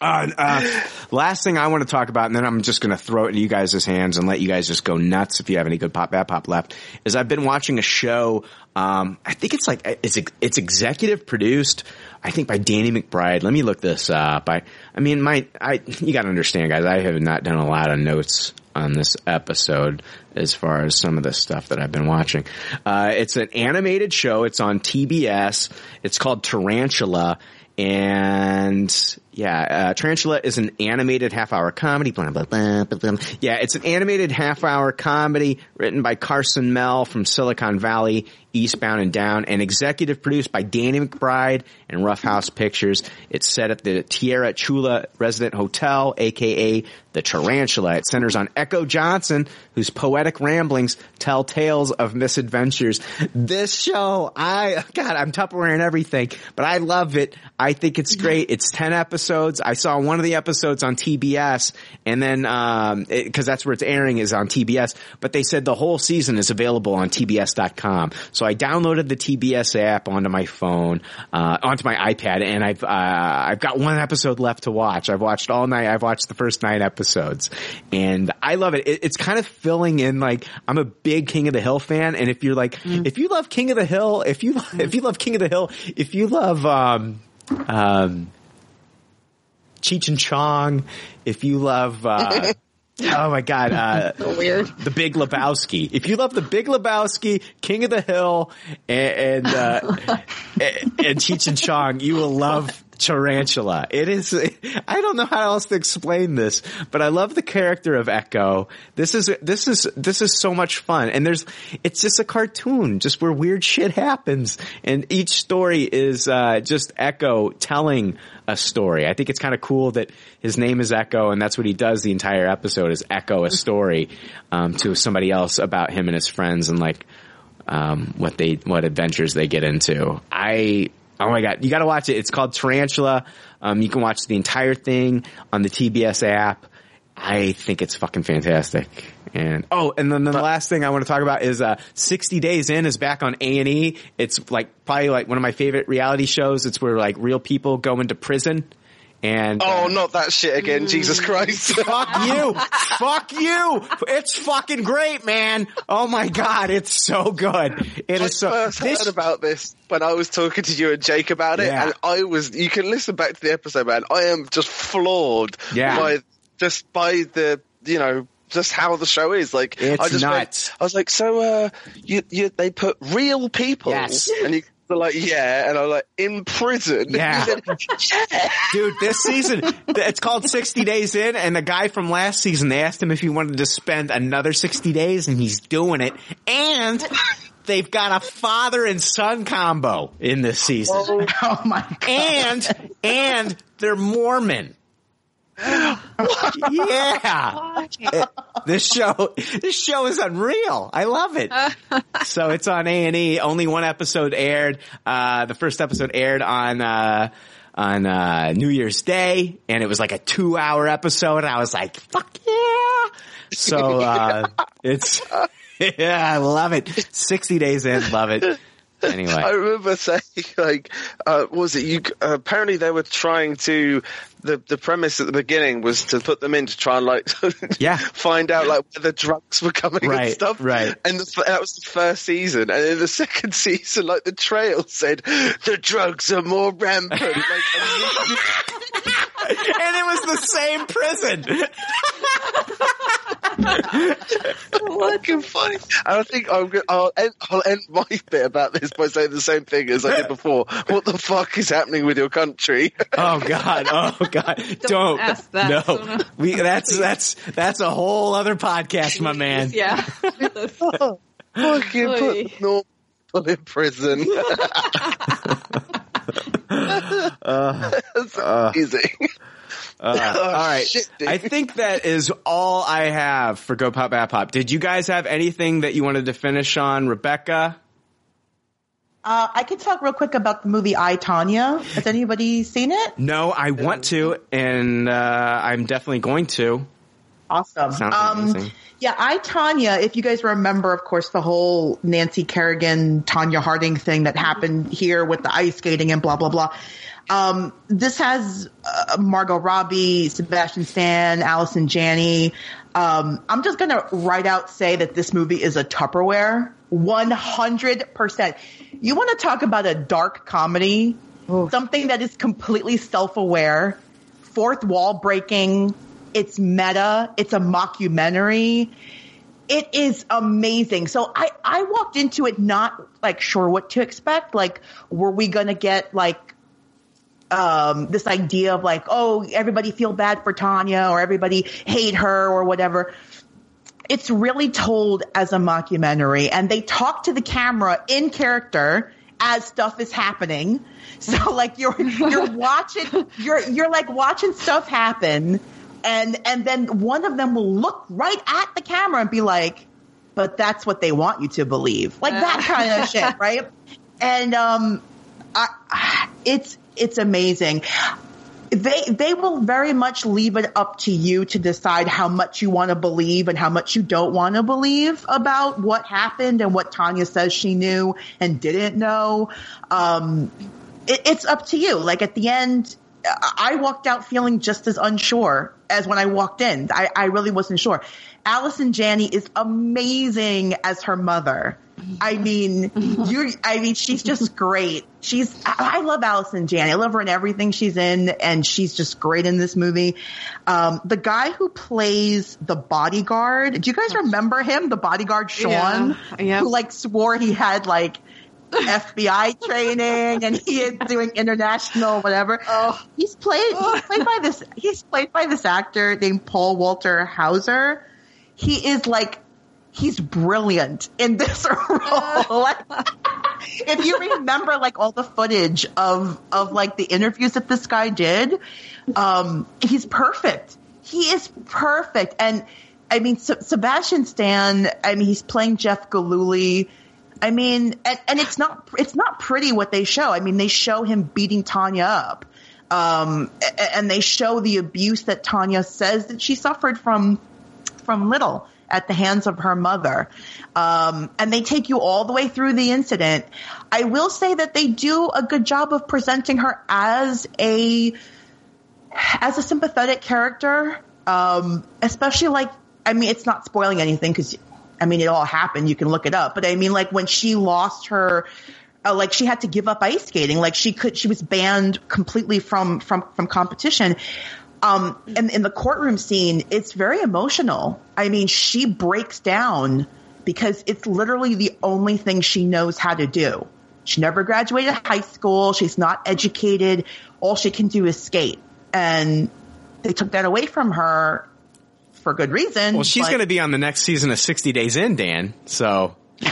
uh, uh, last thing I want to talk about, and then I'm just going to throw it into you guys' hands and let you guys just go nuts if you have any good pop, bad pop left, is I've been watching a show, um, I think it's like, it's, it's executive produced, I think by Danny McBride. Let me look this up. I, I mean, my, I, you gotta understand guys, I have not done a lot of notes on this episode as far as some of the stuff that I've been watching. Uh, it's an animated show. It's on TBS. It's called Tarantula and yeah, uh, Tarantula is an animated half hour comedy. Blah, blah, blah. Yeah, it's an animated half hour comedy written by Carson Mell from Silicon Valley, Eastbound and Down, and executive produced by Danny McBride and Rough House Pictures. It's set at the Tierra Chula Resident Hotel, aka the Tarantula. It centers on Echo Johnson, whose poetic ramblings tell tales of misadventures. This show, I, God, I'm Tupperware and everything, but I love it. I think it's great. It's 10 episodes. I saw one of the episodes on TBS and then, um, it, cause that's where it's airing is on TBS, but they said the whole season is available on TBS.com. So I downloaded the TBS app onto my phone, uh, onto my iPad and I've, uh, I've got one episode left to watch. I've watched all night. I've watched the first nine episodes and I love it. it it's kind of filling in like, I'm a big King of the Hill fan. And if you're like, if you love King of the Hill, if you, if you love King of the Hill, if you love, um, um, Cheech and Chong, if you love, uh, oh my god, uh, Weird. The Big Lebowski. If you love The Big Lebowski, King of the Hill, and, and, uh, and, and Cheech and Chong, you will love Tarantula. It is, I don't know how else to explain this, but I love the character of Echo. This is, this is, this is so much fun. And there's, it's just a cartoon, just where weird shit happens. And each story is, uh, just Echo telling a story. I think it's kind of cool that his name is Echo and that's what he does the entire episode is echo a story, um, to somebody else about him and his friends and like, um, what they, what adventures they get into. I, oh my god, you gotta watch it. It's called Tarantula. Um, you can watch the entire thing on the TBS app. I think it's fucking fantastic. And oh, and then the last thing I want to talk about is uh, 60 Days In is back on A and E. It's like probably like one of my favorite reality shows. It's where like real people go into prison And Oh, uh, not that shit again! Jesus Christ! fuck you, fuck you. It's fucking great, man. Oh my god, it's so good. It I is so. first This, heard about this when I was talking to you and Jake about it, Yeah. and I was. You can listen back to the episode, man. I am just floored Yeah. by just by the you know just how the show is. Like It's I just went- nuts. I was like, so uh, you you they put real people, Yes. and you. Were like, yeah, and I'm like, in prison. Yeah. He said, yeah. dude, this season it's called 60 Days In, and the guy from last season they asked him if he wanted to spend another 60 days, and he's doing it. And they've got a father and son combo in this season. Oh, oh my god. and and they're Mormon. yeah, It- this show this show is unreal. I love it. so it's on A and E. Only one episode aired. Uh, the first episode aired on. Uh, on uh, New Year's Day, and it was like a two-hour episode. And I was like, "Fuck yeah!" So uh, it's yeah, I love it. Sixty days in, love it. Anyway, I remember saying like, uh, what was it you? Uh, apparently, they were trying to. The the premise at the beginning was to put them in to try and like, Yeah. find out like where the drugs were coming Right, and stuff. right. And the, that was the first season, and in the second season, like the trail said, the drugs are more rampant. like, and it was the same prison. Fucking funny. And I think I'm gonna, I'll, end, I'll end my bit about this by saying the same thing as I did before. What the fuck is happening with your country? Oh God! Oh God! Don't, ask that. No, So no. we that's that's that's a whole other podcast, my man. Yeah. Fucking Oy. put normal in prison. That's uh, uh. amazing. Uh, all right, shit. I think that is all I have for Good Pop Bad Pop. Did you guys have anything that you wanted to finish on, Rebecca? Uh, I could talk real quick about the movie I Tonya. Has anybody seen it? No, I want to, and uh, I'm definitely going to. Awesome. Sounds Um, amazing. yeah, I Tonya. If you guys remember, of course, the whole Nancy Kerrigan, Tonya Harding thing that happened here with the ice skating and blah blah blah. Um, this has uh, Margot Robbie, Sebastian Stan, Allison Janney. Um, I'm just gonna right out say that this movie is a Tupperware, 100. percent You want to talk about a dark comedy? Something that is completely self-aware, fourth wall breaking. It's meta. It's a mockumentary. It is amazing. So I, I walked into it not like sure what to expect. Like, were we going to get like, um, this idea of like, oh, everybody feel bad for Tonya or everybody hate her or whatever. It's really told as a mockumentary and they talk to the camera in character as stuff is happening. So like you're, you're watching, you're, you're like watching stuff happen and, and then one of them will look right at the camera and be like, but that's what they want you to believe. Like that kind of shit, right? And, um, I, it's, it's amazing. They, they will very much leave it up to you to decide how much you want to believe and how much you don't want to believe about what happened and what Tonya says she knew and didn't know. Um, it, it's up to you. Like at the end, I walked out feeling just as unsure as when I walked in. I, I really wasn't sure. Allison Janney is amazing as her mother. I mean, you I mean, she's just great. She's, I I love Allison Janney. I love her in everything she's in, and she's just great in this movie. Um, the guy who plays the bodyguard, do you guys remember him? The bodyguard Sean, Yeah. Yep. who like swore he had like FBI training and he is doing international whatever. Oh. He's played he's played by this he's played by this actor named Paul Walter Hauser. He is like he's brilliant in this role. Like, if you remember like all the footage of of like the interviews that this guy did, um, he's perfect. He is perfect. And I mean, Se- Sebastian Stan. I mean, he's playing Jeff Gillooly. I mean, and, and it's not it's not pretty what they show. I mean, they show him beating Tonya up, um, and they show the abuse that Tonya says that she suffered from from little at the hands of her mother. Um, and they take you all the way through the incident. I will say that they do a good job of presenting her as a as a sympathetic character, um, especially like, I mean, it's not spoiling anything because, I mean, it all happened. You can look it up. But I mean, like when she lost her, uh, like she had to give up ice skating. Like she could, she was banned completely from, from, from competition. Um, and in the courtroom scene, it's very emotional. I mean, she breaks down because it's literally the only thing she knows how to do. She never graduated high school. She's not educated. All she can do is skate. And they took that away from her for good reason. Well, she's but- going to be on the next season of 60 Days In, Dan. So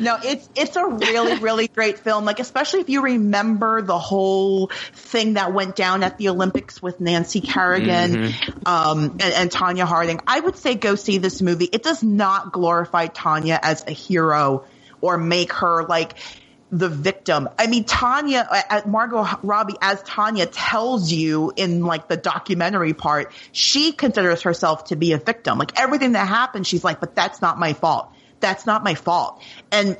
No, it's it's a really really great film. Like especially if you remember the whole thing that went down at the Olympics with Nancy Kerrigan um, and, and Tonya Harding. I would say go see this movie. It does not glorify Tonya as a hero or make her like the victim. I mean, Tonya, uh, Margot Robbie as Tonya tells you in like the documentary part, she considers herself to be a victim. Like everything that happened, she's like, but that's not my fault. That's not my fault. And,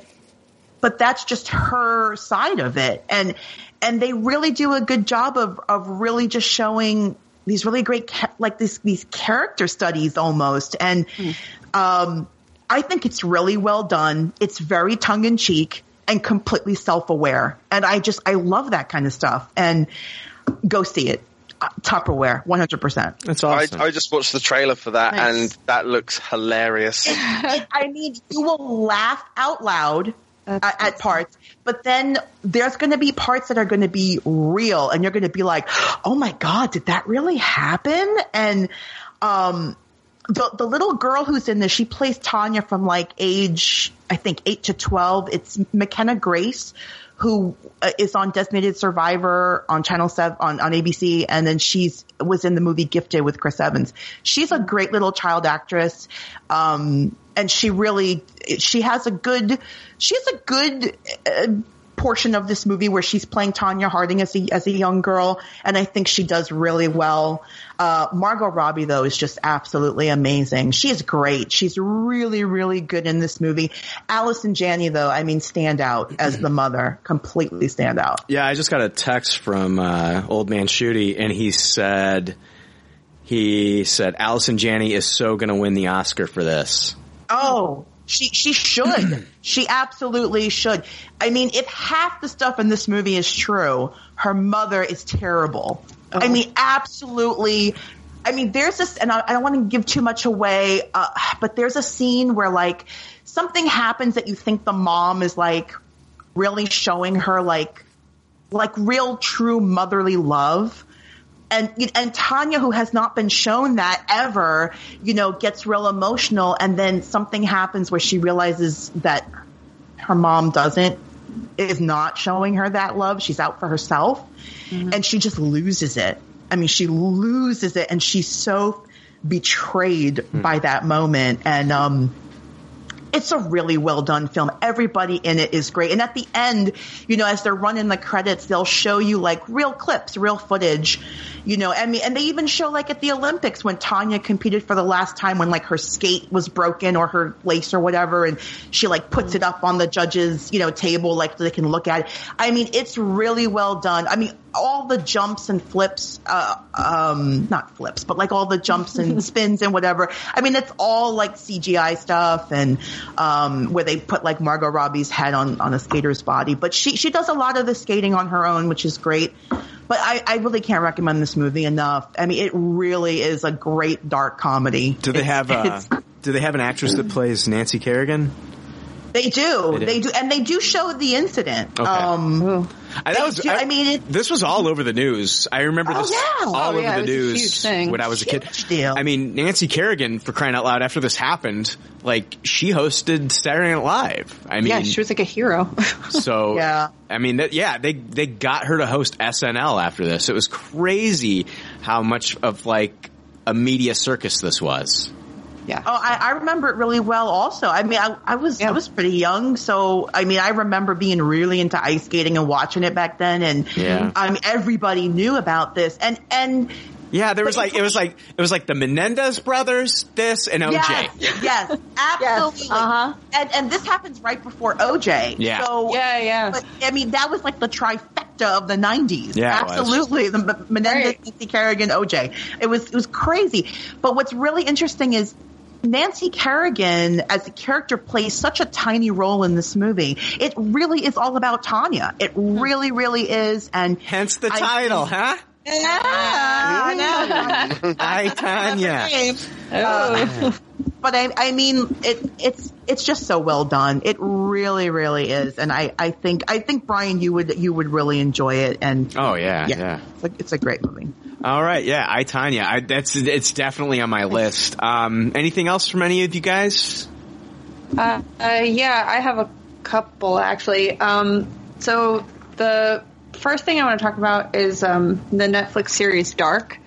but that's just her side of it. And, and they really do a good job of, of really just showing these really great, like this, these character studies almost. And, um, I think it's really well done. It's very tongue in cheek and completely self aware. And I just, I love that kind of stuff. And go see it. Uh, Tupperware, 100%. that's I, awesome. I just watched the trailer for that, Nice. and that looks hilarious. I mean, you will laugh out loud at, at parts, but then there's going to be parts that are going to be real, and you're going to be like, "Oh my god, did that really happen?" And um, the the little girl who's in this, she plays Tonya from like age, I think eight to twelve. It's McKenna Grace. Who uh, on Designated Survivor on Channel Seven on, on ABC, and then she's was in the movie Gifted with Chris Evans. She's a great little child actress, um, and she really she has a good she has a good uh, portion of this movie where she's playing Tonya Harding as a as a young girl, and I think she does really well. Uh, Margot Robbie though is just absolutely amazing. She is great. She's really really good in this movie. Allison Janney though, I mean, stand out as the mother, completely stand out. Yeah, I just got a text from uh, old man Shooty, and he said he said Allison Janney is so going to win the Oscar for this. Oh, she she should. she absolutely should. I mean, if half the stuff in this movie is true, her mother is terrible. I mean, absolutely. I mean, there's this, and I, I don't want to give too much away, uh, but there's a scene where like something happens that you think the mom is like really showing her like like real true motherly love and and Tonya, who has not been shown that ever, you know, gets real emotional, and then something happens where she realizes that her mom doesn't is not showing her that love. She's out for herself, and she just loses it. I mean, she loses it, and she's so betrayed by that moment, and um. It's a really well done film. Everybody in it is great. And at the end, you know, as they're running the credits, they'll show you like real clips, real footage, you know, I mean, and they even show like at the Olympics when Tonya competed for the last time when like her skate was broken or her lace or whatever. And she like puts it up on the judges, you know, table, like so they can look at it. I mean, it's really well done. I mean, all the jumps and flips, uh, um, not flips, but like all the jumps and spins and whatever. I mean, it's all like CGI stuff and, um, where they put like Margot Robbie's head on, on a skater's body. But she, she does a lot of the skating on her own, which is great. But I, I really can't recommend this movie enough. I mean, it really is a great dark comedy. Do they It's- have uh, it's- Do they have an actress that plays Nancy Kerrigan? They do. They do. They do, and they do show the incident. Okay. Um, I, that was, do- I mean, it- this was all over the news. I remember Oh, this yeah. all Oh, over yeah, the it was a news when I was a kid. Deal. I mean, Nancy Kerrigan, for crying out loud, after this happened, like she hosted Saturday Night Live. I mean, yeah, she was like a hero. so Yeah. I mean, that, yeah, they they got her to host SNL after this. It was crazy how much of like a media circus this was. Yeah. Oh, I, I remember it really well. Also, I mean, I, I was I was pretty young, so I mean, I remember being really into ice skating and watching it back then, and Yeah. I mean, everybody knew about this, and and Yeah, there was like it was like it was like the Menendez brothers, this and OJ. yes, yes, absolutely, uh-huh. and and this happens right before OJ. Yeah. so Yeah, yeah. But I mean, that was like the trifecta of the '90s. Yeah, absolutely. The M- Menendez, Nancy Kerrigan, OJ. It was it was crazy. But what's really interesting is. Nancy Kerrigan as a character plays such a tiny role in this movie. It really is all about Tonya. It really, really is. And hence the I title, think- huh? Yeah, I know. I Tonya. Uh, but I, I mean, it, it's it's just so well done. It really, really is, and I, I think I think Brian, you would you would really enjoy it. And Oh yeah, yeah. It's, a, it's a great movie. All right, yeah, I Tonya. I, that's it's definitely on my list. Um, anything else from any of you guys? Uh, uh, yeah, I have a couple actually. Um, so the first thing I want to talk about is um, the Netflix series Dark.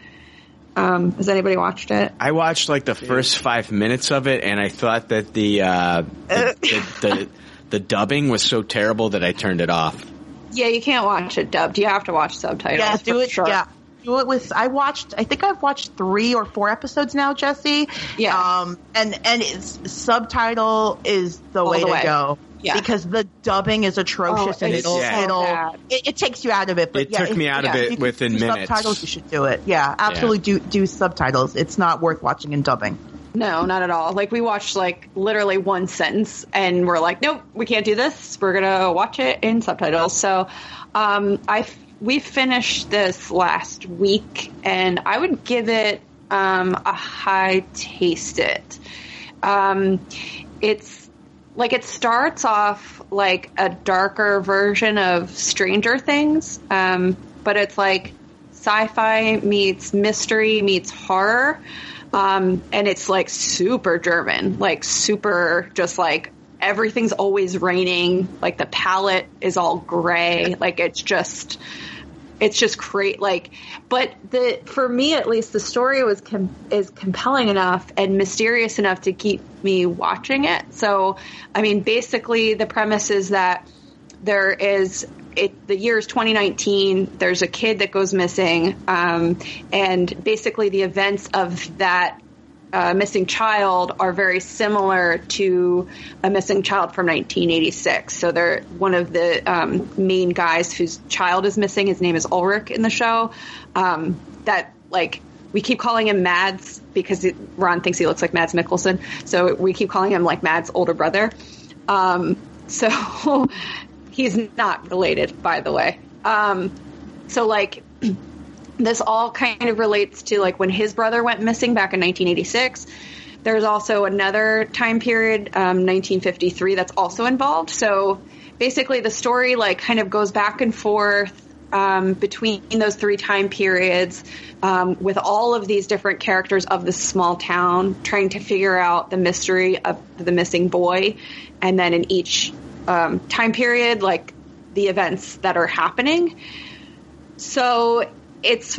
Um, has anybody watched it? I watched like the first five minutes of it, and I thought that the uh, the, the, the the dubbing was so terrible that I turned it off. Yeah, you can't watch it dubbed. You have to watch subtitles. Yeah, do it. Sure. Yeah, do it with. I watched. I think I've watched three or four episodes now, Jesse. Yeah. Um, and and it's subtitle is the All way the to way. go. Yeah. Because the dubbing is atrocious Oh, and it's it'll so it'll it, it takes you out of it. But It yeah, took if- me out of it if you can within do minutes. Subtitles, you should do it. Yeah, absolutely do do subtitles. It's not worth watching in dubbing. No, not at all. Like we watched like literally one sentence and we're like, nope, we can't do this. We're gonna watch it in subtitles. So, um, I f- we finished this last week and I would give it um, a high taste it. Um, it's like it starts off like a darker version of Stranger Things, um, but it's like sci-fi meets mystery meets horror, um, and it's like super German, like super just like everything's always raining, like the palette is all gray, like it's just it's just great like but the for me at least the story was com- is compelling enough and mysterious enough to keep me watching it. So i mean basically the premise is that there is it the year is 2019 there's a kid that goes missing um, and basically the events of that uh, missing child are very similar to a missing child from 1986. So they're one of the um, main guys whose child is missing. His name is Ulrich in the show. Um, that like we keep calling him Mads because it, Ron thinks he looks like Mads Mikkelsen. So we keep calling him like Mads' older brother. Um, so he's not related, by the way. Um, so like this all kind of relates to like when his brother went missing back in 1986. There's also another time period, um, 1953, that's also involved. So basically, the story like kind of goes back and forth um, between those three time periods um, with all of these different characters of this small town trying to figure out the mystery of the missing boy, and then in each um, time period, like the events that are happening. So it's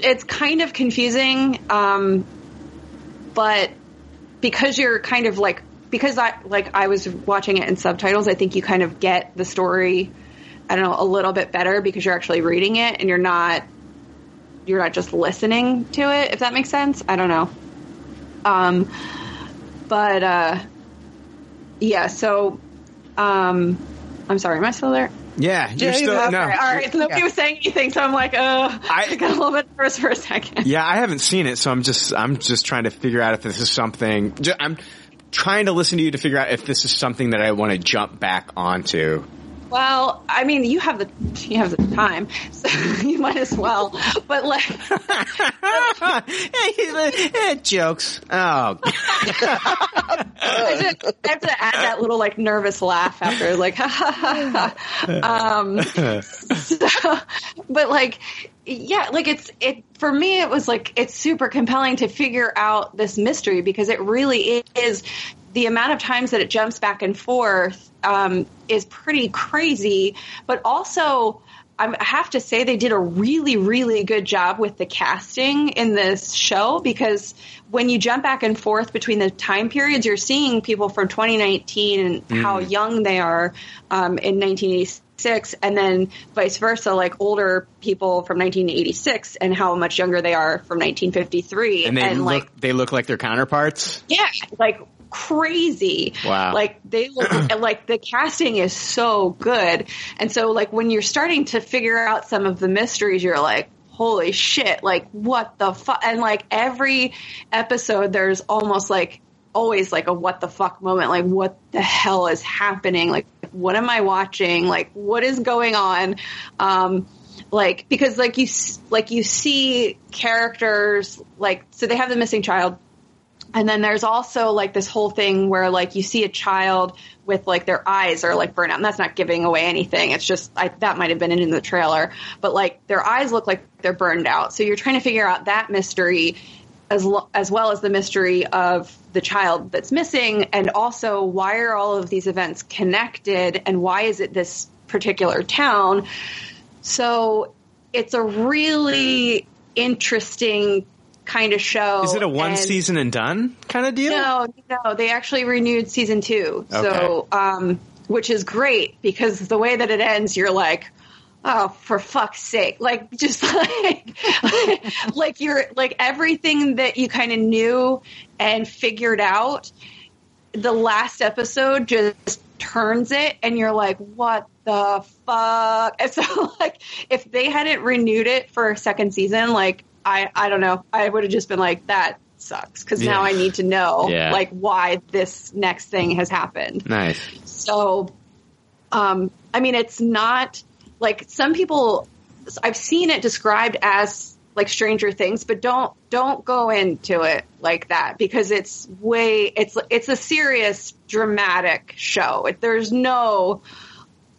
it's kind of confusing, um, but because you're kind of like because I like I was watching it in subtitles, I think you kind of get the story. I don't know a little bit better because you're actually reading it and you're not you're not just listening to it. If that makes sense, I don't know. Um, but uh, yeah. So, um, I'm sorry. Am I still there? Yeah, you're Yeah, still okay, no. All right. So nobody was saying anything, so I'm like, uh, I, got a little bit nervous for a second. Yeah, I haven't seen it, so I'm just I'm just trying to figure out if this is something. I'm trying to listen to you to figure out if this is something that I want to jump back onto. Well, I mean, you have the you have the time, so you might as well. But like, Eh, jokes. Oh, I, just, I have to add that little like nervous laugh after, like, ha ha ha. ha. Um, so, but like, yeah, like it's it for me. It was like it's super compelling to figure out this mystery because it really is the amount of times that it jumps back and forth um, is pretty crazy, but also. I'm- have to say they did a really, really good job with the casting in this show because when you jump back and forth between the time periods, you're seeing people from 2019 and how Mm. young they are um, in 1986, and then vice versa, like older people from 1986 and how much younger they are from 1953. and they look like, they look like their counterparts. yeah, like crazy. Wow. Like they look like the casting is so good. And so like when you're starting to figure out some of the mysteries, you're like, holy shit, like what the fuck? And like every episode, there's almost like always like a what the fuck moment. Like what the hell is happening? Like what am I watching? Like what is going on? Um, like because like you s- like you see characters like so they have the missing child and then there's also like this whole thing where like you see a child with like their eyes are like burnt out. And that's not giving away anything. It's just I, that might have been in the trailer, but like their eyes look like they're burned out. So you're trying to figure out that mystery as lo- as well as the mystery of the child that's missing, and also why are all of these events connected, and why is it this particular town? So it's a really interesting kind of show. Is it a one and- season and done kind of deal? no, no, they actually renewed season two. So, um, which is great because the way that it ends, you're like, oh, for fuck's sake. Like, just like, like you're, like everything that you kind of knew and figured out, the last episode just turns it and you're like, what the fuck? And so, like, if they hadn't renewed it for a second season, like, I, I don't know. I would have just been like, that sucks because now I need to know Yeah. like why this next thing has happened. Nice. So, um, I mean, it's not like some people. I've seen it described as like Stranger Things, but don't don't go into it like that because it's way it's it's a serious dramatic show. There's no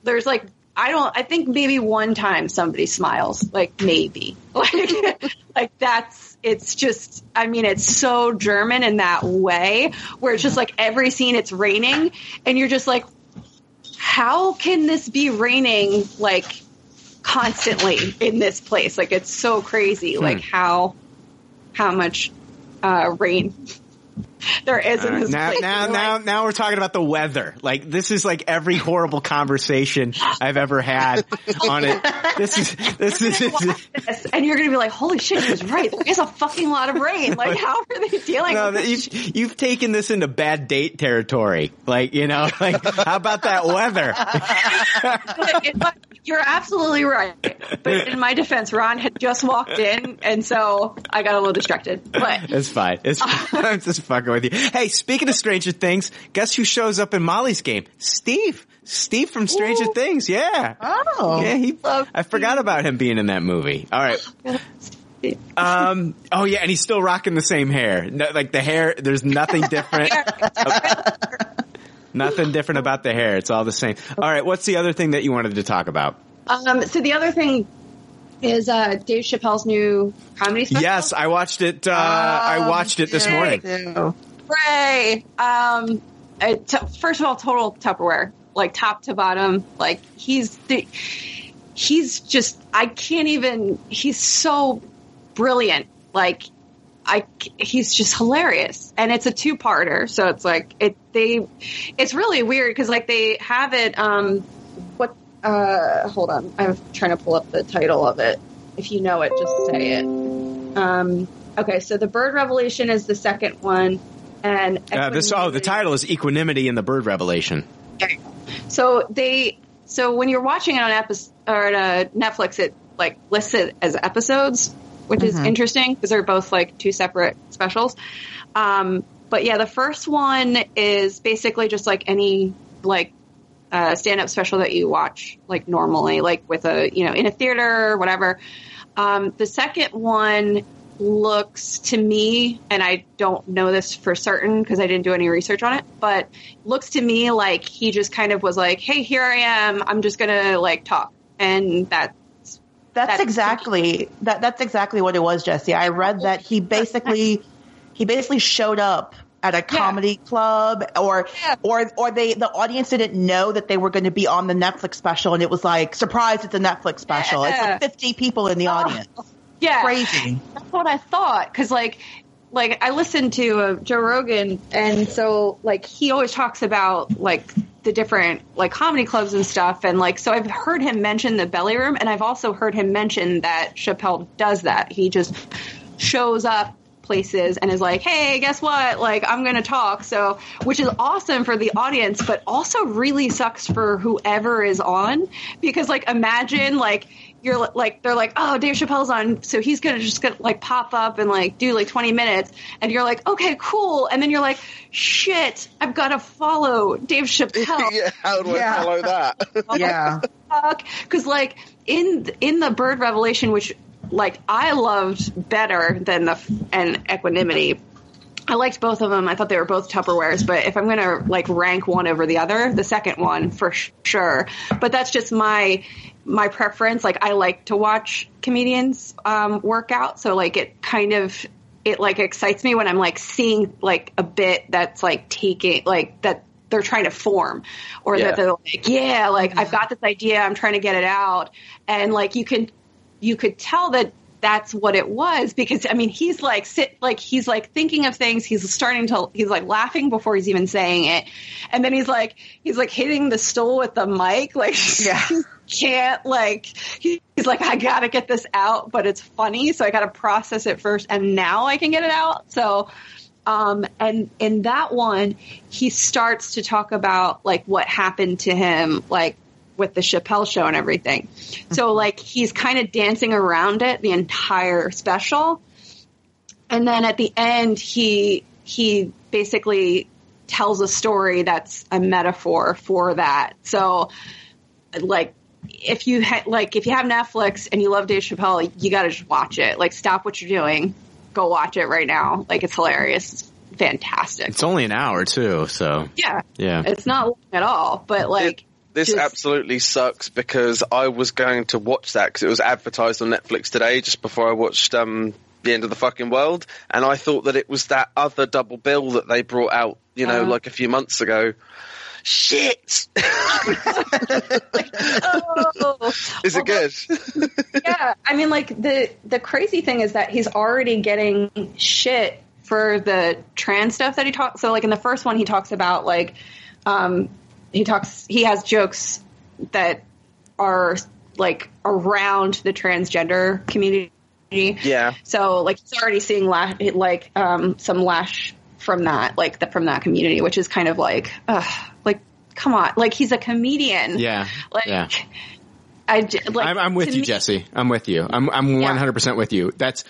there's like I don't I think maybe one time somebody smiles like maybe like like that's it's just I mean it's so German in that way where it's just like every scene it's raining and you're just like how can this be raining like constantly in this place like it's so crazy Hmm. like how how much uh rain there is in this now, place now, now, like, now we're talking about the weather. Like this is like every horrible conversation I've ever had on it. This is this is. this, and you're gonna be like, "Holy shit, he was right! There is a fucking lot of rain. Like, how are they dealing No, with this?" you've, you've taken this into bad date territory. Like, you know, like, how about that weather? You're absolutely right. But in my defense, Ron had just walked in, and so I got a little distracted. But It's fine. It's I'm just fucking with you. Hey, speaking of Stranger Things, guess who shows up in Molly's game? Steve. Steve from Stranger Things. Yeah. Oh. Yeah, he. I forgot about him being in that movie. All right. Um. Oh yeah, and he's still rocking the same hair. No, like the hair, there's nothing different. nothing different about the hair. It's all the same. All right. What's the other thing that you wanted to talk about? um, so the other thing is uh, Dave Chappelle's new comedy special. Yes, I watched it. Uh, I watched it this morning. Hooray! Um, uh, t- first of all, total Tupperware, like top to bottom. Like he's the, he's just I can't even. He's so brilliant. Like I, he's just hilarious, and it's a two parter. So it's like it they, it's really weird because like they have it. Um? Uh, hold on, I'm trying to pull up the title of it. If you know it, just say it. Um, okay, so the Bird Revelation is the second one, and Uh, this oh, the title is Equanimity in the Bird Revelation. So they, so when you're watching it on episode or on uh, Netflix, it like lists it as episodes, which is Mhm. interesting because they're both like two separate specials. Um, but yeah, the first one is basically just like any like uh, stand-up special that you watch like normally, like with a you know in a theater or whatever. Um, the second one looks to me, and I don't know this for certain because I didn't do any research on it, but looks to me like he just kind of was like, "Hey, here I am. I'm just gonna like talk," and that That's, exactly that. That's exactly what it was, Jesse. I read that he basically he basically showed up at a comedy club, or or or they the audience didn't know that they were going to be on the Netflix special, and it was like surprise, it's a Netflix special. It's like fifty people in the audience. yeah, Crazy. That's what I thought because like like I listened to uh, Joe Rogan, and so like he always talks about like the different like comedy clubs and stuff, and like so I've heard him mention the Belly Room, and I've also heard him mention that Chappelle does that. He just shows up, places and is like, "Hey, guess what? Like, I'm going to talk." So, which is awesome for the audience, but also really sucks for whoever is on because, like, imagine like you're like they're like, "Oh, Dave Chappelle's on, so he's going to just gonna, like pop up and like do like 20 minutes," and you're like, "Okay, cool," and then you're like, "Shit, I've got to follow Dave Chappelle." yeah, how do Yeah. I follow that? Yeah. because like in in the bird revelation which like i loved better than the and equanimity. I liked both of them. I thought they were both tupperwares but if i'm gonna like rank one over the other the second one for sh- sure. But that's just my my preference. Like i like to watch comedians um work out. So like it kind of it like excites me when i'm like seeing like a bit that's like taking like that they're trying to form or Yeah. that they're like yeah like i've got this idea. I'm trying to get it out. And like you can you could tell that that's what it was because I mean he's like sit like he's like thinking of things. He's starting to he's like laughing before he's even saying it. And then he's like he's like hitting the stool with the mic. Like Yeah. he can't like he- he's like I got to get this out but it's funny so I got to process it first and now I can get it out. So um, and in that one, he starts to talk about like what happened to him, like with the Chappelle show and everything. So mm-hmm. like he's kind of dancing around it the entire special, and then at the end, he he basically tells a story that's a metaphor for that. So like if you ha- like if you have Netflix and you love Dave Chappelle, you got to just watch it. Like stop what you're doing, go watch it right now. Like it's hilarious, it's fantastic. It's only an hour too, so Yeah, yeah. it's not long at all. But like This just- absolutely sucks because I was going to watch that because it was advertised on Netflix today just before I watched um, The End of the Fucking World, and I thought that it was that other double bill that they brought out, you know, Uh. like a few months ago. Shit! oh, Is it good? yeah, I mean, like the the crazy thing is that he's already getting shit for the trans stuff that he talks. So, like in the first one, he talks about like um, he talks he has jokes that are like around the transgender community. Yeah. So, like he's already seeing la- like um, some lash from that, like the, from that community, which is kind of like, ugh, like come on, like he's a comedian. Yeah. Like, yeah. I j- like. I'm, I'm with you, me- Jesse. I'm with you. I'm I'm 100% with you. That's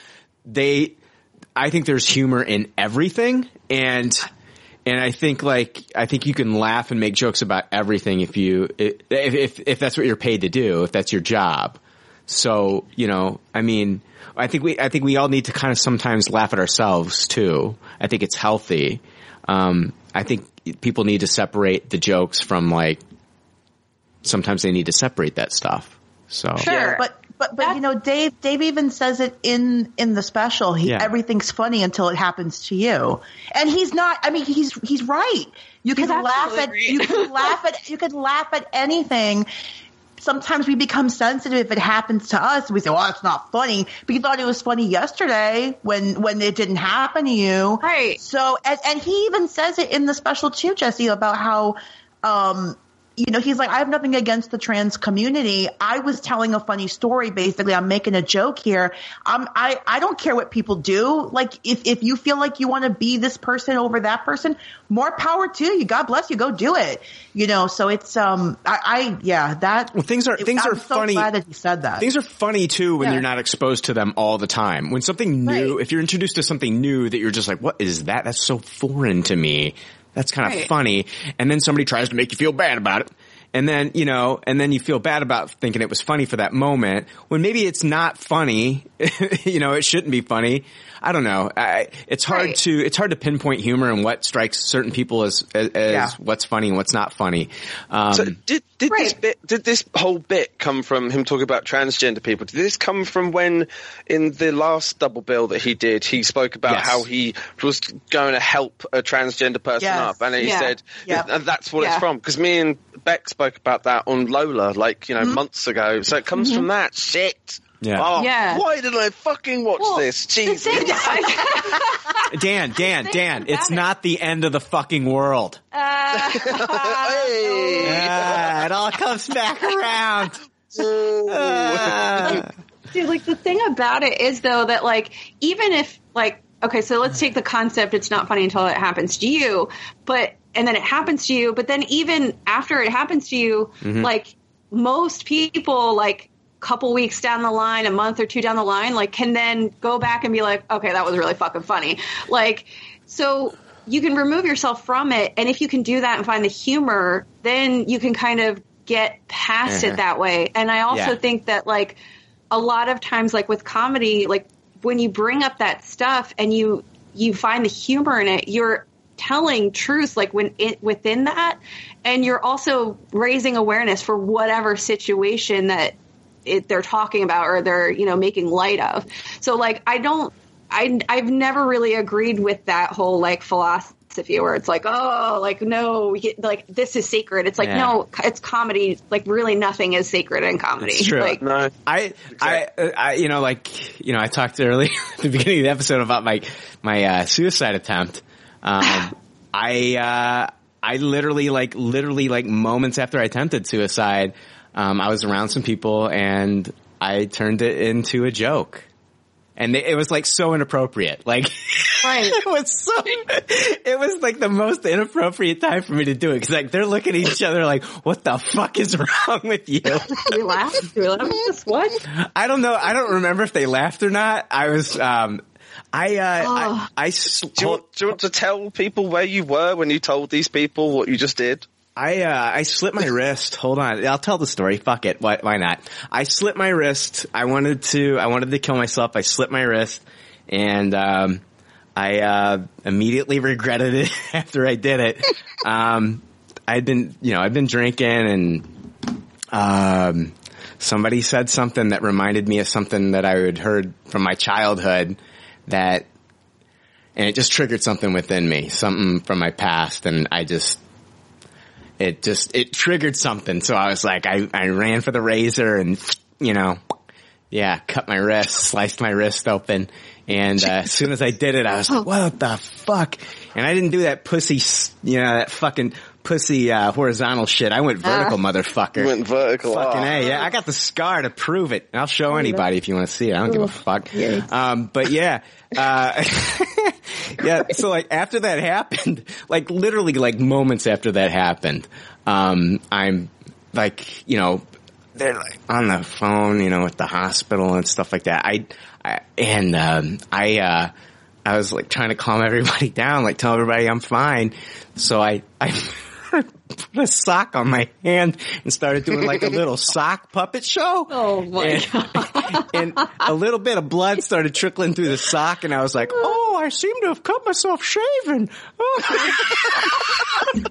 they. I think there's humor in everything, and and I think like I think you can laugh and make jokes about everything if you if if, if that's what you're paid to do, if that's your job. So you know, I mean, I think we I think we all need to kind of sometimes laugh at ourselves too. I think it's healthy. Um, I think people need to separate the jokes from like sometimes they need to separate that stuff. So Sure. But but but you know, Dave Dave even says it in in the special. He Yeah. everything's funny until it happens to you, and he's not. I mean, he's he's right. You can laugh at right. you can laugh at you can laugh at anything. Sometimes we become sensitive if it happens to us. We say, "Well, it's not funny," but you thought it was funny yesterday when when it didn't happen to you. Right. So, and, and he even says it in the special too, Jesse, about how, um, you know, he's like, I have nothing against the trans community. I was telling a funny story. Basically, I'm making a joke here. Um, I, I don't care what people do. Like, if, if you feel like you want to be this person over that person, more power to you. God bless you. Go do it. You know, so it's, um, I, I yeah, that. Well, things are things I'm are so funny. glad that he said that. Things are funny too when Yeah. you're not exposed to them all the time. When something new, Right. if you're introduced to something new that you're just like, what is that? That's so foreign to me. That's kind of Right. funny. And then somebody tries to make you feel bad about it. And then, you know, and then you feel bad about thinking it was funny for that moment when maybe it's not funny. you know, it shouldn't be funny. I don't know. I, it's hard Right. to, it's hard to pinpoint humor and what strikes certain people as, as, as Yeah. what's funny and what's not funny. Um, So did did this bit did this whole bit come from him talking about transgender people? Did this come from when in the last double bill that he did, he spoke about Yes. how he was going to help a transgender person Yes. up, and he Yeah. said Yep. and that's what Yeah. it's from. Because me and Beck spoke about that on Lola, like you know, Mm-hmm. months ago. So it comes from that shit. Yeah. Oh, Yeah. Why did I fucking watch Well, this? the Jesus. thing- I- Dan, Dan, Dan, it's it- not the end of the fucking world. uh, Hey. Yeah, it all comes back around. Ah. Dude, like the thing about it is though that like even if like okay, so let's take the concept it's not funny until it happens to you, but and then it happens to you, but then even after it happens to you, Mhm. like most people like couple weeks down the line, a month or two down the line, like can then go back and be like, okay, that was really fucking funny. Like so you can remove yourself from it and if you can do that and find the humor, then you can kind of get past Uh-huh. it that way. And I also Yeah. think that like a lot of times like with comedy, like when you bring up that stuff and you you find the humor in it, you're telling truth like when it within that and you're also raising awareness for whatever situation that it, they're talking about or they're you know making light of so like i don't i i've never really agreed with that whole like philosophy where it's like oh like no get, like this is sacred it's like Yeah. no it's comedy like really nothing is sacred in comedy It's true. like no, I, I, uh, I, you know, like, you know, I talked earlier at the beginning of the episode about my, my, uh, suicide attempt. Um, I, uh, I literally, like, literally, like, moments after I attempted suicide, um, I was around some people and I turned it into a joke. And it was like so inappropriate. Like, right. it was so, it was like the most inappropriate time for me to do it. Cause like they're looking at each other like, what the fuck is wrong with you? do we laugh do we laugh at what I don't know. I don't remember if they laughed or not. I was, um, I, uh, I, I, sl- Do you, want, do you want to tell people where you were when you told these people what you just did? I, uh, I slit my wrist. Hold on. I'll tell the story. Fuck it. Why, why not? I slipped my wrist. I wanted to, I wanted to kill myself. I slipped my wrist and, um, I, uh, immediately regretted it after I did it. Um, I'd been, you know, I'd been drinking and, um, somebody said something that reminded me of something that I had heard from my childhood that, and it just triggered something within me, something from my past, and I just, it just, it triggered something. So I was like, I, I ran for the razor and, you know, yeah, cut my wrist, sliced my wrist open. And uh, as soon as I did it, I was like, what the fuck? And I didn't do that pussy, you know, that fucking pussy uh, horizontal shit. I went vertical, motherfucker. Went vertical. Fucking oh. A, yeah. I got the scar to prove it. I'll show anybody if you want to see it. I don't give a fuck. Um, but yeah, uh, yeah. So like after that happened, like literally like moments after that happened, um, I'm like, you know, they're like on the phone, you know, at the hospital and stuff like that. I, I and, um, I, uh, I was like trying to calm everybody down, like tell everybody I'm fine. So I, I put a sock on my hand and started doing like a little sock puppet show. Oh my and, and a little bit of blood started trickling through the sock and I was like, oh, I seem to have cut myself shaving. Oh.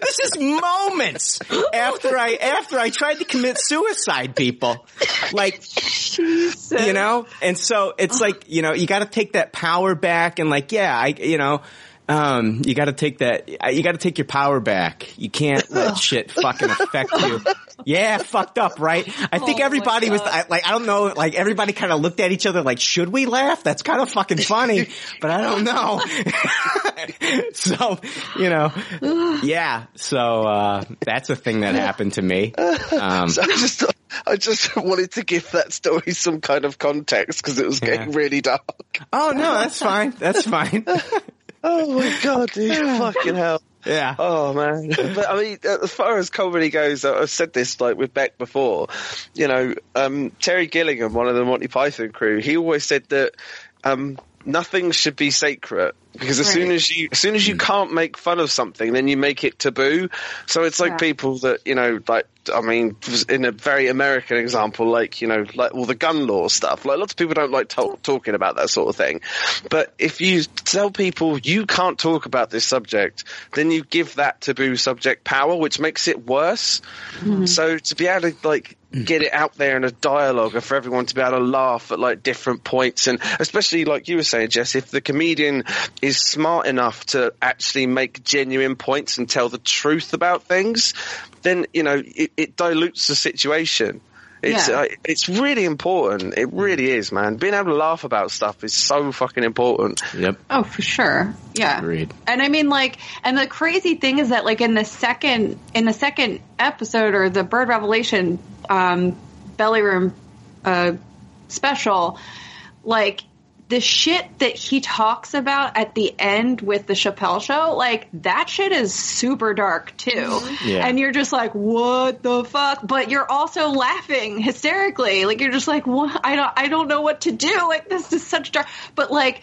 this is moments after I, after I tried to commit suicide, people. Like, you know? And so it's like, you know, you gotta take that power back and like, yeah, I, you know, um, you gotta take that, you gotta take your power back. You can't let shit fucking affect you. Yeah, fucked up, right? I think Oh everybody was, I, like, I don't know, like everybody kind of looked at each other like, should we laugh? That's kind of fucking funny, but I don't know. so, you know, yeah, so, uh, that's a thing that happened to me. Um, So I just, I just wanted to give that story some kind of context because it was getting Yeah. really dark. oh no, that's fine. That's fine. Oh my god, dude! Fucking hell. Yeah. Oh man. But I mean, as far as comedy goes, I've said this like with Beck before. You know, um, Terry Gilliam, one of the Monty Python crew, he always said that um, nothing should be sacred because as soon as you, as soon as you hmm. can't make fun of something, then you make it taboo. So it's like Yeah. people that you know, like I mean, in a very American example, like you know, like all the gun law stuff. Like lots of people don't like to- talking about that sort of thing. But if you tell people you can't talk about this subject, then you give that taboo subject power, which makes it worse. Hmm. So to be able to like get it out there in a dialogue for everyone to be able to laugh at like different points and especially like you were saying, Jess, if the comedian is smart enough to actually make genuine points and tell the truth about things, then you know it, it dilutes the situation. It's Yeah. uh, it's really important. It really is, man. Being able to laugh about stuff is so fucking important. Yep. Oh, for sure. Yeah. Agreed. And I mean, like, and the crazy thing is that, like, in the second, in the second episode or the Bird Revelation, um, belly room, uh, special, like, the shit that he talks about at the end with the Chappelle show, like that shit is super dark too. Mm-hmm. Yeah. And you're just like, what the fuck? But you're also laughing hysterically. Like you're just like, what? I don't, I don't know what to do. Like this is such dark, but like,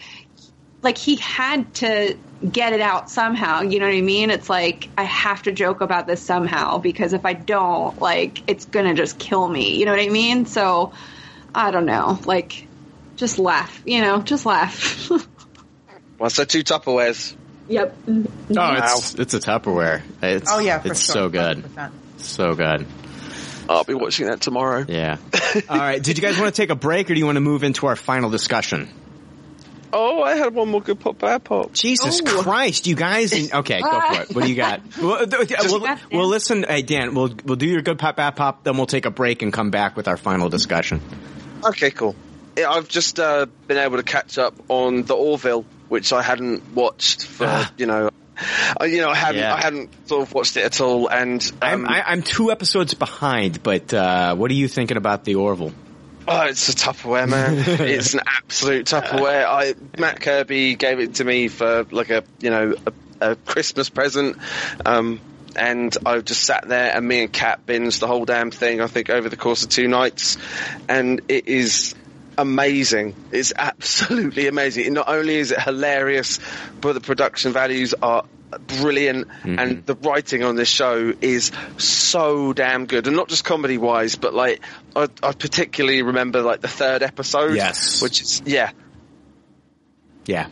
like he had to get it out somehow. You know what I mean? It's like I have to joke about this somehow because if I don't, like it's gonna just kill me. You know what I mean? So I don't know. Like just laugh. You know, just laugh. Well, so two Tupperwares. yep. Oh, oh it's it's a Tupperware. It's, Oh, yeah, it's sure. so good, 100%. so good. I'll be watching that tomorrow. Yeah. All right. Did you guys want to take a break, or do you want to move into our final discussion? Oh, I had one more good pop bad pop. Jesus oh. Christ, you guys! Okay, go for it. What do you got? Well, th- th- we'll, we'll listen. Hey, Dan, we'll we'll do your good pop, bad pop. Then we'll take a break and come back with our final discussion. Okay, cool. I've just uh, been able to catch up on the Orville, which I hadn't watched for Ah. you know, I, you know, I hadn't Yeah. I hadn't sort of watched it at all, and I'm um, I, I'm two episodes behind, but uh, what are you thinking about the Orville? Oh, it's a Tupperware, man. it's an absolute Tupperware. I Matt Kirby gave it to me for like a you know a, a Christmas present, um, and I just sat there and me and Cat binged the whole damn thing. I think over the course of two nights, and it is amazing. It's absolutely amazing. Not only is it hilarious, but the production values are brilliant and the writing on this show is so damn good and not just comedy wise but like I, I particularly remember like the third episode Yes. which is yeah Yeah.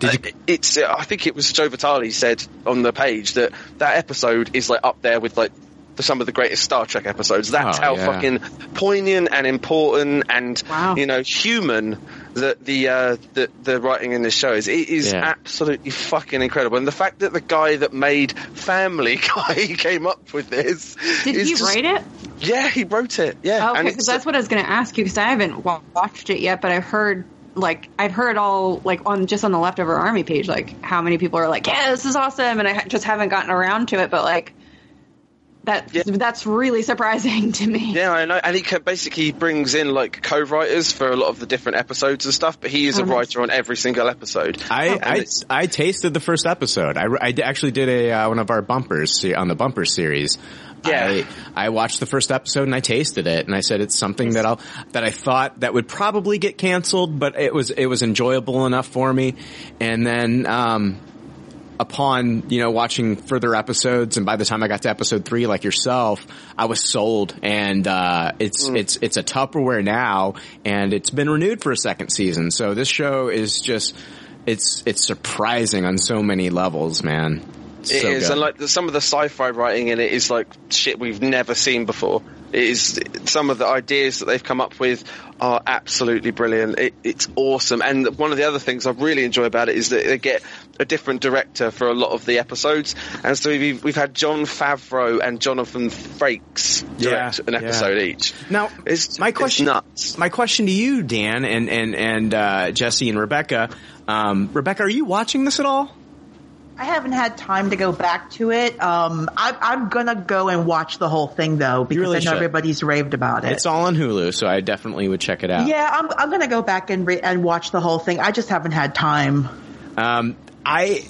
Did you? Uh, it's uh, I think it was Joe Vitale said on the page that that episode is like up there with like the, some of the greatest Star Trek episodes. That's Oh, how yeah. fucking poignant and important and Wow. you know human that the uh, the the writing in this show is. It is Yeah. absolutely fucking incredible, and the fact that the guy that made Family Guy came up with this. Did he just- write it? Yeah, he wrote it. Yeah, Okay, because that's what I was going to ask you because I haven't watched it yet, but I've heard like I've heard all like on just on the leftover army page like how many people are like yeah this is awesome and I just haven't gotten around to it but like that Yeah. that's really surprising to me. Yeah, I know. And he basically brings in like co-writers for a lot of the different episodes and stuff, but he is a Oh, nice. writer on every single episode. I, And I, I tasted the first episode. I, I actually did a uh, one of our bumpers on the bumper series. Yeah. I, I watched the first episode and I tasted it and I said it's something that I'll that I thought that would probably get canceled, but it was it was enjoyable enough for me. And then um, upon you know watching further episodes and by the time I got to episode three, like yourself, I was sold. And uh, it's it's it's a Tupperware now, and it's been renewed for a second season. So this show is just it's it's surprising on so many levels, man. It's It so is, and like the, some of the sci-fi writing in it is like shit we've never seen before. It is some of the ideas that they've come up with are absolutely brilliant. It, it's awesome, and one of the other things I really enjoy about it is that they get a different director for a lot of the episodes, and so we've we've had Jon Favreau and Jonathan Frakes direct Yeah, an yeah. episode each. Now, It's my it's question, nuts. my question to you, Dan, and and and uh, Jesse and Rebecca. Um, Rebecca, are you watching this at all? I haven't had time to go back to it. Um, I, I'm gonna go and watch the whole thing though because really I know should. everybody's raved about it. It's all on Hulu, so I definitely would check it out. yeah, I'm I'm gonna go back and re- and watch the whole thing. I just haven't had time. Um, I,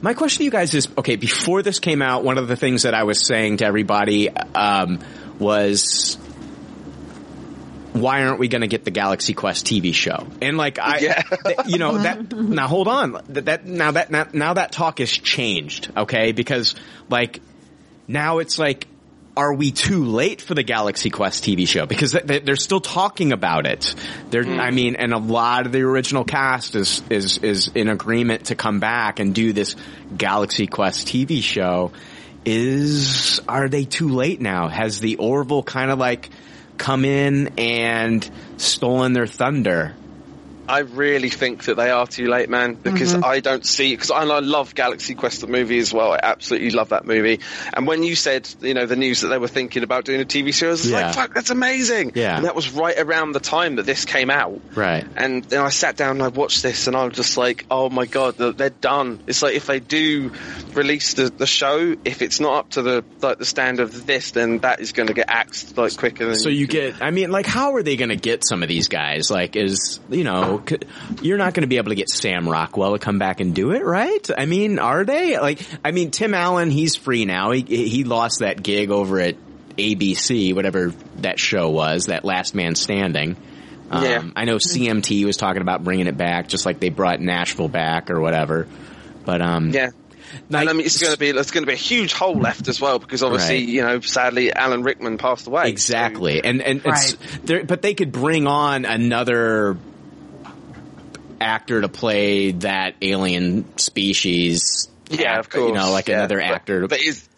my question to you guys is, okay, before this came out, one of the things that I was saying to everybody, um, was, why aren't we going to get the Galaxy Quest TV show? And like, I, Yeah. th- you know, that, now hold on, that, that, now that, now, now that talk has changed, okay? Because like, now it's like, are we too late for the Galaxy Quest TV show? Because th- th- they're still talking about it. They're, mm. I mean, and a lot of the original cast is, is, is in agreement to come back and do this Galaxy Quest TV show. Is, are they too late now? Has the Orville kind of like come in and stolen their thunder? I really think that they are too late, man, because Mm-hmm. I don't see, because I, I love Galaxy Quest the movie as well. I absolutely love that movie. And when you said, you know, the news that they were thinking about doing a TV series, I was Yeah. like, fuck, that's amazing. Yeah. And that was right around the time that this came out. Right. And then I sat down and I watched this and I was just like, oh my god, they're, done. It's like if they do release the, the show, if it's not up to the like the standard of this, then that is going to get axed like quicker than So you get, I mean, like, how are they going to get some of these guys? Like, is, you know, know, you're not going to be able to get Sam Rockwell to come back and do it, right? I mean, are they? Like, I mean, Tim Allen, he's free now. He he lost that gig over at ABC, whatever that show was, that Last Man Standing. Um, Yeah. I know CMT was talking about bringing it back, just like they brought Nashville back or whatever. But um, Yeah. and I mean, it's going to be it's going to be a huge hole left as well because obviously, Right. you know, sadly, Alan Rickman passed away. Exactly, and and it's there, but they could bring on another actor to play that alien species. Yeah, of course. You know, like yeah. another But- actor. But, is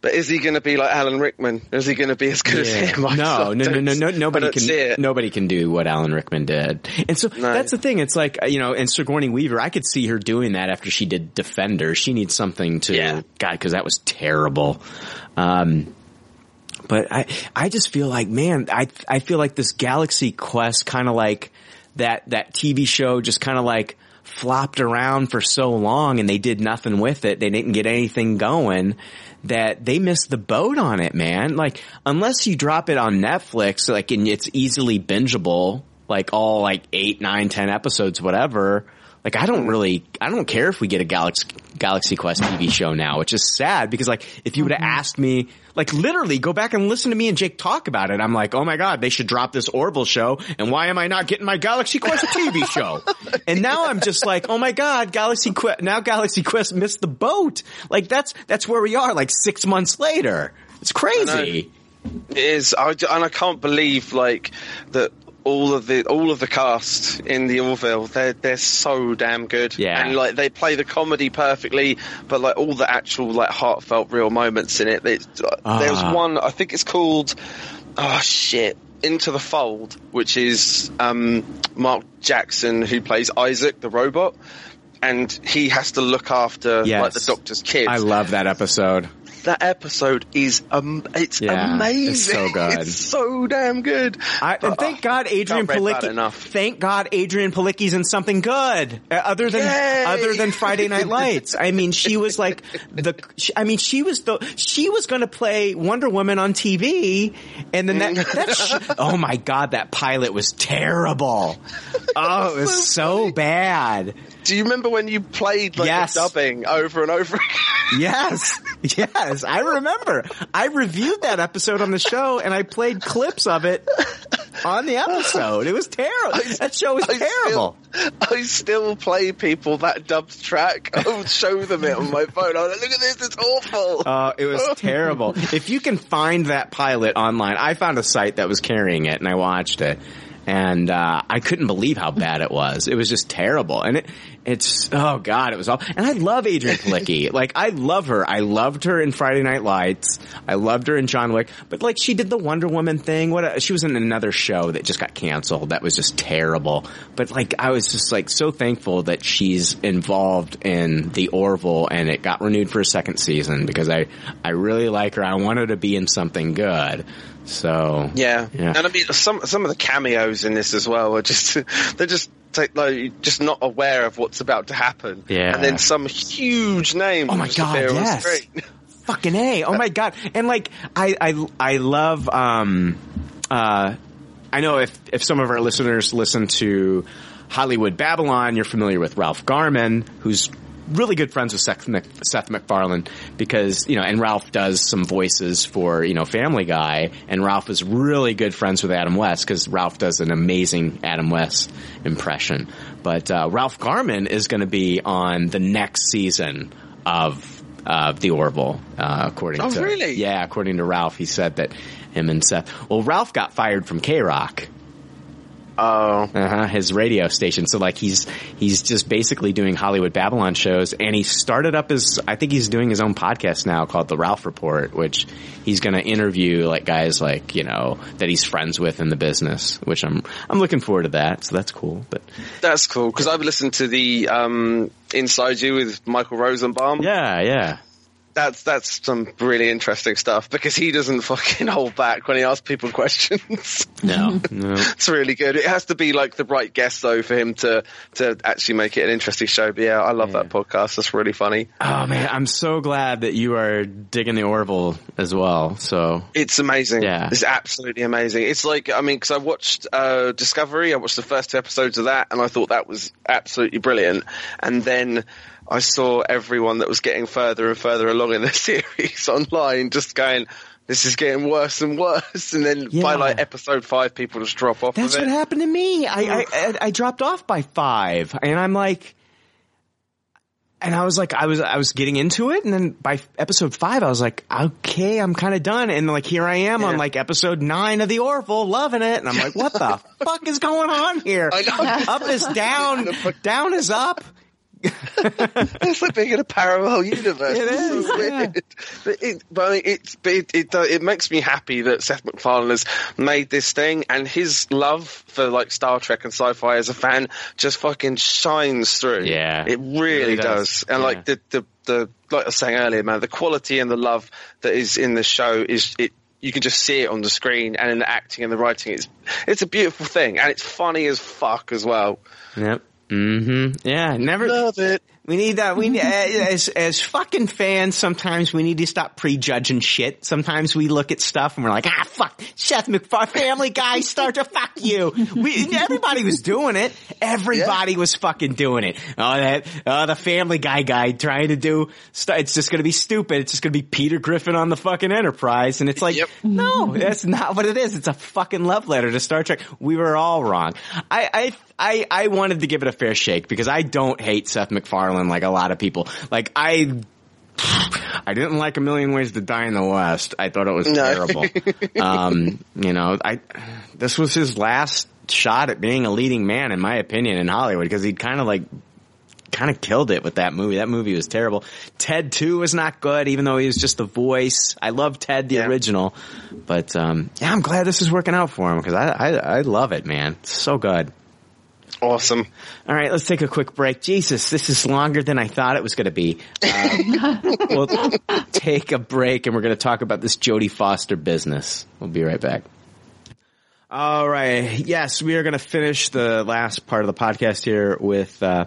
but is he going to be like Alan Rickman? Is he going to be as good as him? I No, no, no, no, no. Nobody can. Nobody can do what Alan Rickman did. And so that's the thing. It's like you know, and Sigourney Weaver. I could see her doing that after she did Defender. She needs something to yeah. God because that was terrible. Um, but I, I just feel like, man, I, I feel like this Galaxy Quest kind of like that, that TV show just kind of like flopped around for so long and they did nothing with it. They didn't get anything going that they missed the boat on it, man. Like, unless you drop it on Netflix, like, and it's easily bingeable, like all like eight, nine, ten episodes, whatever. Like, I don't really, I don't care if we get a Galaxy, Galaxy Quest TV show now, which is sad because like, if you would have mm-hmm. asked me, like literally go back and listen to me and Jake talk about it, I'm like, oh my god, they should drop this Orville show, and why am I not getting my Galaxy Quest TV show? And now I'm just like, oh my god, Galaxy Quest, now Galaxy Quest missed the boat. Like that's, that's where we are, like six months later. It's crazy. It is, I, and I can't believe like that. All of the all of the cast in the Orville, they're they're so damn good. Yeah. and like they play the comedy perfectly, but like all the actual like heartfelt real moments in it. There's, there's Ah. one I think it's called. Oh shit! Into the Fold, which is um, Mark Jackson who plays Isaac the robot, and he has to look after Yes. like the Doctor's kids. I love that episode. That episode is um, it's Yeah, amazing. it's so good. It's so damn good. I, and thank God Adrianne can't rate that Palicki. Thank God Adrianne Palicki's in something good uh, other than Yay! other than Friday Night Lights. I mean, she was like the. I mean, she was the. She was going to play Wonder Woman on TV, and then that. that sh- oh my God, that pilot was terrible. Oh, it was so bad. Do you remember when you played like Yes. the dubbing over and over again? Yes, yes, I remember. I reviewed that episode on the show, and I played clips of it on the episode. It was terrible. That show was I terrible. Still, I still play people that dubbed track. I'll show them it on my phone. I'm like, look at this, it's awful. Uh, it was terrible. If you can find that pilot online, I found a site that was carrying it and I watched it. And, uh, I couldn't believe how bad it was. It was just terrible. And it, it's, oh god, it was all, and I love Adrianne Palicki. like, I love her. I loved her in Friday Night Lights. I loved her in John Wick. But like, she did the Wonder Woman thing. What, a, she was in another show that just got canceled. That was just terrible. But like, I was just like so thankful that she's involved in the Orville and it got renewed for a second season because I, I really like her. I want her to be in something good. So Yeah. Yeah. and I mean some some of the cameos in this as well are just they're just take, like just not aware of what's about to happen. Yeah. and then some huge name. Oh my God, yes. fucking a oh my god and like i i i love um uh i know if if some of our listeners listen to hollywood babylon you're familiar with ralph garman who's really good friends with Seth, Mac- Seth MacFarlane because you know, and Ralph does some voices for you know Family Guy, and Ralph is really good friends with Adam West because Ralph does an amazing Adam West impression. But uh, Ralph Garman is going to be on the next season of uh, the Orville, uh, according Oh, to really? yeah, according to Ralph, he said that him and Seth. Well, Ralph got fired from KROQ. Oh, uh-huh, his radio station. So like he's he's just basically doing Hollywood Babylon shows, and he started up his. I think he's doing his own podcast now called The Ralph Report, which he's going to interview like guys like you know that he's friends with in the business. Which I'm I'm looking forward to that. So that's cool. But That's cool because I've listened to the um, Inside You with Michael Rosenbaum. yeah, yeah. That's that's some really interesting stuff because he doesn't fucking hold back when he asks people questions. No, no. it's really good. It has to be like the right guest though for him to to actually make it an interesting show. But yeah, I love that podcast. That's really funny. Oh man, I'm so glad that you are digging the Orville as well. So It's amazing. Yeah. It's absolutely amazing. It's like, I mean, because I watched uh, Discovery, I watched the first two episodes of that, and I thought that was absolutely brilliant. And then I saw everyone that was getting further and further along in the series online just going, this is getting worse and worse. And then by like episode five, people just drop off That's what happened to me. I, I I dropped off by five, and I'm like, and I was like, I was I was getting into it, and then by episode five, I was like, okay, I'm kind of done, and like here I am on like episode nine of the Orville, loving it, and I'm like, what the fuck is going on here? Up is down, down is up. it's like being in a parallel universe. It It's so yeah. But it, but I mean, it's, but it, it, it makes me happy that Seth MacFarlane has made this thing, and his love for like Star Trek and sci-fi as a fan just fucking shines through. Yeah. it really, Really does. does. And Yeah. like the, the the like I was saying earlier, man, the quality and the love that is in the show is it. You can just see it on the screen and in the acting and the writing. It's it's a beautiful thing, and it's funny as fuck as well. Yep. Mm-hmm. Yeah. Never. Love it. We need that. We need, as as fucking fans. Sometimes we need to stop prejudging shit. Sometimes we look at stuff and we're like, ah, fuck, Seth MacFarlane, Family Guy, start to fuck you. We everybody was doing it. Everybody was fucking doing it. Oh, that oh, the Family Guy guy trying to do. st- It's just gonna be stupid. It's just gonna be Peter Griffin on the fucking Enterprise, and it's like, no, that's not what it is. It's a fucking love letter to Star Trek. We were all wrong. I I I, I wanted to give it a fair shake because I don't hate Seth MacFarlane like a lot of people. Like I, I didn't like A Million Ways to Die in the West. I thought it was No. terrible. um, you know, I this was his last shot at being a leading man, in my opinion, in Hollywood because he'd kind of like kind of killed it with that movie. That movie was terrible. Ted 2 was not good, even though he was just the voice. I love Ted the Yeah. original, but um, yeah, I'm glad this is working out for him because I, I I love it, man. It's so good. Awesome. All right, let's take a quick break. Jesus, this is longer than I thought it was going to be. Um, we'll take a break and we're going to talk about this Jodie Foster business. We'll be right back. All right. Yes, we are going to finish the last part of the podcast here with uh,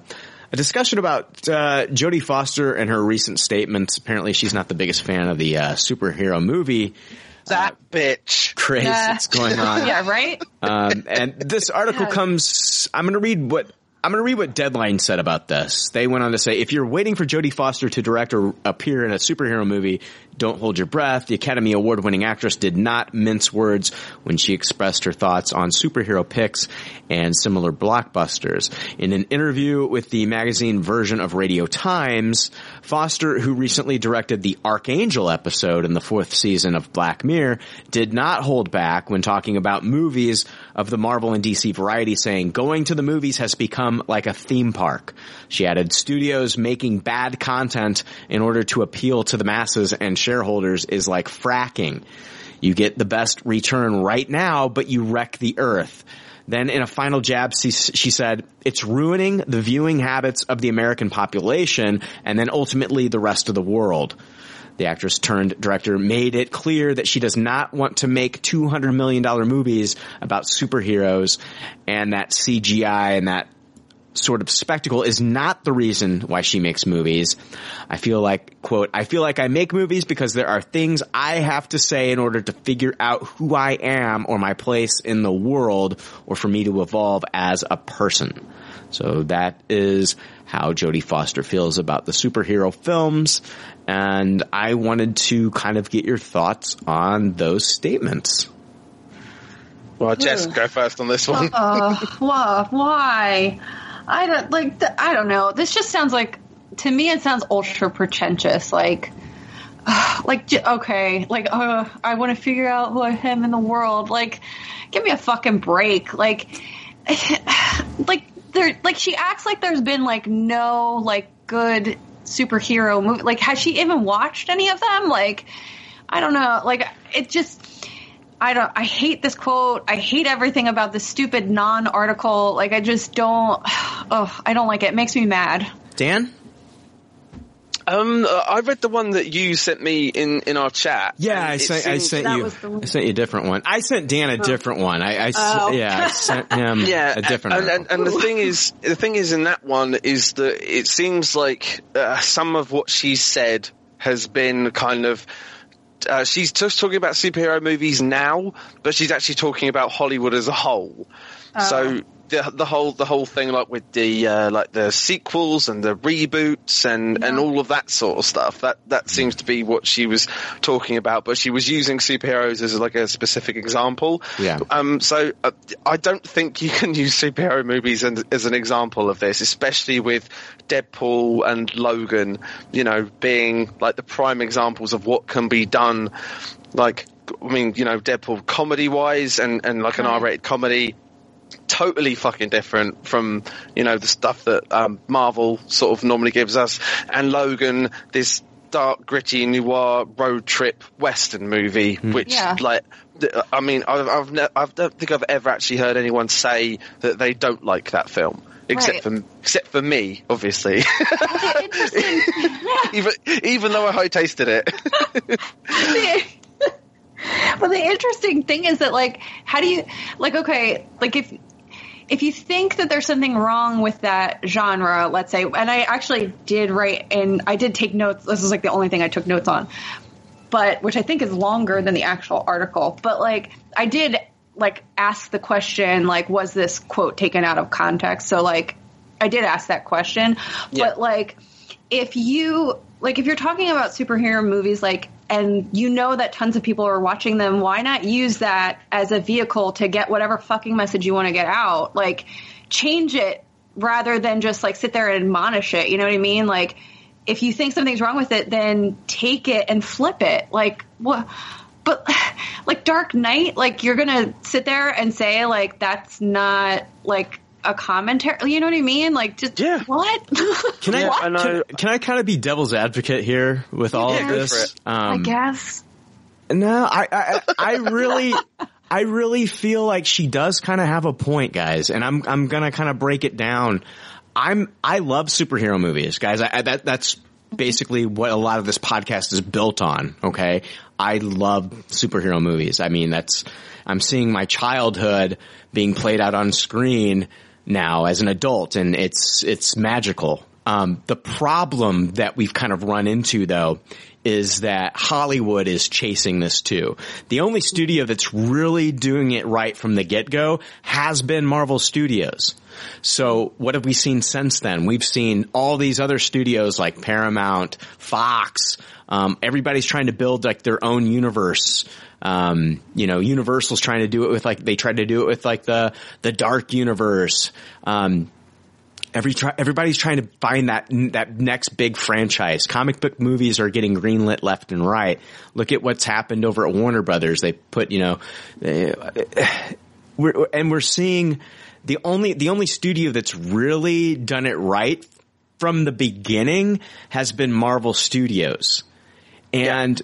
a discussion about uh, Jodie Foster and her recent statements. Apparently, she's not the biggest fan of the uh, superhero movie That bitch. craze Yeah. that's going on. yeah, right? Um, and this article comes. I'm going to read what I'm going to read what Deadline said about this. They went on to say, if you're waiting for Jodie Foster to direct or appear in a superhero movie, don't hold your breath. The Academy Award winning actress did not mince words when she expressed her thoughts on superhero picks and similar blockbusters. In an interview with the magazine version of Radio Times, Foster, who recently directed the Archangel episode in the fourth season of Black Mirror, did not hold back when talking about movies of the Marvel and DC variety, saying, going to the movies has become like a theme park. She added, studios making bad content in order to appeal to the masses and shareholders is like fracking. You get the best return right now, but you wreck the earth. Then in a final jab, she, said, it's ruining the viewing habits of the American population and then ultimately the rest of the world. The actress turned director made it clear that she does not want to make $200 million movies about superheroes and that CGI and that sort of spectacle is not the reason why she makes movies. I feel like, quote, I feel like I make movies because there are things I have to say in order to figure out who I am or my place in the world or for me to evolve as a person. So that is how Jodie Foster feels about the superhero films. And I wanted to kind of get your thoughts on those statements. Well, Jess, go first on this one. Uh, wha- why? I don't like. th- I don't know. This just sounds like to me. It sounds ultra pretentious. Like, like okay, like uh, I want to figure out who I am in the world. Like, give me a fucking break. Like, like there, like she acts like there's been like no like good superhero movie. Like, has she even watched any of them? Like, I don't know. Like, it just. I don't. I hate this quote. I hate everything about this stupid non-article. Like, I just don't. Oh, I don't like it. It makes me mad. Dan? Um, uh, I read the one that you sent me in, in our chat. Yeah, I sent, I sent you, was the one- I sent you a different one. I sent Dan a different one. I Oh. yeah, I sent him yeah, a different and, and, and the thing is, the thing is in that one is that it seems like uh, some of what she said has been kind of. Uh, she's just talking about superhero movies now, but she's actually talking about Hollywood as a whole. So the the whole the whole thing, like with the uh, like the sequels and the reboots and and all of that sort of stuff. That that seems to be what she was talking about. But she was using superheroes as like a specific example. Yeah. Um. So uh, I don't think you can use superhero movies as, as an example of this, especially with Deadpool and Logan. You know, being like the prime examples of what can be done. Like, I mean, you know, Deadpool comedy wise and and like an Right. R-rated comedy totally fucking different from you know the stuff that um, Marvel sort of normally gives us, and Logan this dark, gritty, noir road trip western movie, which Yeah. like. I mean, I've, I've ne- I don't think I've ever actually heard anyone say that they don't like that film, except Right. for except for me, obviously. Even even though I high tasted it. well, the interesting thing is that, like, how do you, like, okay, like if if you think that there's something wrong with that genre, let's say, and I actually did write and I did take notes. This is like the only thing I took notes on, but which I think is longer than the actual article. But like, I did like ask the question, like, was this quote taken out of context? So like, I did ask that question, Yeah. but like, if you like if you're talking about superhero movies like and you know that tons of people are watching them why not use that as a vehicle to get whatever fucking message you want to get out? Like change it rather than just like sit there and admonish it. You know what i mean? Like if you think something's wrong with it then take it and flip it. Like what but like dark knight like you're gonna sit there and say like that's not like a commentary you know what i mean like just Yeah. what Can I, Yeah, I know. can, can I kind of be devil's advocate here with all Yeah, of this? for it. I Um, guess. No, I, I, I really, I really feel like she does kind of have a point, guys, and I'm, I'm gonna kind of break it down. I'm, I love superhero movies, guys. I, I, that, that's basically what a lot of this podcast is built on. Okay. I love superhero movies. I mean, that's, I'm seeing my childhood being played out on screen now as an adult and it's, it's magical. Um, the problem that we've kind of run into though is that Hollywood is chasing this too. The only studio that's really doing it right from the get-go has been Marvel Studios. So what have we seen since then? We've seen all these other studios like Paramount, Fox, um, everybody's trying to build like their own universe. Um, you know, Universal's trying to do it with like, they tried to do it with like the, the dark universe. Um, Every try, everybody's trying to find that that next big franchise. Comic book movies are getting greenlit left and right. Look at what's happened over at Warner Brothers. They put, you know, they- we're, and we're seeing the only the only studio that's really done it right from the beginning has been Marvel Studios, and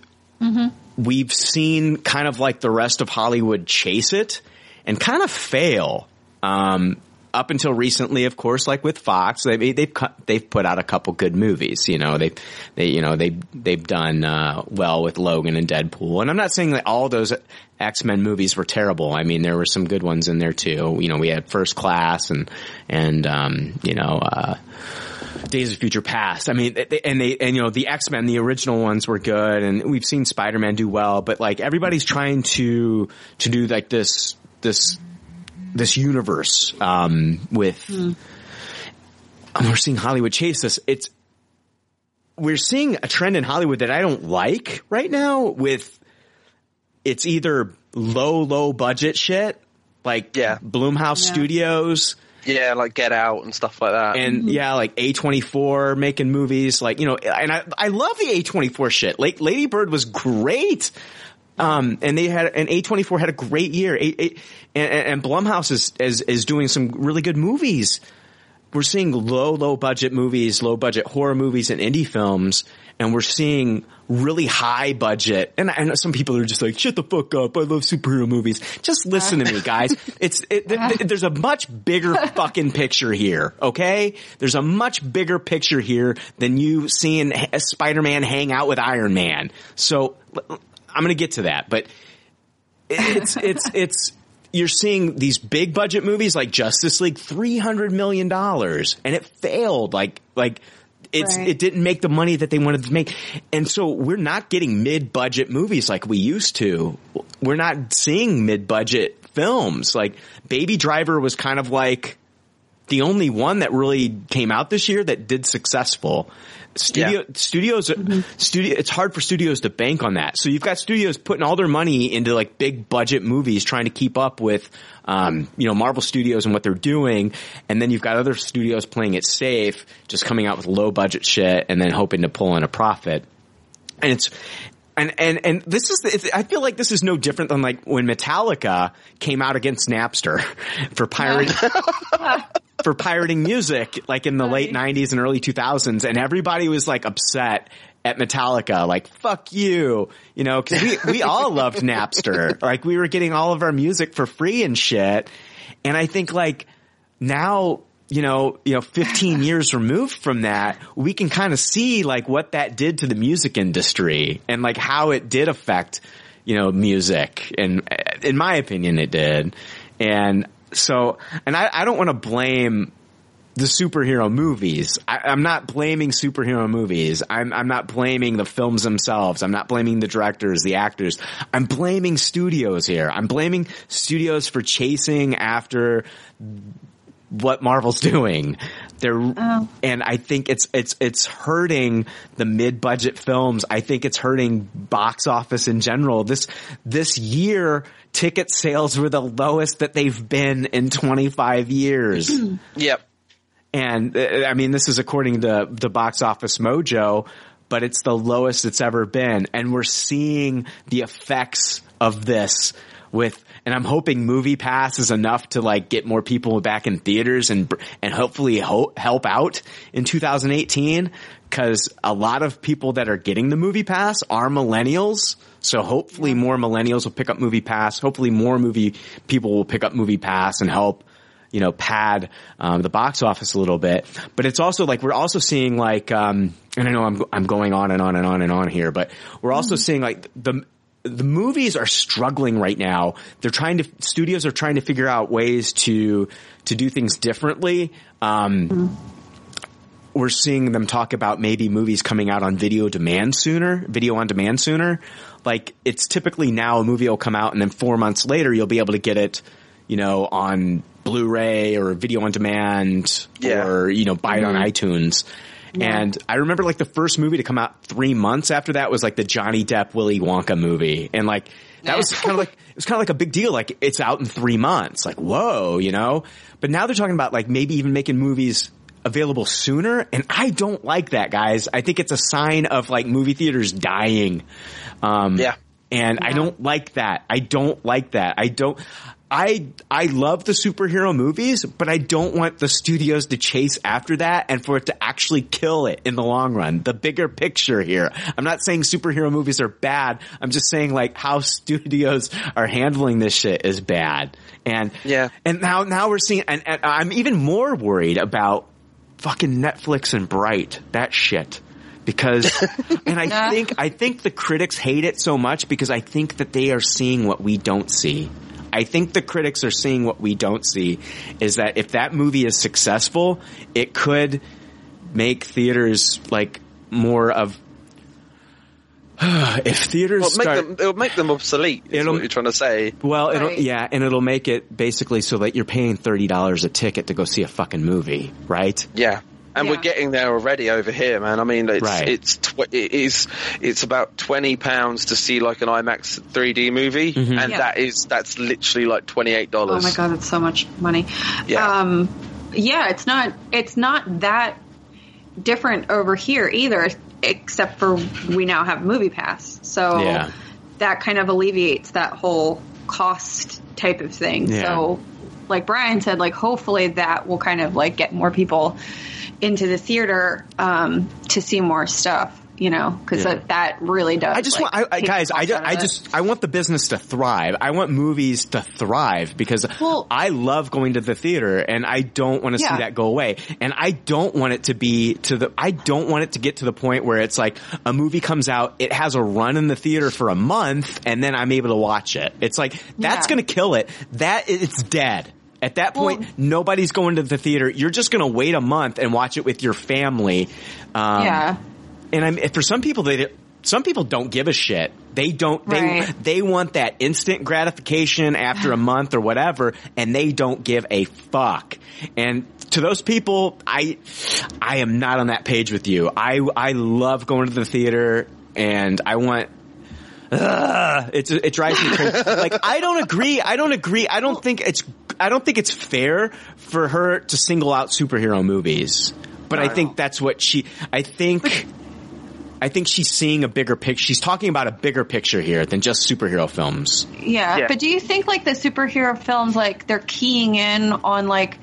we've seen kind of like the rest of Hollywood chase it and kind of fail. Um, up until recently, of course, like with Fox, they, they've they've put out a couple good movies. You know, they they you know they they've done uh, well with Logan and Deadpool. And I'm not saying that all those X Men movies were terrible. I mean, there were some good ones in there too. You know, we had First Class and and um, you know. Uh, Days of Future Past. I mean, they- and they, and you know, the X-Men, the original ones were good and we've seen Spider-Man do well, but like everybody's trying to, to do like this, this, this universe, um, with, and we're seeing Hollywood chase this. It's, we're seeing a trend in Hollywood that I don't like right now with, it's either low, low budget shit, like Yeah. Blumhouse Studios, yeah, like Get Out and stuff like that. and yeah, like A24 making movies, like, you know, and I, I love the A24 shit. Like, Lady Bird was great. Um, and they had, and A24 had a great year. A, A, and, and Blumhouse is, is, is doing some really good movies. we're seeing low, low budget movies, low budget horror movies and indie films, and we're seeing really high budget. And I know some people are just like, shut the fuck up. I love superhero movies. Just listen to me, uh. guys. It's, it, th- th- there's a much bigger fucking picture here. Okay. There's a much bigger picture here than you seeing Spider-Man hang out with Iron Man. So I'm going to get to that, but it's, it's, it's, you're seeing these big budget movies like Justice League, $300 million and it failed. Like, like, it's, Right. it didn't make the money that they wanted to make. And so we're not getting mid-budget movies like we used to. We're not seeing mid-budget films. Like Baby Driver was kind of like the only one that really came out this year that did successful. Studio studios studio it's hard for studios to bank on that. So you've got studios putting all their money into like big budget movies trying to keep up with um, you know Marvel Studios and what they're doing and then you've got other studios playing it safe, just coming out with low budget shit and then hoping to pull in a profit. And it's and and and this is it's, I feel like this is no different than like when Metallica came out against Napster for pirating for pirating music like in the late 90s and early 2000s and everybody was like upset at Metallica like fuck you you know cuz we we all loved Napster like we were getting all of our music for free and shit and I think like now you know, you know, 15 years removed from that, we can kind of see like what that did to the music industry and like how it did affect, you know, music. And uh, in my opinion, it did. And so, and I, I don't want to blame the superhero movies. I, I'm not blaming superhero movies. I'm, I'm not blaming the films themselves. I'm not blaming the directors, the actors. I'm blaming studios here. I'm blaming studios for chasing after what Marvel's doing. They're, oh. and I think it's, it's, it's hurting the mid-budget films. I think it's hurting box office in general. This, this year, ticket sales were the lowest that they've been in 25 years. Yep. And uh, I mean, this is according to the box office mojo, but it's the lowest it's ever been. And we're seeing the effects of this with, and I'm hoping Movie Pass is enough to like get more people back in theaters and, and hopefully ho- help out in 2018. Cause a lot of people that are getting the Movie Pass are millennials. So hopefully more millennials will pick up Movie Pass. Hopefully more movie people will pick up Movie Pass and help you know, pad um, the box office a little bit. But it's also like we're also seeing like, um, and I know I'm I'm going on and on and on and on here, but we're also seeing like the the movies are struggling right now. They're trying to studios are trying to figure out ways to to do things differently. Um, We're seeing them talk about maybe movies coming out on video demand sooner, video on demand sooner. Like it's typically now a movie will come out and then four months later you'll be able to get it, you know, on Blu-ray or video on demand Yeah. or, you know, buy it on mm-hmm. iTunes. And I remember like the first movie to come out three months after that was like the Johnny Depp Willy Wonka movie. And like, that was kind of like, it was kind of like a big deal. Like it's out in three months. Like, whoa, you know? But now they're talking about like maybe even making movies available sooner. And I don't like that, guys. I think it's a sign of like movie theaters dying. Um, Yeah. and I don't like that. I don't like that. I don't. I I love the superhero movies, but I don't want the studios to chase after that and for it to actually kill it in the long run. The bigger picture here. I'm not saying superhero movies are bad. I'm just saying like how studios are handling this shit is bad. And Yeah. and now now we're seeing and, and I'm even more worried about fucking Netflix and Bright. That shit. Because, and I think, I think the critics hate it so much because I think that they are seeing what we don't see. I think the critics are seeing what we don't see is that if that movie is successful, it could make theaters like more of, if theaters Well, make start, them, it'll make them obsolete. Is It'll- what you're trying to say. well, it'll, Right. yeah, and it'll make it basically so that you're paying $30 a ticket to go see a fucking movie, right? Yeah. And Yeah. we're getting there already over here, man. I mean, it's Right. it's tw- it is it's about twenty pounds to see like an IMAX 3D movie, Mm-hmm. and Yeah. that is that's literally like twenty eight dollars. Oh my god, that's so much money. Yeah. Um, yeah, it's not. It's not that different over here either, except for we now have Movie Pass, so Yeah. that kind of alleviates that whole cost type of thing. Yeah. So like Brian said, like hopefully that will kind of like get more people into the theater um, to see more stuff. You know, because Yeah. that, that really does. I just like, want, I, guys, I, just, I just, I want the business to thrive. I want movies to thrive because well, I love going to the theater and I don't want to Yeah. see that go away. And I don't want it to be to the, I don't want it to get to the point where it's like a movie comes out, it has a run in the theater for a month and then I'm able to watch it. It's like, that's Yeah. going to kill it. That, it's dead. At that point, nobody's going to the theater. You're just going to wait a month and watch it with your family. Um, yeah. And I'm for some people they some people don't give a shit. They don't they Right. they want that instant gratification after a month or whatever and they don't give a fuck. And to those people, I I am not on that page with you. I I love going to the theater and I want Ugh, it's it drives me crazy. like I don't agree. I don't agree. I don't think it's I don't think it's fair for her to single out superhero movies. But I think that's what she. I think. I think she's seeing a bigger picture. She's talking about a bigger picture here than just superhero films. Yeah, Yeah. but do you think like the superhero films, like they're keying in on like,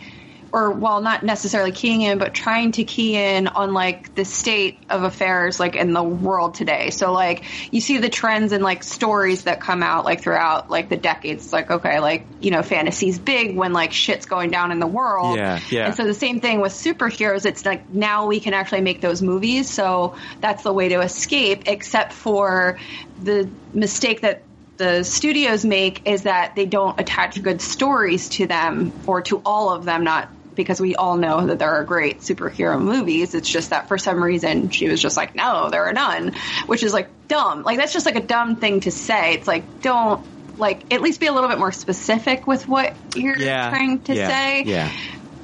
or well, not necessarily keying in, but trying to key in on like the state of affairs like in the world today. So like you see the trends and like stories that come out like throughout like the decades. It's like okay, like you know, fantasy's big when like shit's going down in the world. Yeah, yeah. And so the same thing with superheroes. It's like now we can actually make those movies. So that's the way to escape, except for the mistake that the studios make is that they don't attach good stories to them or to all of them, not because we all know that there are great superhero movies. It's just that for some reason she was just like, no, there are none, which is like dumb. Like that's just like a dumb thing to say. It's like, don't like at least be a little bit more specific with what you're Yeah, trying to yeah, say Yeah.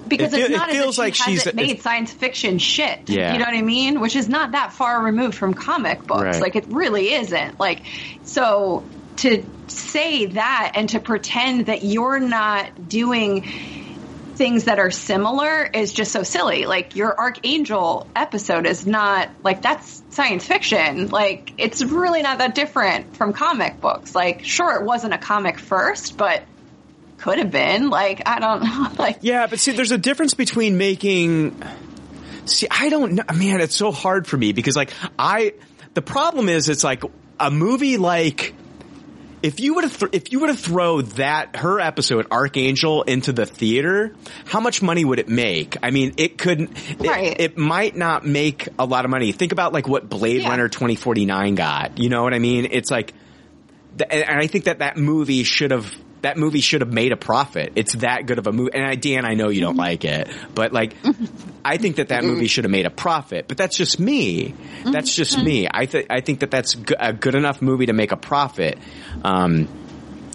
because It it's feel- it not as feels if she like she's- made science fiction shit. Yeah. You know what I mean? Which is not that far removed from comic books. Right. Like it really isn't. Like so to say that and to pretend that you're not doing things that are similar is just so silly. Like your Archangel episode is not like that's science fiction. Like it's really not that different from comic books. Like sure it wasn't a comic first, but could have been. Like I don't know. Like Yeah, but see, there's a difference between making. See, I don't know, man. It's so hard for me because, like, I. The problem is, it's like a movie like. If you to th- if you were to throw that her episode Archangel into the theater, how much money would it make? I mean, it couldn't. It, it might not make a lot of money. Think about like what Blade Runner twenty forty nine got. You know what I mean? It's like and I think that that movie should have that movie should have made a profit. It's that good of a movie. And I, Dan, I know you don't like it, but like, I think that that movie should have made a profit. But that's just me. That's just me. I think I think that that's a good enough movie to make a profit. Um,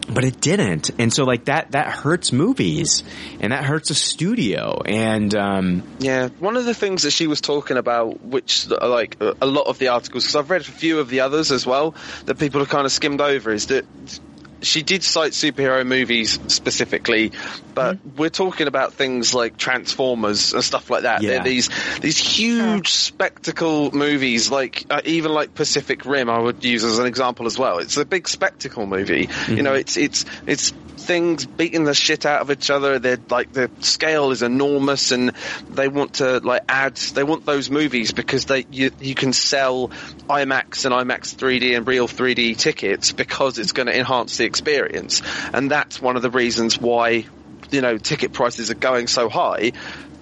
but it didn't, and so like that that hurts movies, and that hurts a studio. And um, Yeah, one of the things that she was talking about, which uh, like a lot of the articles, because I've read a few of the others as well, that people have kind of skimmed over, is that she did cite superhero movies specifically, but Mm-hmm. we're talking about things like Transformers and stuff like that. Yeah. They're these these huge spectacle movies, like uh, even like Pacific Rim, I would use as an example as well. It's a big spectacle movie. You know, Mhm. it's it's it's things beating the shit out of each other. They're like the scale is enormous, and they want to like add. They want those movies because they you you can sell IMAX and IMAX 3D and real 3D tickets because it's going to enhance the experience, and that's one of the reasons why you know ticket prices are going so high.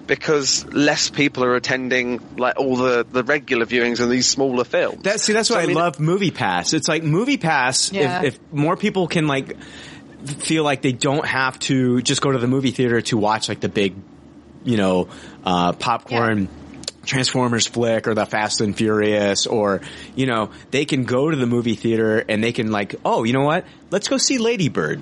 Because less people are attending like all the, the regular viewings of these smaller films. That see, that's So, why I, mean, love Movie Pass. It's like Movie Pass. Yeah. If, if more people can like feel like they don't have to just go to the movie theater to watch like the big, you know, uh, popcorn. Transformers flick or the Fast and Furious or, you know, they can go to the movie theater and they can like, oh, you know what? Let's go see Ladybird.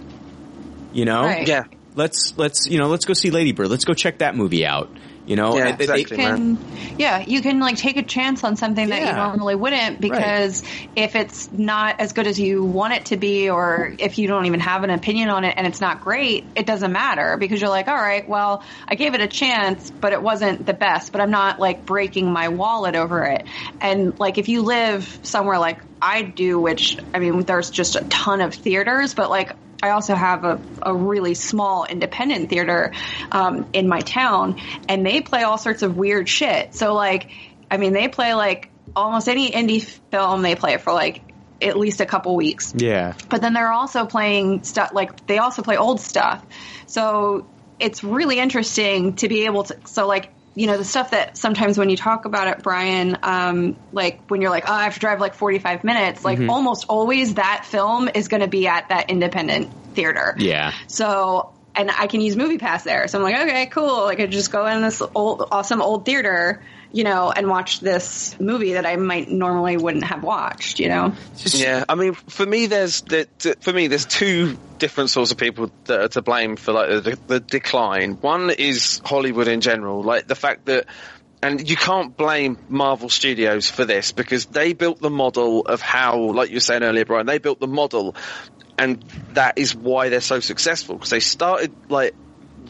You know? Right. Yeah. Let's, let's, you know, let's go see Ladybird. Let's go check that movie out. You know? And they- they- you can, yeah, you can like take a chance on something that you normally wouldn't because if it's not as good as you want it to be, or if you don't even have an opinion on it and it's not great, it doesn't matter because you're like, all right, well, I gave it a chance, but it wasn't the best, but I'm not like breaking my wallet over it. And like if you live somewhere like I do, which I mean, there's just a ton of theaters, but like I also have a, a really small independent theater um, in my town, and they play all sorts of weird shit. So like, I mean, they play like almost any indie film. They play it for like at least a couple weeks. Yeah. But then they're also playing stuff like they also play old stuff. So it's really interesting to be able to. So like you know the stuff that sometimes when you talk about it, Brian, um, like when you're like, oh, I have to drive like 45 minutes. Like Mhm. almost always that film is going to be at that independent theater. Yeah. So, and I can use Movie Pass there. So I'm like, okay, cool. Like I just go in this old, awesome old theater, you know, and watch this movie that I might normally wouldn't have watched, you know? Yeah, I mean, for me, there's the, for me there's two different sorts of people that are to blame for like the, the decline. One is Hollywood in general, like the fact that. And you can't blame Marvel Studios for this because they built the model of how, like you were saying earlier, Brian, they built the model and that is why they're so successful because they started like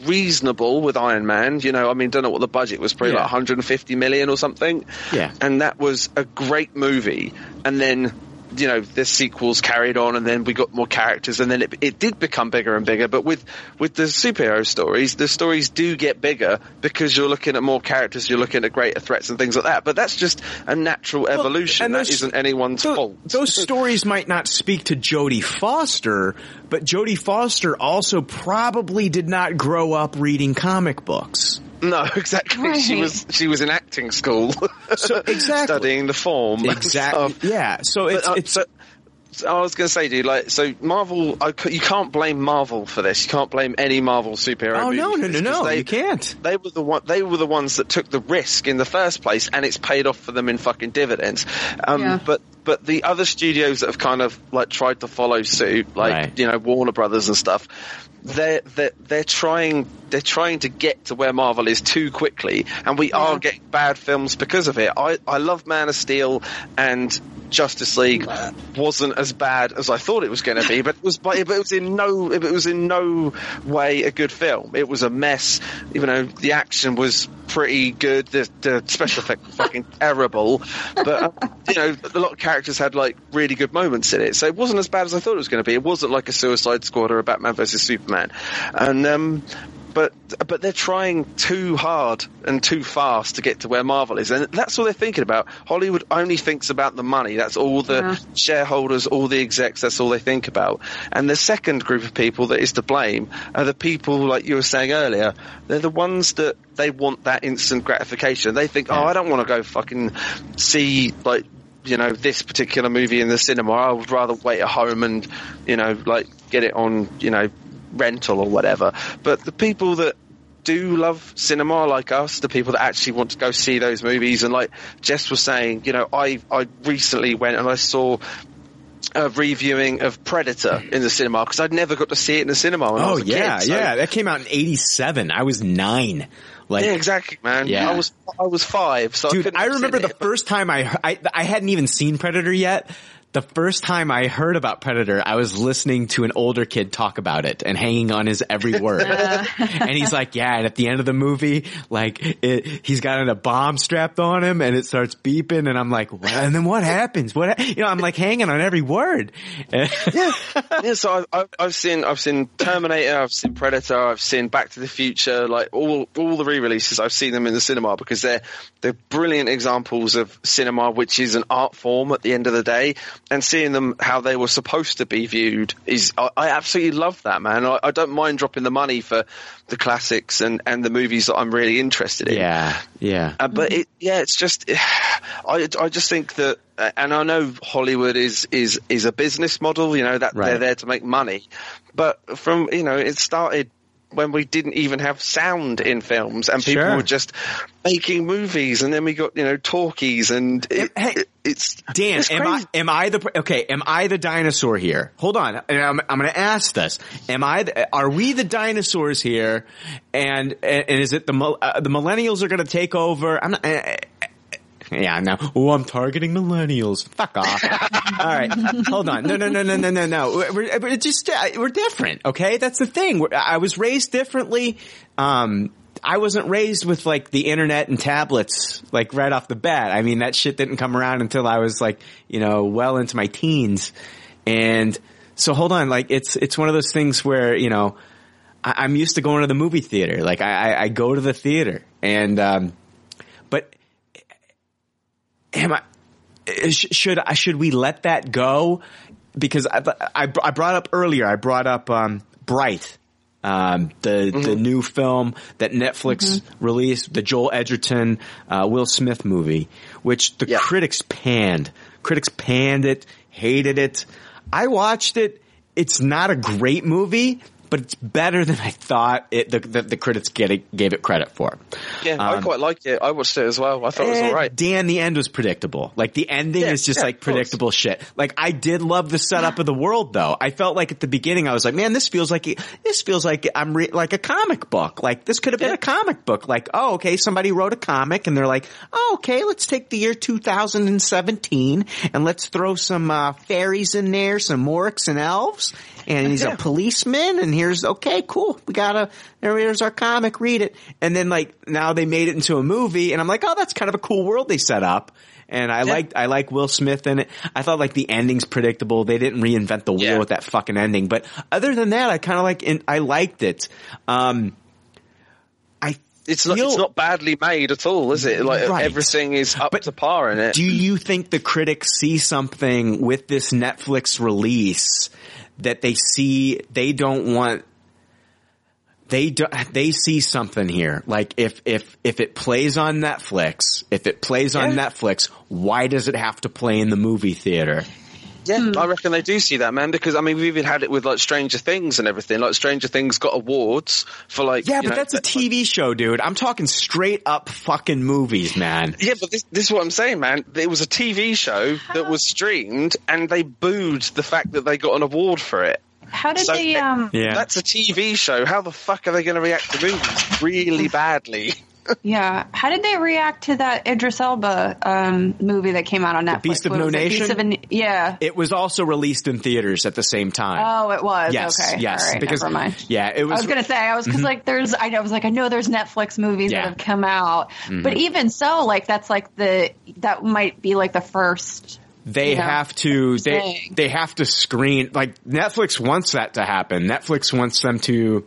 reasonable with Iron Man. You know, I mean, don't know what the budget was, probably Yeah. like 150 million or something. Yeah. And that was a great movie. And then, you know, the sequels carried on and then we got more characters and then it, it did become bigger and bigger. But with, with the superhero stories, the stories do get bigger because you're looking at more characters, you're looking at greater threats and things like that. But that's just a natural evolution. and That isn't anyone's fault. Those stories might not speak to Jodie Foster, but Jodie Foster also probably did not grow up reading comic books. No, exactly. She was she was in acting school, so exactly studying the form. Exactly. stuff. Yeah. So it's, But, uh, it's so, so I was going to say, dude, like, so Marvel, I c you can't blame Marvel for this. You can't blame any Marvel superhero. Oh, movie no, no, this, no, 'cause no, They, you can't. They were the one. They were the ones that took the risk in the first place, and it's paid off for them in fucking dividends. Um, Yeah. But but the other studios that have kind of like tried to follow suit, like Right. you know Warner Brothers and stuff. They're, they're they're trying they're trying to get to where Marvel is too quickly, and we are getting bad films because of it. I I love Man of Steel and Justice League wasn't as bad as I thought it was going to be, but it was but it was in no it was in no way a good film. It was a mess. Even though the action was pretty good, the, the special effects were fucking terrible, but uh, you know a lot of characters had like really good moments in it, so it wasn't as bad as I thought it was going to be. It wasn't like a Suicide Squad or a Batman versus Superman, and um, but but they're trying too hard and too fast to get to where Marvel is, and that's all they're thinking about. Hollywood only thinks about the money. That's all the Yeah. shareholders, all the execs. That's all they think about. And the second group of people that is to blame are the people, like you were saying earlier. They're the ones that they want that instant gratification. They think, oh, I don't want to go fucking see like you know this particular movie in the cinema. I would rather wait at home and you know like get it on you know rental or whatever. But the people that do love cinema like us, the people that actually want to go see those movies, and like Jess was saying, you know, I I recently went and I saw a reviewing of Predator in the cinema because I'd never got to see it in the cinema. When I oh yeah, kid, so- yeah. That came out in '87. I was nine. Like yeah, exactly, man. Yeah. I was I was five, so I Dude, couldn't I remember the it. first time I, I I hadn't even seen Predator yet. The first time I heard about Predator, I was listening to an older kid talk about it and hanging on his every word. Uh. and he's like, yeah, and at the end of the movie, like, it, he's got a bomb strapped on him and it starts beeping and I'm like, what? and then what happens? What, you know, I'm like hanging on every word. yeah, so I've, I've, I've seen I've seen Terminator, I've seen Predator, I've seen Back to the Future, like all all the re-releases. I've seen them in the cinema because they're they're brilliant examples of cinema, which is an art form at the end of the day. And seeing them how they were supposed to be viewed is I, I absolutely love that man. I, I don't mind dropping the money for the classics and and the movies that I'm really interested in. yeah, yeah. Uh, but it, yeah, it's just, I, I just think that, uh, and I know Hollywood is, is, is a business model, you know, that Right. they're there to make money. But from, you know, it started when we didn't even have sound in films and people Sure. were just making movies and then we got, you know, talkies and it, it- it's, Dan, it's am I am I the okay? Am I the dinosaur here? Hold on, I'm I'm going to ask this: Am I? The, are we the dinosaurs here? And and, and is it the uh, the millennials are going to take over? I'm not. Yeah, no. Oh, I'm targeting millennials. Fuck off. All right, hold on. No, no, no, no, no, no, no. We're, we're just uh, we're different. Okay, that's the thing. We're, I was raised differently. Um, I wasn't raised with like the internet and tablets like right off the bat. I mean, that shit didn't come around until I was like, you know, well into my teens. And so hold on, like it's it's one of those things where you know I, I'm used to going to the movie theater. Like I, I, I go to the theater, and um, am I? sh- Should I should we let that go? Because I, I, I brought up earlier. I brought up um, Bright, um, the the new film that Netflix released, the Joel Edgerton, uh, Will Smith movie, which the critics panned. Critics panned it, hated it. I watched it. It's not a great movie, but it's better than I thought it, the, the, the critics get it, gave it credit for. Yeah, I Um, quite liked it. I watched it as well. I thought it was all right. Dan, the end was predictable. Like the ending Yeah, is just yeah, like predictable shit. Like I did love the setup of the world though. I felt like at the beginning I was like, man, this feels like this feels like I'm re- like a comic book. Like this could have been a comic book. Like oh okay, somebody wrote a comic and they're like, oh okay, let's take the year 2017 and let's throw some uh, fairies in there, some orcs and elves. And he's a policeman, and here's okay, cool. We gotta there's our comic. Read it, and then like now they made it into a movie, and I'm like, oh, that's kind of a cool world they set up. And I liked I like Will Smith in it. I thought like the ending's predictable. They didn't reinvent the wheel with that fucking ending, but other than that, I kind of like in, I liked it. Um, I It's not, it's not badly made at all, is it? Like Right. everything is up to par in it. Do you think the critics see something with this Netflix release that they see they don't want they do, they see something here. Like if if if it plays on Netflix, if it plays on Netflix, why does it have to play in the movie theater? Yeah, I reckon they do see that, man. Because I mean, we've even had it with like Stranger Things and everything. Like Stranger Things got awards for like. Yeah, you but know, that's a TV show, dude. I'm talking straight up fucking movies, man. Yeah, but this, this is what I'm saying, man. It was a TV show that was streamed, and they booed the fact that they got an award for it. How did So they? Um, That's a TV show. How the fuck are they going to react to movies really badly? yeah. How did they react to that Idris Elba um, movie that came out on Netflix? Beast of What No? Nation? Beast of an- yeah. It was also released in theaters at the same time. Oh, it was. Yes, okay. yes, right, because never mind. yeah, it was. I was gonna say I was because Mhm. like there's I I was like I know there's Netflix movies Yeah. that have come out, Mhm. but even so, like that's like the that might be like the first. they you know, have to they they have to screen like Netflix wants that to happen. Netflix wants them to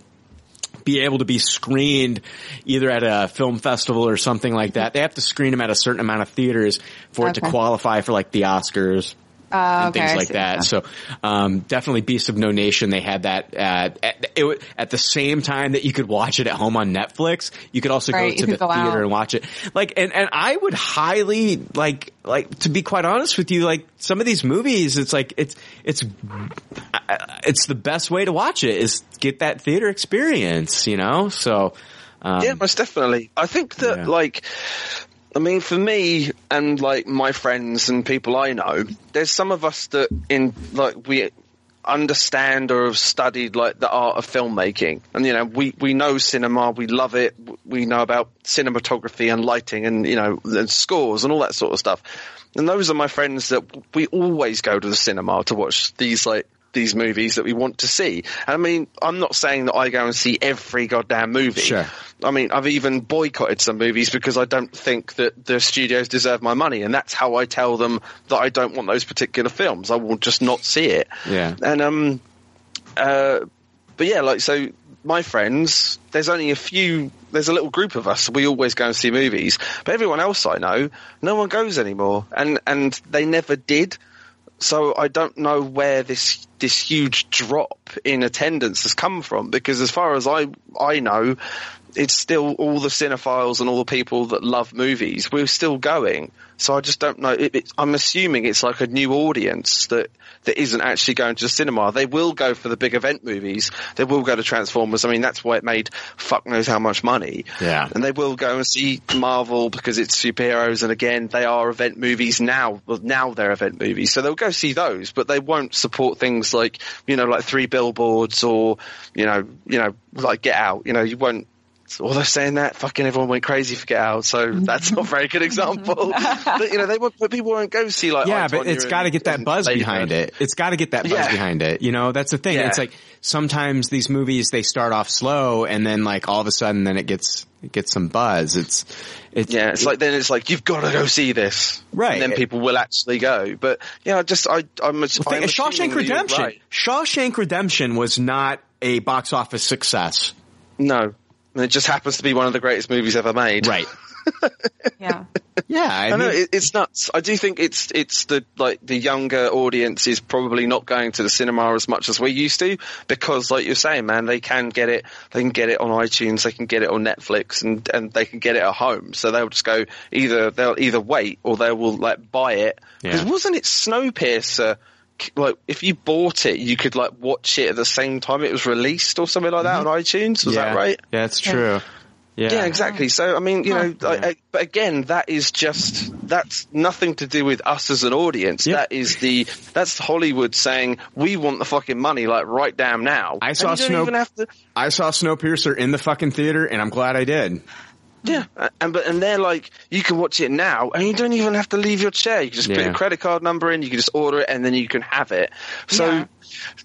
be able to be screened either at a film festival or something like that. They have to screen them at a certain amount of theaters for it to qualify for like the Oscars. Uh, and okay, things I like see. that. So, um, definitely Beast of No Nation. They had that at, at, it, at the same time that you could watch it at home on Netflix. You could also Right, go to the go theater out. and watch it. Like, and, and I would highly like, like to be quite honest with you, like some of these movies, it's like it's it's it's the best way to watch it is get that theater experience. You know, so. Um, yeah, most definitely. I think that like. I mean, for me and like my friends and people I know, there's some of us that in like we understand or have studied like the art of filmmaking, and you know we we know cinema, we love it, we know about cinematography and lighting, and you know and scores and all that sort of stuff. And those are my friends that we always go to the cinema to watch these like these movies that we want to see. And I mean, I'm not saying that I go and see every goddamn movie. Sure. I mean, I've even boycotted some movies because I don't think that the studios deserve my money, and that's how I tell them that I don't want those particular films. I will just not see it. Yeah. And um, uh, but yeah, like so, my friends, there's only a few. There's a little group of us. We always go and see movies, but everyone else I know, no one goes anymore, and and they never did. So I don't know where this this huge drop in attendance has come from because as far as I I know, it's still all the cinephiles and all the people that love movies. We're still going. So I just don't know. It, it, I'm assuming it's like a new audience that that isn't actually going to the cinema. They will go for the big event movies. They will go to Transformers. I mean, that's why it made fuck knows how much money. Yeah. And they will go and see Marvel because it's superheroes. And again, they are event movies now. Well, now they're event movies. So they'll go see those, but they won't support things like, you know, like three billboards or, you know, you know, like Get Out. You know, you won't, Although saying that, fucking everyone went crazy for Get Out, so that's not a very good example. but you know, they won't, but people won't go see like. yeah, I, but it's got to get that buzz behind Bird. it. It's got to get that buzz Yeah. behind it. You know, that's the thing. Yeah. It's like sometimes these movies they start off slow and then like all of a sudden then it gets it gets some buzz. It's it's Yeah, it's like then it's like you've got to go see this, Right. And then people will actually go. But yeah, I just I I'm, Well, I'm think- Shawshank assuming that you're Redemption. right. Shawshank Redemption was not a box office success. No, and it just happens to be one of the greatest movies ever made. Right. Yeah. Yeah, I, I know it, it's nuts. I do think it's it's the like the younger audience is probably not going to the cinema as much as we used to because, like you're saying, man, they can get it. They can get it on iTunes. They can get it on Netflix, and and they can get it at home. So they'll just go either they'll either wait or they will like buy it. Because Yeah. wasn't it Snowpiercer? Like if you bought it, you could like watch it at the same time it was released or something like that mm-hmm. on iTunes. Was yeah, that right? Yeah, it's true. Yeah. Yeah, exactly. So, I mean, you know, I, I, but again, that is just that's nothing to do with us as an audience. Yeah. That is the that's Hollywood saying we want the fucking money, like right damn now. I saw and you don't Snow- even have to. I saw Snowpiercer in the fucking theater and I'm glad I did. Yeah, and but and they're like, you can watch it now, and you don't even have to leave your chair. You can just put Yeah. your credit card number in, you can just order it, and then you can have it. So. Yeah.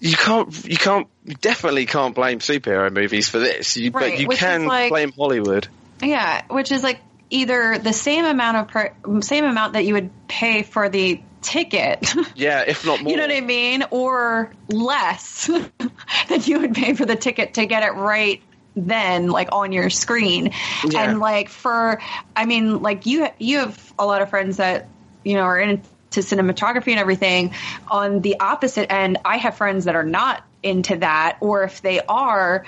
You can't, you can't, you definitely can't blame superhero movies for this. You, Right, but you can like- blame Hollywood. Yeah, which is like either the same amount of per- same amount that you would pay for the ticket. Yeah, if not more. You know what I mean? Or less than you would pay for the ticket to get it right then like on your screen. Yeah. And like for I mean like you you have a lot of friends that you know are into cinematography and everything on the opposite end I have friends that are not into that or if they are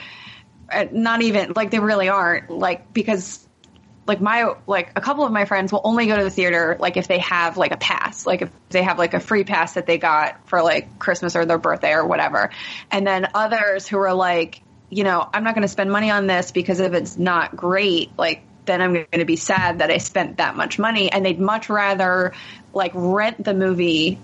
uh, not even like they really aren't like because like my like a couple of my friends will only go to the theater like if they have like a pass like if they have like a free pass that they got for like christmas or their birthday or whatever and then others who are like you know i'm not going to spend money on this because if it's not great like then i'm going to be sad that i spent that much money. And they'd much rather like rent the movie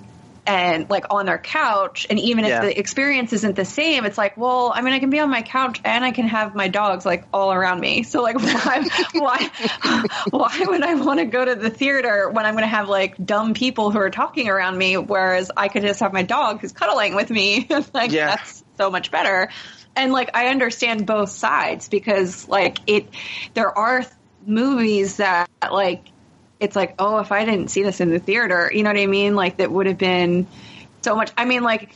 and like on their couch. And even Yeah. if the experience isn't the same it's like well i mean i can be on my couch and i can have my dogs like all around me. So like why why why would i want to go to the theater when i'm going to have like dumb people who are talking around me whereas i could just have my dog who's cuddling with me? Like Yeah. that's so much better and like i understand both sides because like it there are th- movies that like it's like, oh, if I didn't see this in the theater, you know what I mean? Like that would have been so much. I mean, like,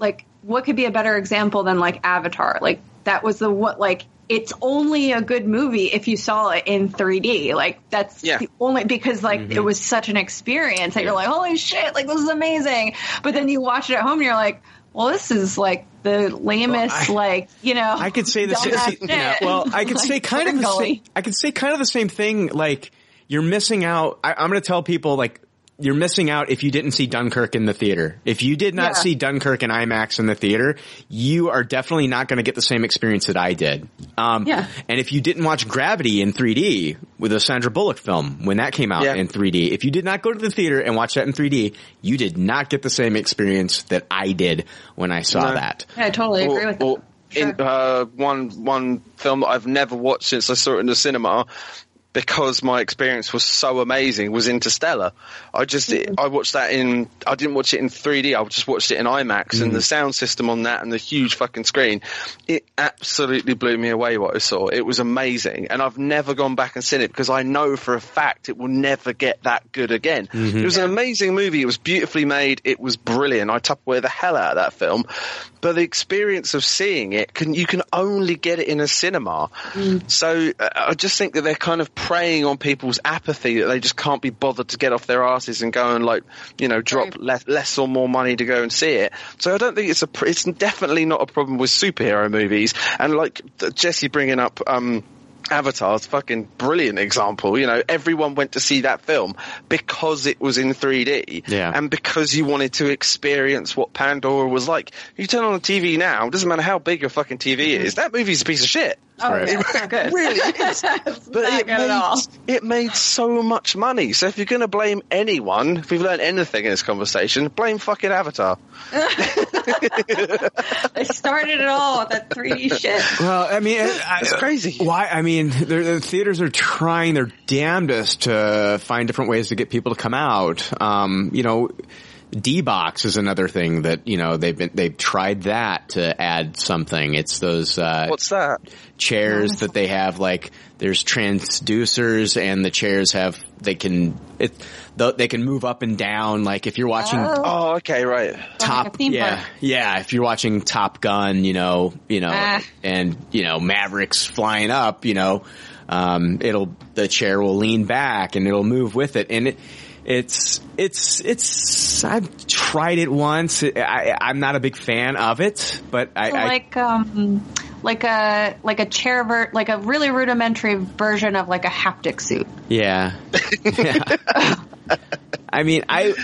like what could be a better example than like Avatar? Like that was the what like it's only a good movie if you saw it in 3D. Like that's Yeah. the only because like it mm-hmm. was such an experience that you're like, holy shit, like this is amazing. But then you watch it at home and you're like, well, this is like the lamest, Well, I- like you know. I could say the same. know, well, I could Like, say kind of the same. I could say kind of the same thing. Like you're missing out. I, I'm going to tell people like you're missing out if you didn't see Dunkirk in the theater. If you did not Yeah. see Dunkirk in IMAX in the theater, you are definitely not going to get the same experience that I did. Um, Yeah. And if you didn't watch Gravity in 3D with the Sandra Bullock film when that came out Yeah. in 3D, if you did not go to the theater and watch that in 3D, you did not get the same experience that I did when I saw No. that. Yeah, I totally agree with or, that. in uh, one one film that I've never watched since I saw it in the cinema because my experience was so amazing was Interstellar. I just mm-hmm. I watched that in I didn't watch it in 3D. I just watched it in IMAX and the mm. sound system on that and the huge fucking screen. It absolutely blew me away what I saw. It was amazing and I've never gone back and seen it because I know for a fact it will never get that good again. Mm-hmm. It was an amazing movie. It was beautifully made. It was brilliant. I Tupperware the hell out of that film. But the experience of seeing it can you can only get it in a cinema. So uh, I just think that they're kind of preying on people's apathy that they just can't be bothered to get off their asses and go and like you know drop Right. less, less or more money to go and see it. So I don't think it's a pr- it's definitely not a problem with superhero movies. And like Jesse bringing up. um Avatar's fucking brilliant example. You know, everyone went to see that film because it was in 3D. Yeah. And because you wanted to experience what Pandora was like. You turn on the TV now, it doesn't matter how big your fucking TV is, mm-hmm. that movie's a piece of shit. Oh, Right. yeah, it's not good. really is. It's But not it good at all. made, it made so much money. So if you're going to blame anyone, if we've learned anything in this conversation, blame fucking Avatar. They started it all with that 3D shit. Well, I mean, I- It's crazy. Why? I mean, the theaters are trying their damnedest to find different ways to get people to come out. Um, you know, D box is another thing that you know they've been they've tried that to add something. It's those uh, What's that? chairs that they have like there's transducers and the chairs have they can it th- they can move up and down like if you're watching Oh, okay, right. top like yeah park. yeah if you're watching top gun you know you know Ah. and you know mavericks flying up you know um it'll the chair will lean back and it'll move with it and it it's it's it's i've tried it once i i'm not a big fan of it but i, I like um like a like a chair ver- like a really rudimentary version of like a haptic suit. yeah, yeah. i mean i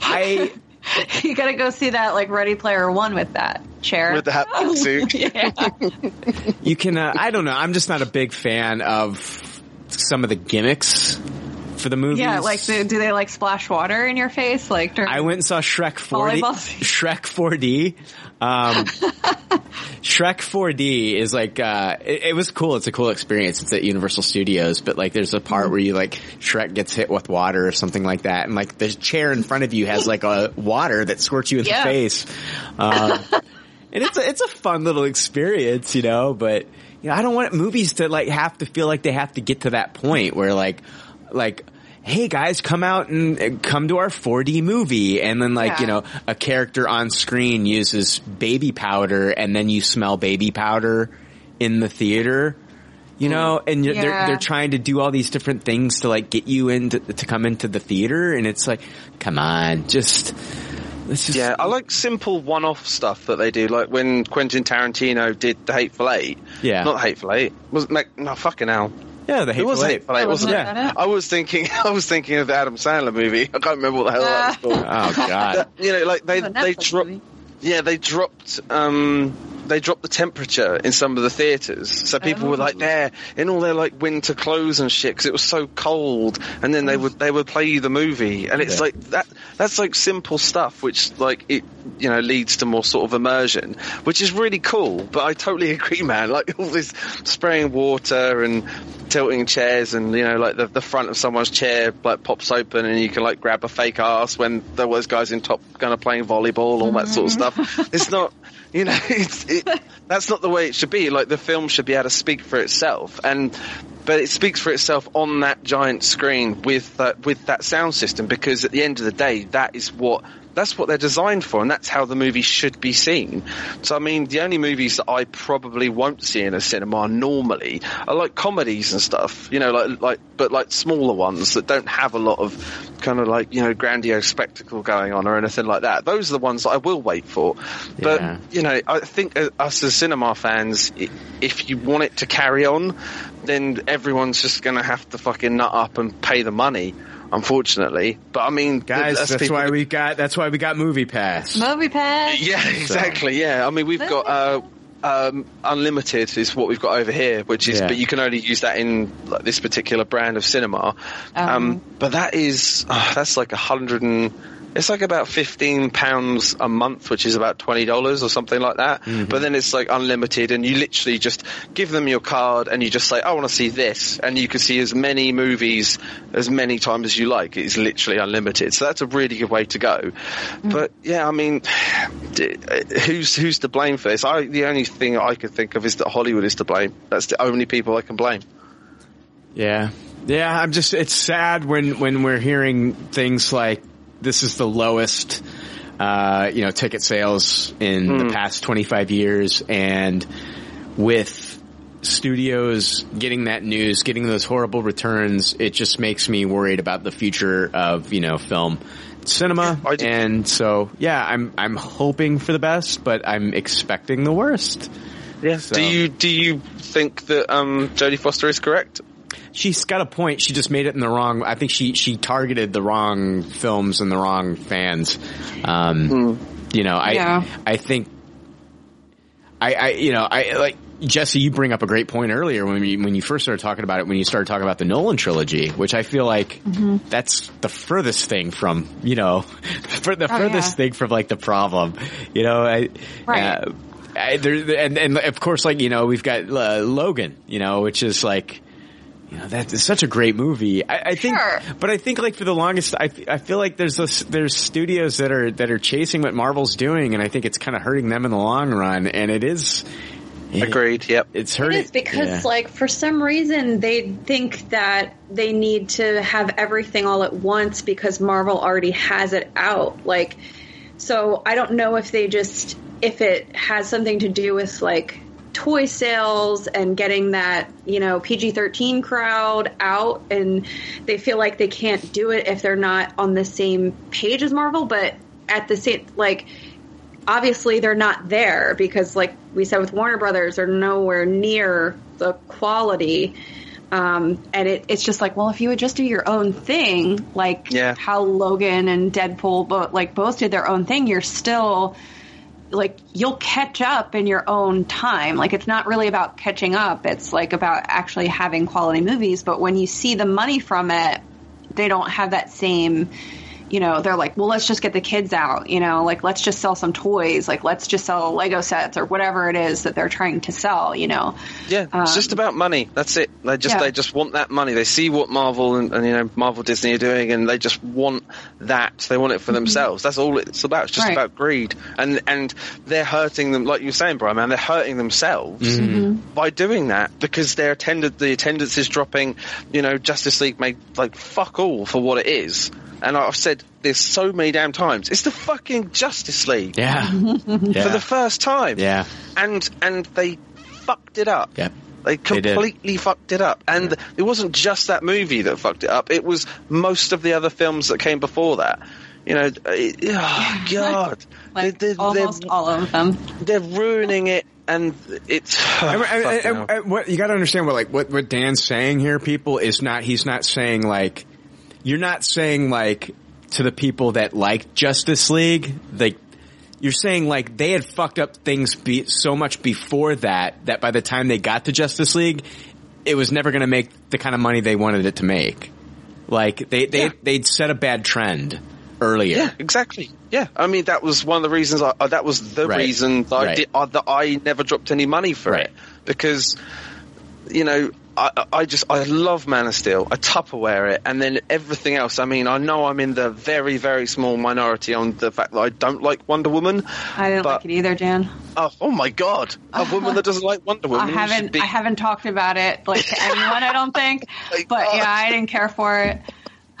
i you gotta go see that like Ready Player One with that chair. With the haptic suit. yeah. you can uh, i don't know i'm just not a big fan of some of the gimmicks for the movies Yeah, like do, do they like splash water in your face? Like during I went and saw Shrek 4D. Shrek 4D. Um, Shrek 4D is like, uh, it, it was cool. It's a cool experience. It's at Universal Studios, but like there's a part where you like, Shrek gets hit with water or something like that. And like the chair in front of you has like a water that squirts you in Yeah. the face. Um, and it's a, it's a fun little experience, you know, but you know, I don't want movies to like have to feel like they have to get to that point where like, like, hey guys, come out and uh, come to our 4D movie. And then like, Yeah. you know, a character on screen uses baby powder and then you smell baby powder in the theater. You know, and you're, they're they're trying to do all these different things to like get you into to come into the theater, and it's like, come on, just let's just Yeah, I like simple one-off stuff that they do, like when Quentin Tarantino did The Hateful Eight. Yeah. Not Hateful Eight. Was Mac- no fucking hell. Yeah, the It was Eight. Hateful Eight, wasn't, it? Yeah. I was thinking, I was thinking of the Adam Sandler movie. I can't remember what the hell that was called. Oh god. you know, like they they dropped. Yeah, they dropped. um they dropped the temperature in some of the theaters, so people were like oh. there in all their like winter clothes and shit because it was so cold. And then they would they would play you the movie, and it's Yeah. like that. That's like simple stuff, which like it you know leads to more sort of immersion, which is really cool. But I totally agree, man. Like all this spraying water and tilting chairs, and you know like the the front of someone's chair like pops open, and you can like grab a fake ass when there was guys in Top Gun playing volleyball, all that sort of mm-hmm. stuff. It's not. You know, it's, it, that's not the way it should be. Like the film should be able to speak for itself, and but it speaks for itself on that giant screen with that with that sound system. Because at the end of the day, that is what that's what they're designed for, and that's how the movie should be seen. So, I mean, the only movies that I probably won't see in a cinema normally are like comedies and stuff. You know, like like but like smaller ones that don't have a lot of kind of like you know grandiose spectacle going on or anything like that. Those are the ones that I will wait for. But Yeah. you know, I think us as cinema fans, if you want it to carry on, then everyone's just going to have to fucking nut up and pay the money. Unfortunately, but I mean, Guys, that's people- why we got that's why we got MoviePass. Movie pass. yeah, exactly. Yeah, I mean, we've got uh, um, unlimited is what we've got over here, which is, Yeah. but you can only use that in like, this particular brand of cinema. Um, but that is uh, that's like a hundred and it's like about fifteen pounds a month, which is about twenty dollars or something like that. Mm-hmm. But then it's like unlimited, and you literally just give them your card, and you just say, "I want to see this," and you can see as many movies as many times as you like. It's literally unlimited, so that's a really good way to go. Mm. But yeah, I mean, who's who's to blame for this? I the only thing I could think of is that Hollywood is to blame. That's the only people I can blame. Yeah. Yeah, I'm just it's sad when when we're hearing things like this is the lowest uh, you know, ticket sales in the past 25 years and with studios getting that news, getting those horrible returns, it just makes me worried about the future of, you know, film cinema. And so, yeah, I'm I'm hoping for the best, but I'm expecting the worst. Yeah. So- Do you do you think that um, Jodie Foster is correct? She's got a point. She just made it in the wrong. I think she she targeted the wrong films and the wrong fans. Um, You know, I Yeah. I think I I you know I like Jesse, you bring up a great point earlier when you, when you first started talking about it, when you started talking about the Nolan trilogy, which I feel like Mm-hmm. that's the furthest thing from, you know, for the Oh, furthest yeah. thing from like the problem, you know, I, Right. uh, I, there, and, and of course, like, you know, we've got uh, Logan, you know, which is like, you know, that is such a great movie. I, I think, Sure. but I think like for the longest, I, I feel like there's this, there's studios that are, that are chasing what Marvel's doing and I think it's kind of hurting them in the long run and it is, Agreed. Yep. it's hurting. is because, yeah. like, for some reason, they think that they need to have everything all at once because Marvel already has it out. Like, so I don't know if they just if it has something to do with like toy sales and getting that you know PG thirteen crowd out, and they feel like they can't do it if they're not on the same page as Marvel. But at the same like obviously they're not there because like we said with Warner Brothers they're nowhere near the quality um, and it, it's just like well if you would just do your own thing like Yeah. how Logan and Deadpool both like both did their own thing you're still like you'll catch up in your own time. Like it's not really about catching up. It's like about actually having quality movies. But when you see the money from it they don't have that same you know they're like well let's just get the kids out you know like let's just sell some toys like let's just sell lego sets or whatever it is that they're trying to sell you know Yeah, it's just about money. That's it. They just Um, Yeah. they just want that money. They see what Marvel and, and you know Marvel Disney are doing, and they just want that. They want it for themselves. That's all it's about. It's just Mm-hmm. Right. about greed, and and they're hurting them, like you were saying, Brian. Man, they're hurting themselves by doing that because their attendance, the attendance is dropping. You know, Justice League made like fuck all for what it is. And I've said this so many damn times. It's the fucking Justice League yeah. yeah. for the first time yeah. and and they fucked it up. Yep. They They completely fucked it up. And it wasn't just that movie that fucked it up. It was most of the other films that came before that. You know, it, oh god, like they, they, almost they're, all of them they're ruining it, and it's. I, I, I, I. I- what you got to understand what like what what Dan's saying here, people is not. He's not saying like you're not saying like to the people that like Justice League, like you're saying like they had fucked up things be, so much before that that by the time they got to Justice League, it was never going to make the kind of money they wanted it to make. Like they they Yeah. they'd set a bad trend earlier. Yeah, exactly. Yeah, I mean that was one of the reasons. I, uh, that was the Right. reason that I did uh, that I never dropped any money for Right. it because you know I, I just I love Man of Steel. I Tupperware it, and then everything else. I mean, I know I'm in the very very small minority on the fact that I don't like Wonder Woman. I didn't But- like it either Dan Oh, oh my god, a woman that doesn't like Wonder Woman. I haven't be- I haven't talked about it like to anyone I don't think Like, but oh. yeah I didn't care for it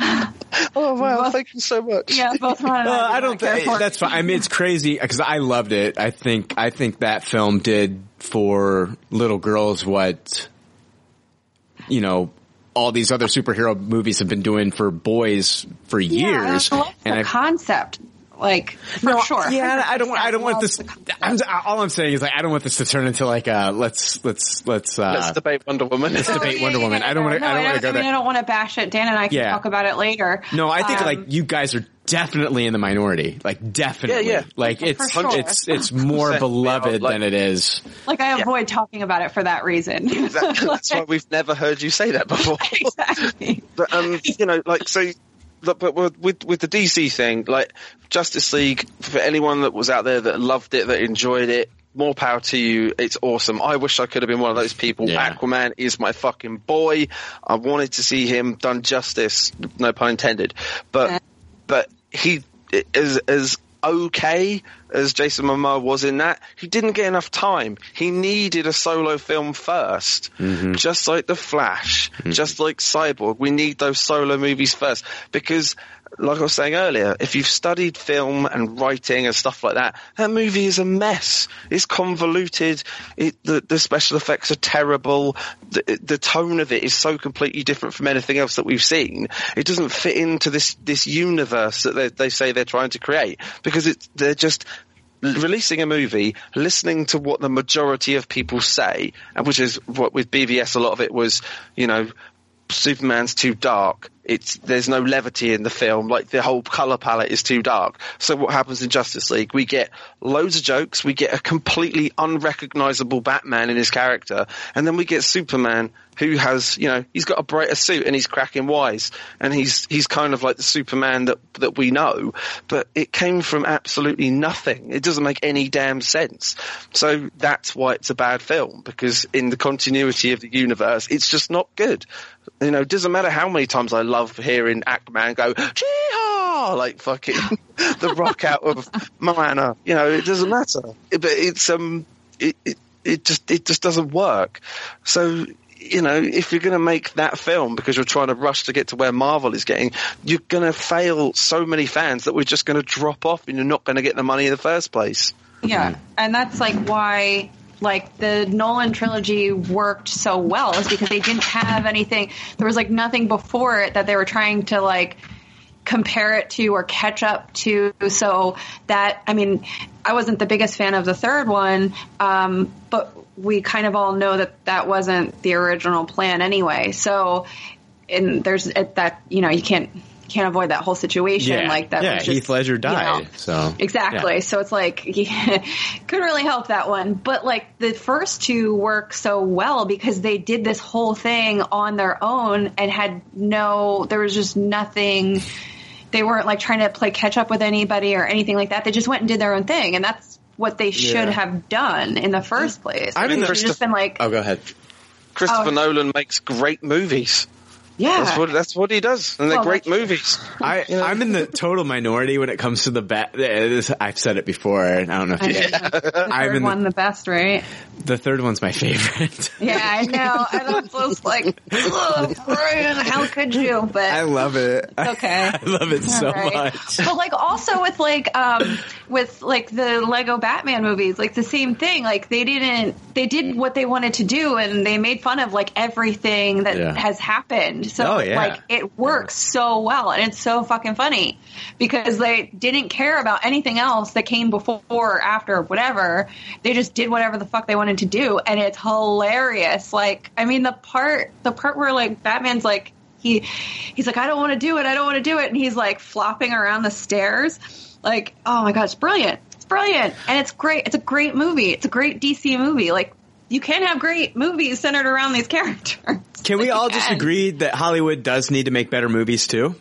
Oh wow, both- thank you so much. yeah both Ron and Uh, I, I don't not care think for it. that's fine. I mean, it's crazy because I loved it. I think I think that film did for little girls what you know all these other superhero movies have been doing for boys for Yeah, years. I love the and I, concept like for sure yeah, I don't. want- I don't want this. the. I'm, all I'm saying is like I don't want this to turn into like uh let's let's let's uh Let's debate Wonder Woman. let's debate Wonder Yeah, Woman. yeah, I don't want to. no, I don't want to go I mean, there. I don't want to bash it. Dan and I can Yeah. talk about it later. No, I think Um, like you guys are definitely in the minority. Like definitely. Yeah, yeah. Like it's sure. it's it's more beloved like- than it is. like I avoid talking about it for that reason. Exactly. That's why we've never heard you say that before. exactly. But um, you know, like so. But with with with the DC thing, like Justice League, for anyone that was out there that loved it, that enjoyed it, more power to you. It's awesome. I wish I could have been one of those people. Yeah. Aquaman is my fucking boy. I wanted to see him done justice, no pun intended. But but he is as okay as Jason Momoa was in that. He didn't get enough time. He needed a solo film 1st mm-hmm. just like The Flash, mm-hmm. just like Cyborg. We need those solo movies first because. Like I was saying earlier, if you've studied film and writing and stuff like that, that movie is a mess. It's convoluted. It, the, the special effects are terrible. The, the tone of it is so completely different from anything else that we've seen. It doesn't fit into this this universe that they, they say they're trying to create because it's they're just releasing a movie, listening to what the majority of people say, and which is what with BVS a lot of it was, you know, Superman's too dark. It's there's no levity in the film. Like the whole color palette is too dark. So what happens in Justice League? We get loads of jokes. We get a completely unrecognizable Batman in his character, and then we get Superman who has you know he's got a brighter suit and he's cracking wise and he's he's kind of like the Superman that that we know. But it came from absolutely nothing. It doesn't make any damn sense. So that's why it's a bad film because in the continuity of the universe, it's just not good. You know, it doesn't matter how many times I love hearing Aquaman go, Jee-haw! like fucking the rock out of Moana. You know, it doesn't matter. But it's, um, it, it, it just, it just doesn't work. So, you know, if you're going to make that film because you're trying to rush to get to where Marvel is getting, you're going to fail so many fans that we're just going to drop off and you're not going to get the money in the first place. Yeah, and that's like why like the Nolan trilogy worked so well is because they didn't have anything. There was like nothing before it that they were trying to like compare it to or catch up to. So that I mean, I wasn't the biggest fan of the third one, um, but we kind of all know that that wasn't the original plan anyway. So, and there's that you know you can't can't avoid that whole situation Yeah, like that. yeah. was just, Heath Ledger you died, know, so Exactly. yeah. So it's like couldn't really help that one. But like the first two work so well because they did this whole thing on their own and had no there was just nothing they weren't like trying to play catch up with anybody or anything like that. They just went and did their own thing and that's what they should Yeah. have done in the first place. I mean, They the- should have just been like Oh, go ahead. Christopher Oh. Nolan makes great movies. Yeah. That's what that's what he does, and they're Well, great movies. I, I'm in the total minority when it comes to the bat. This, I've said it before, and I don't know if I you. know. the I'm third in the- one the best, right? The third one's my favorite. Yeah, I know. I was just like, "Ugh, Brian, how could you? But I love it. okay. I love it so All right. much. But like also with like um with like the Lego Batman movies, like the same thing. Like they didn't they did what they wanted to do and they made fun of like everything that Yeah. has happened. So Oh, yeah. like it works so well and it's so fucking funny because they didn't care about anything else that came before or after whatever. They just did whatever the fuck they wanted to do and it's hilarious. Like I mean the part the part where like Batman's like he he's like I don't want to do it. I don't want to do it and he's like flopping around the stairs. Like oh my god, it's brilliant. It's brilliant and it's great. It's a great movie. It's a great DC movie. Like you can have great movies centered around these characters. Can we all just agree that Hollywood does need to make better movies too?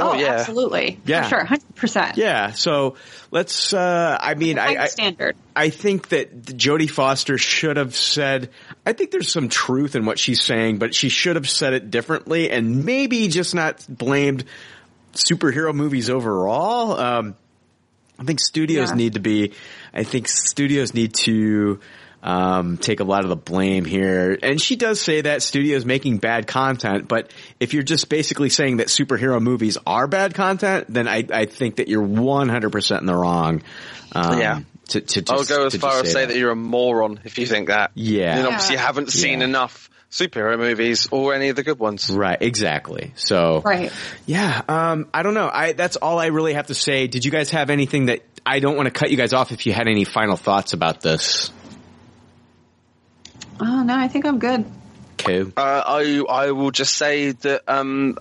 Oh, yeah, absolutely. Yeah. For sure. 100%. Yeah. So let's. Uh, I mean, I, I standard. I think that Jodie Foster should have said. I think there's some truth in what she's saying, but she should have said it differently, and maybe just not blamed superhero movies overall. Um, I think studios Yeah. need to be. I think studios need to um, take a lot of the blame here. And she does say that studios making bad content, but if you're just basically saying that superhero movies are bad content, then I, I think that you're 100% in the wrong. Um, Yeah. To, to just, I'll go as to far as say that. you're a moron if you think that. Yeah. And obviously you haven't seen Yeah. enough superhero movies or any of the good ones. Right, exactly. So, Right. yeah, um, I don't know. I, that's all I really have to say. Did you guys have anything that, I don't want to cut you guys off if you had any final thoughts about this. Oh, no, I think I'm good. Cool. Uh, I I will just say that um,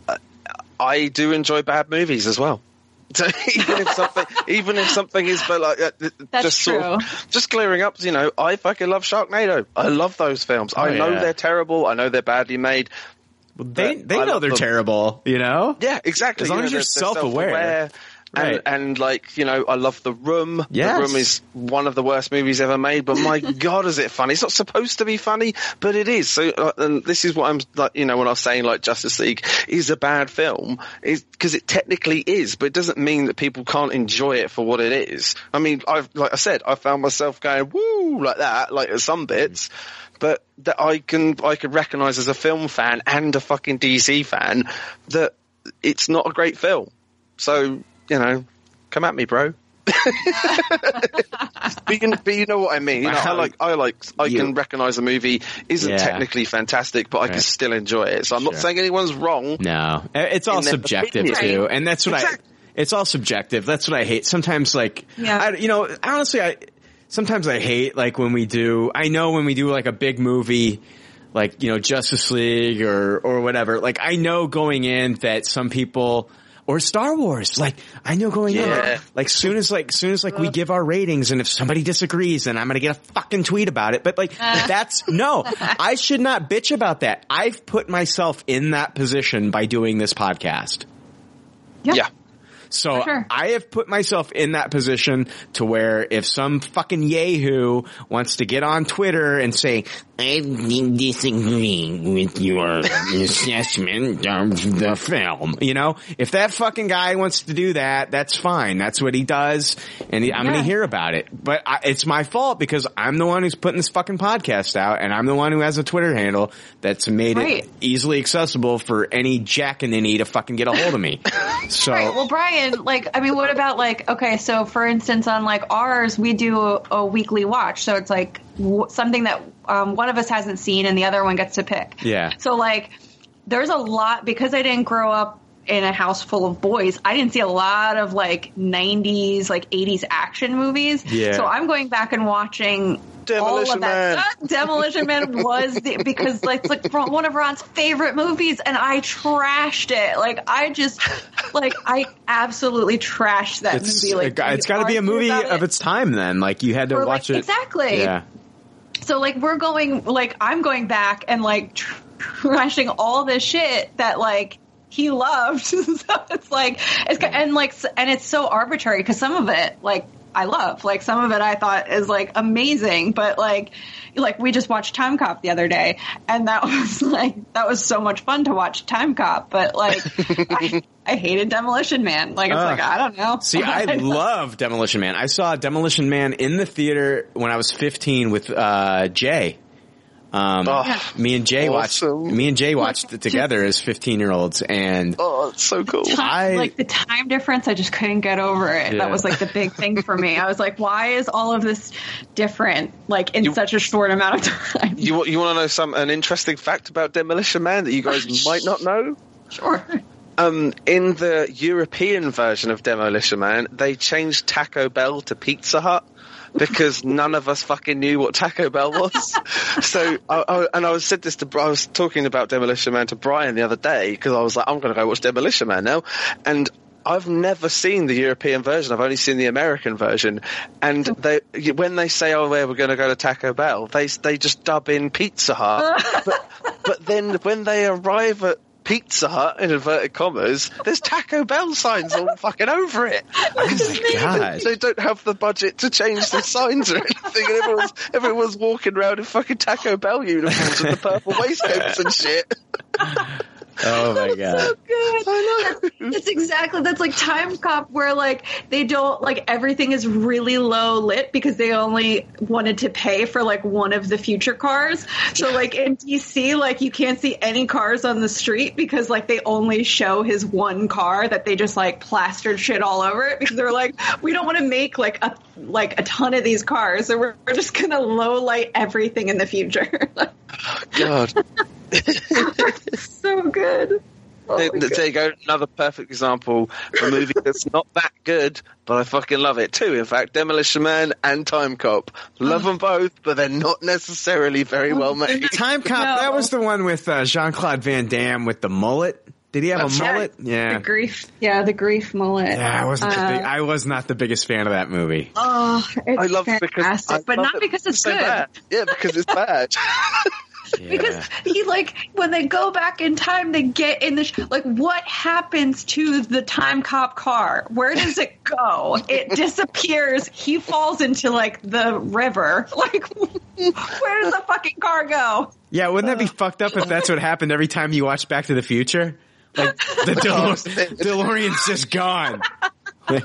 I do enjoy bad movies as well. So even if something, even if something is but like uh, That's just sort of just clearing up, you know, I fucking love Sharknado. I love those films. I Oh, know yeah. they're terrible. I know they're badly made. They they I know they're them. terrible, you know? Yeah, exactly. As long You know, as you're they're- they're self-aware. self-aware. Right. And, and like you know, I love the room. Yes. The room is one of the worst movies ever made. But my god, is it funny? It's not supposed to be funny, but it is. So, uh, and this is what I'm like. You know, when I was saying like Justice League is a bad film, is because it technically is, but it doesn't mean that people can't enjoy it for what it is. I mean, I've like I said, I found myself going woo like that, like at some bits. But that I can I can recognise as a film fan and a fucking DC fan that it's not a great film. So you know, come at me, bro. but, you, but you know what I mean. You know, I like, I like, I You- can recognise a movie isn't Yeah. technically fantastic, but I can still enjoy it. So I'm not saying anyone's wrong. No, uh, it's all subjective opinion. too, and that's what Exactly. I. It's all subjective. That's what I hate. Sometimes, like, Yeah. I, you know, honestly, I sometimes I hate like when we do. I know when we do like a big movie, like, you know, Justice League or, or whatever. Like, I know going in that some people, or Star Wars, like, I know going Yeah. in, like, soon as, like, soon as, like, we give our ratings and if somebody disagrees, then I'm gonna get a fucking tweet about it. But, like, uh. that's, no, I should not bitch about that. I've put myself in that position by doing this podcast. Yeah. Yeah. So sure. I have put myself in that position to where if some fucking yahoo wants to get on Twitter and say, I disagree with your assessment of the film, you know, if that fucking guy wants to do that, that's fine. That's what he does, and he- I'm going to hear about it. But I, it's my fault because I'm the one who's putting this fucking podcast out, and I'm the one who has a Twitter handle that's made Right. it easily accessible for any jack the knee to fucking get a hold of me. So. Right. Well, Brian, like, I mean, what about like, okay, so for instance, on like ours, we do a, a weekly watch. So it's like w- something that um, one of us hasn't seen and the other one gets to pick. Yeah. So like, there's a lot because I didn't grow up in a house full of boys. I didn't see a lot of like 90s, like 80s action movies. Yeah. So I'm going back and watching all Demolition of that. Man. stuff. Demolition Man was the, because like, it's like one of Ron's favorite movies, and I trashed it. Like I just like I absolutely trashed that It's, movie. Like it's we got to be a movie of it. its time. Then, like you had to Or, like, watch it exactly. Yeah, So like we're going like I'm going back and like tr- trashing all this shit that like he loved. so it's like it's and like and it's so arbitrary because some of it like I love like some of it I thought is like amazing, but like like we just watched Timecop the other day and that was like that was so much fun to watch Timecop, but like I, I hated Demolition Man. Like it's Ugh. like I don't know. See, I love Demolition Man. I saw Demolition Man in the theater when I was 15 with uh, Jay. Um, Oh, me and Jay awesome. watched. Me and Jay watched it together as 15 year olds, and Oh, it's so cool. I- like the time difference, I just couldn't get over it. Yeah. That was like the big thing for me. I was like, why is all of this different, like in You- such a short amount of time? You, you want to know some an interesting fact about Demolition Man that you guys might not know? Sure. Um, in the European version of Demolition Man, they changed Taco Bell to Pizza Hut because none of us fucking knew what Taco Bell was. so, I, I, and I was said this to, I was talking about Demolition Man to Brian the other day because I was like, I'm going to go watch Demolition Man now, and. I've never seen the European version. I've only seen the American version, and mm. they when they say, "Oh, where we're going to go to Taco Bell," they they just dub in Pizza Hut. but, but then when they arrive at Pizza Hut in inverted commas, there's Taco Bell signs all fucking over it. Oh God. They don't have the budget to change the signs or anything, and everyone's everyone's walking around in fucking Taco Bell uniforms with the purple waistcoats and shit. Oh my god, so Good. It's exactly that's like Timecop where like they don't like everything is really low lit because they only wanted to pay for like one of the future cars. So like in DC, like you can't see any cars on the street because like they only show his one car that they just like plastered shit all over it because they're like we don't want to make like a like a ton of these cars, so we're, we're just gonna low light everything in the future. God, so good. Oh there, there you go, another perfect example of a movie that's not that good, but I fucking love it too. In fact, Demolition Man and Timecop, love them both, but they're not necessarily very well made. Timecop. No. That was the one with uh, Jean Claude Van Damme with the mullet. Did he have That's a right. mullet? Yeah. The grief, yeah, the grief mullet. Yeah, I wasn't. the Uh, big, I was not the biggest fan of that movie. Oh, it's I love it fantastic, because I but love not it because it's so good. bad. Yeah, because it's bad. Because he like when they go back in time, they get in the sh- like what happens to the time cop car? Where does it go? It disappears. He falls into like the river. Like where does the fucking car go? Yeah, wouldn't that be fucked up if that's what happened every time you watch Back to the Future? Like the oh. DeLo- DeLorean's just gone.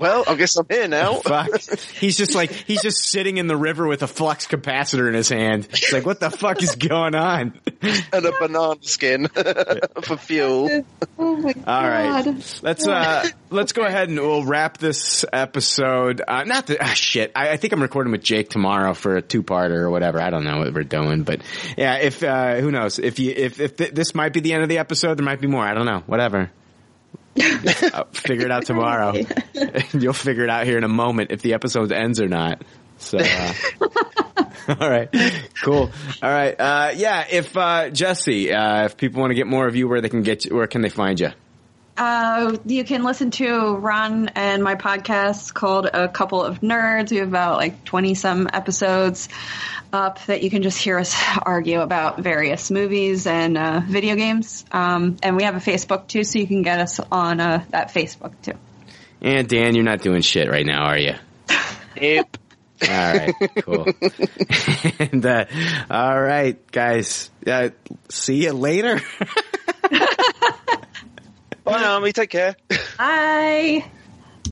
well, I guess I'm here now. Fuck. He's just like he's just sitting in the river with a flux capacitor in his hand. It's like what the fuck is going on? and a banana skin for fuel. Oh my god! All right, let's uh let's go ahead and we'll wrap this episode. Uh, not the ah, shit. I, I think I'm recording with Jake tomorrow for a two parter or whatever. I don't know what we're doing, but yeah. If uh who knows if you if if th- this might be the end of the episode, there might be more. I don't know. Whatever. I'll figure it out tomorrow. You'll figure it out here in a moment if the episode ends or not. So, uh, all right, cool. All right, uh, yeah. If uh, Jesse, uh, if people want to get more of you, where they can get, you, where can they find you? Uh, you can listen to Ron and my podcast called A Couple of Nerds. We have about like 20 some episodes up that you can just hear us argue about various movies and uh, video games. Um, and we have a Facebook too, so you can get us on uh, that Facebook too. And Dan, you're not doing shit right now, are you? Yep. All right, cool. and uh, all right, guys. Uh, see you later. Bye, Army. Take care. Bye.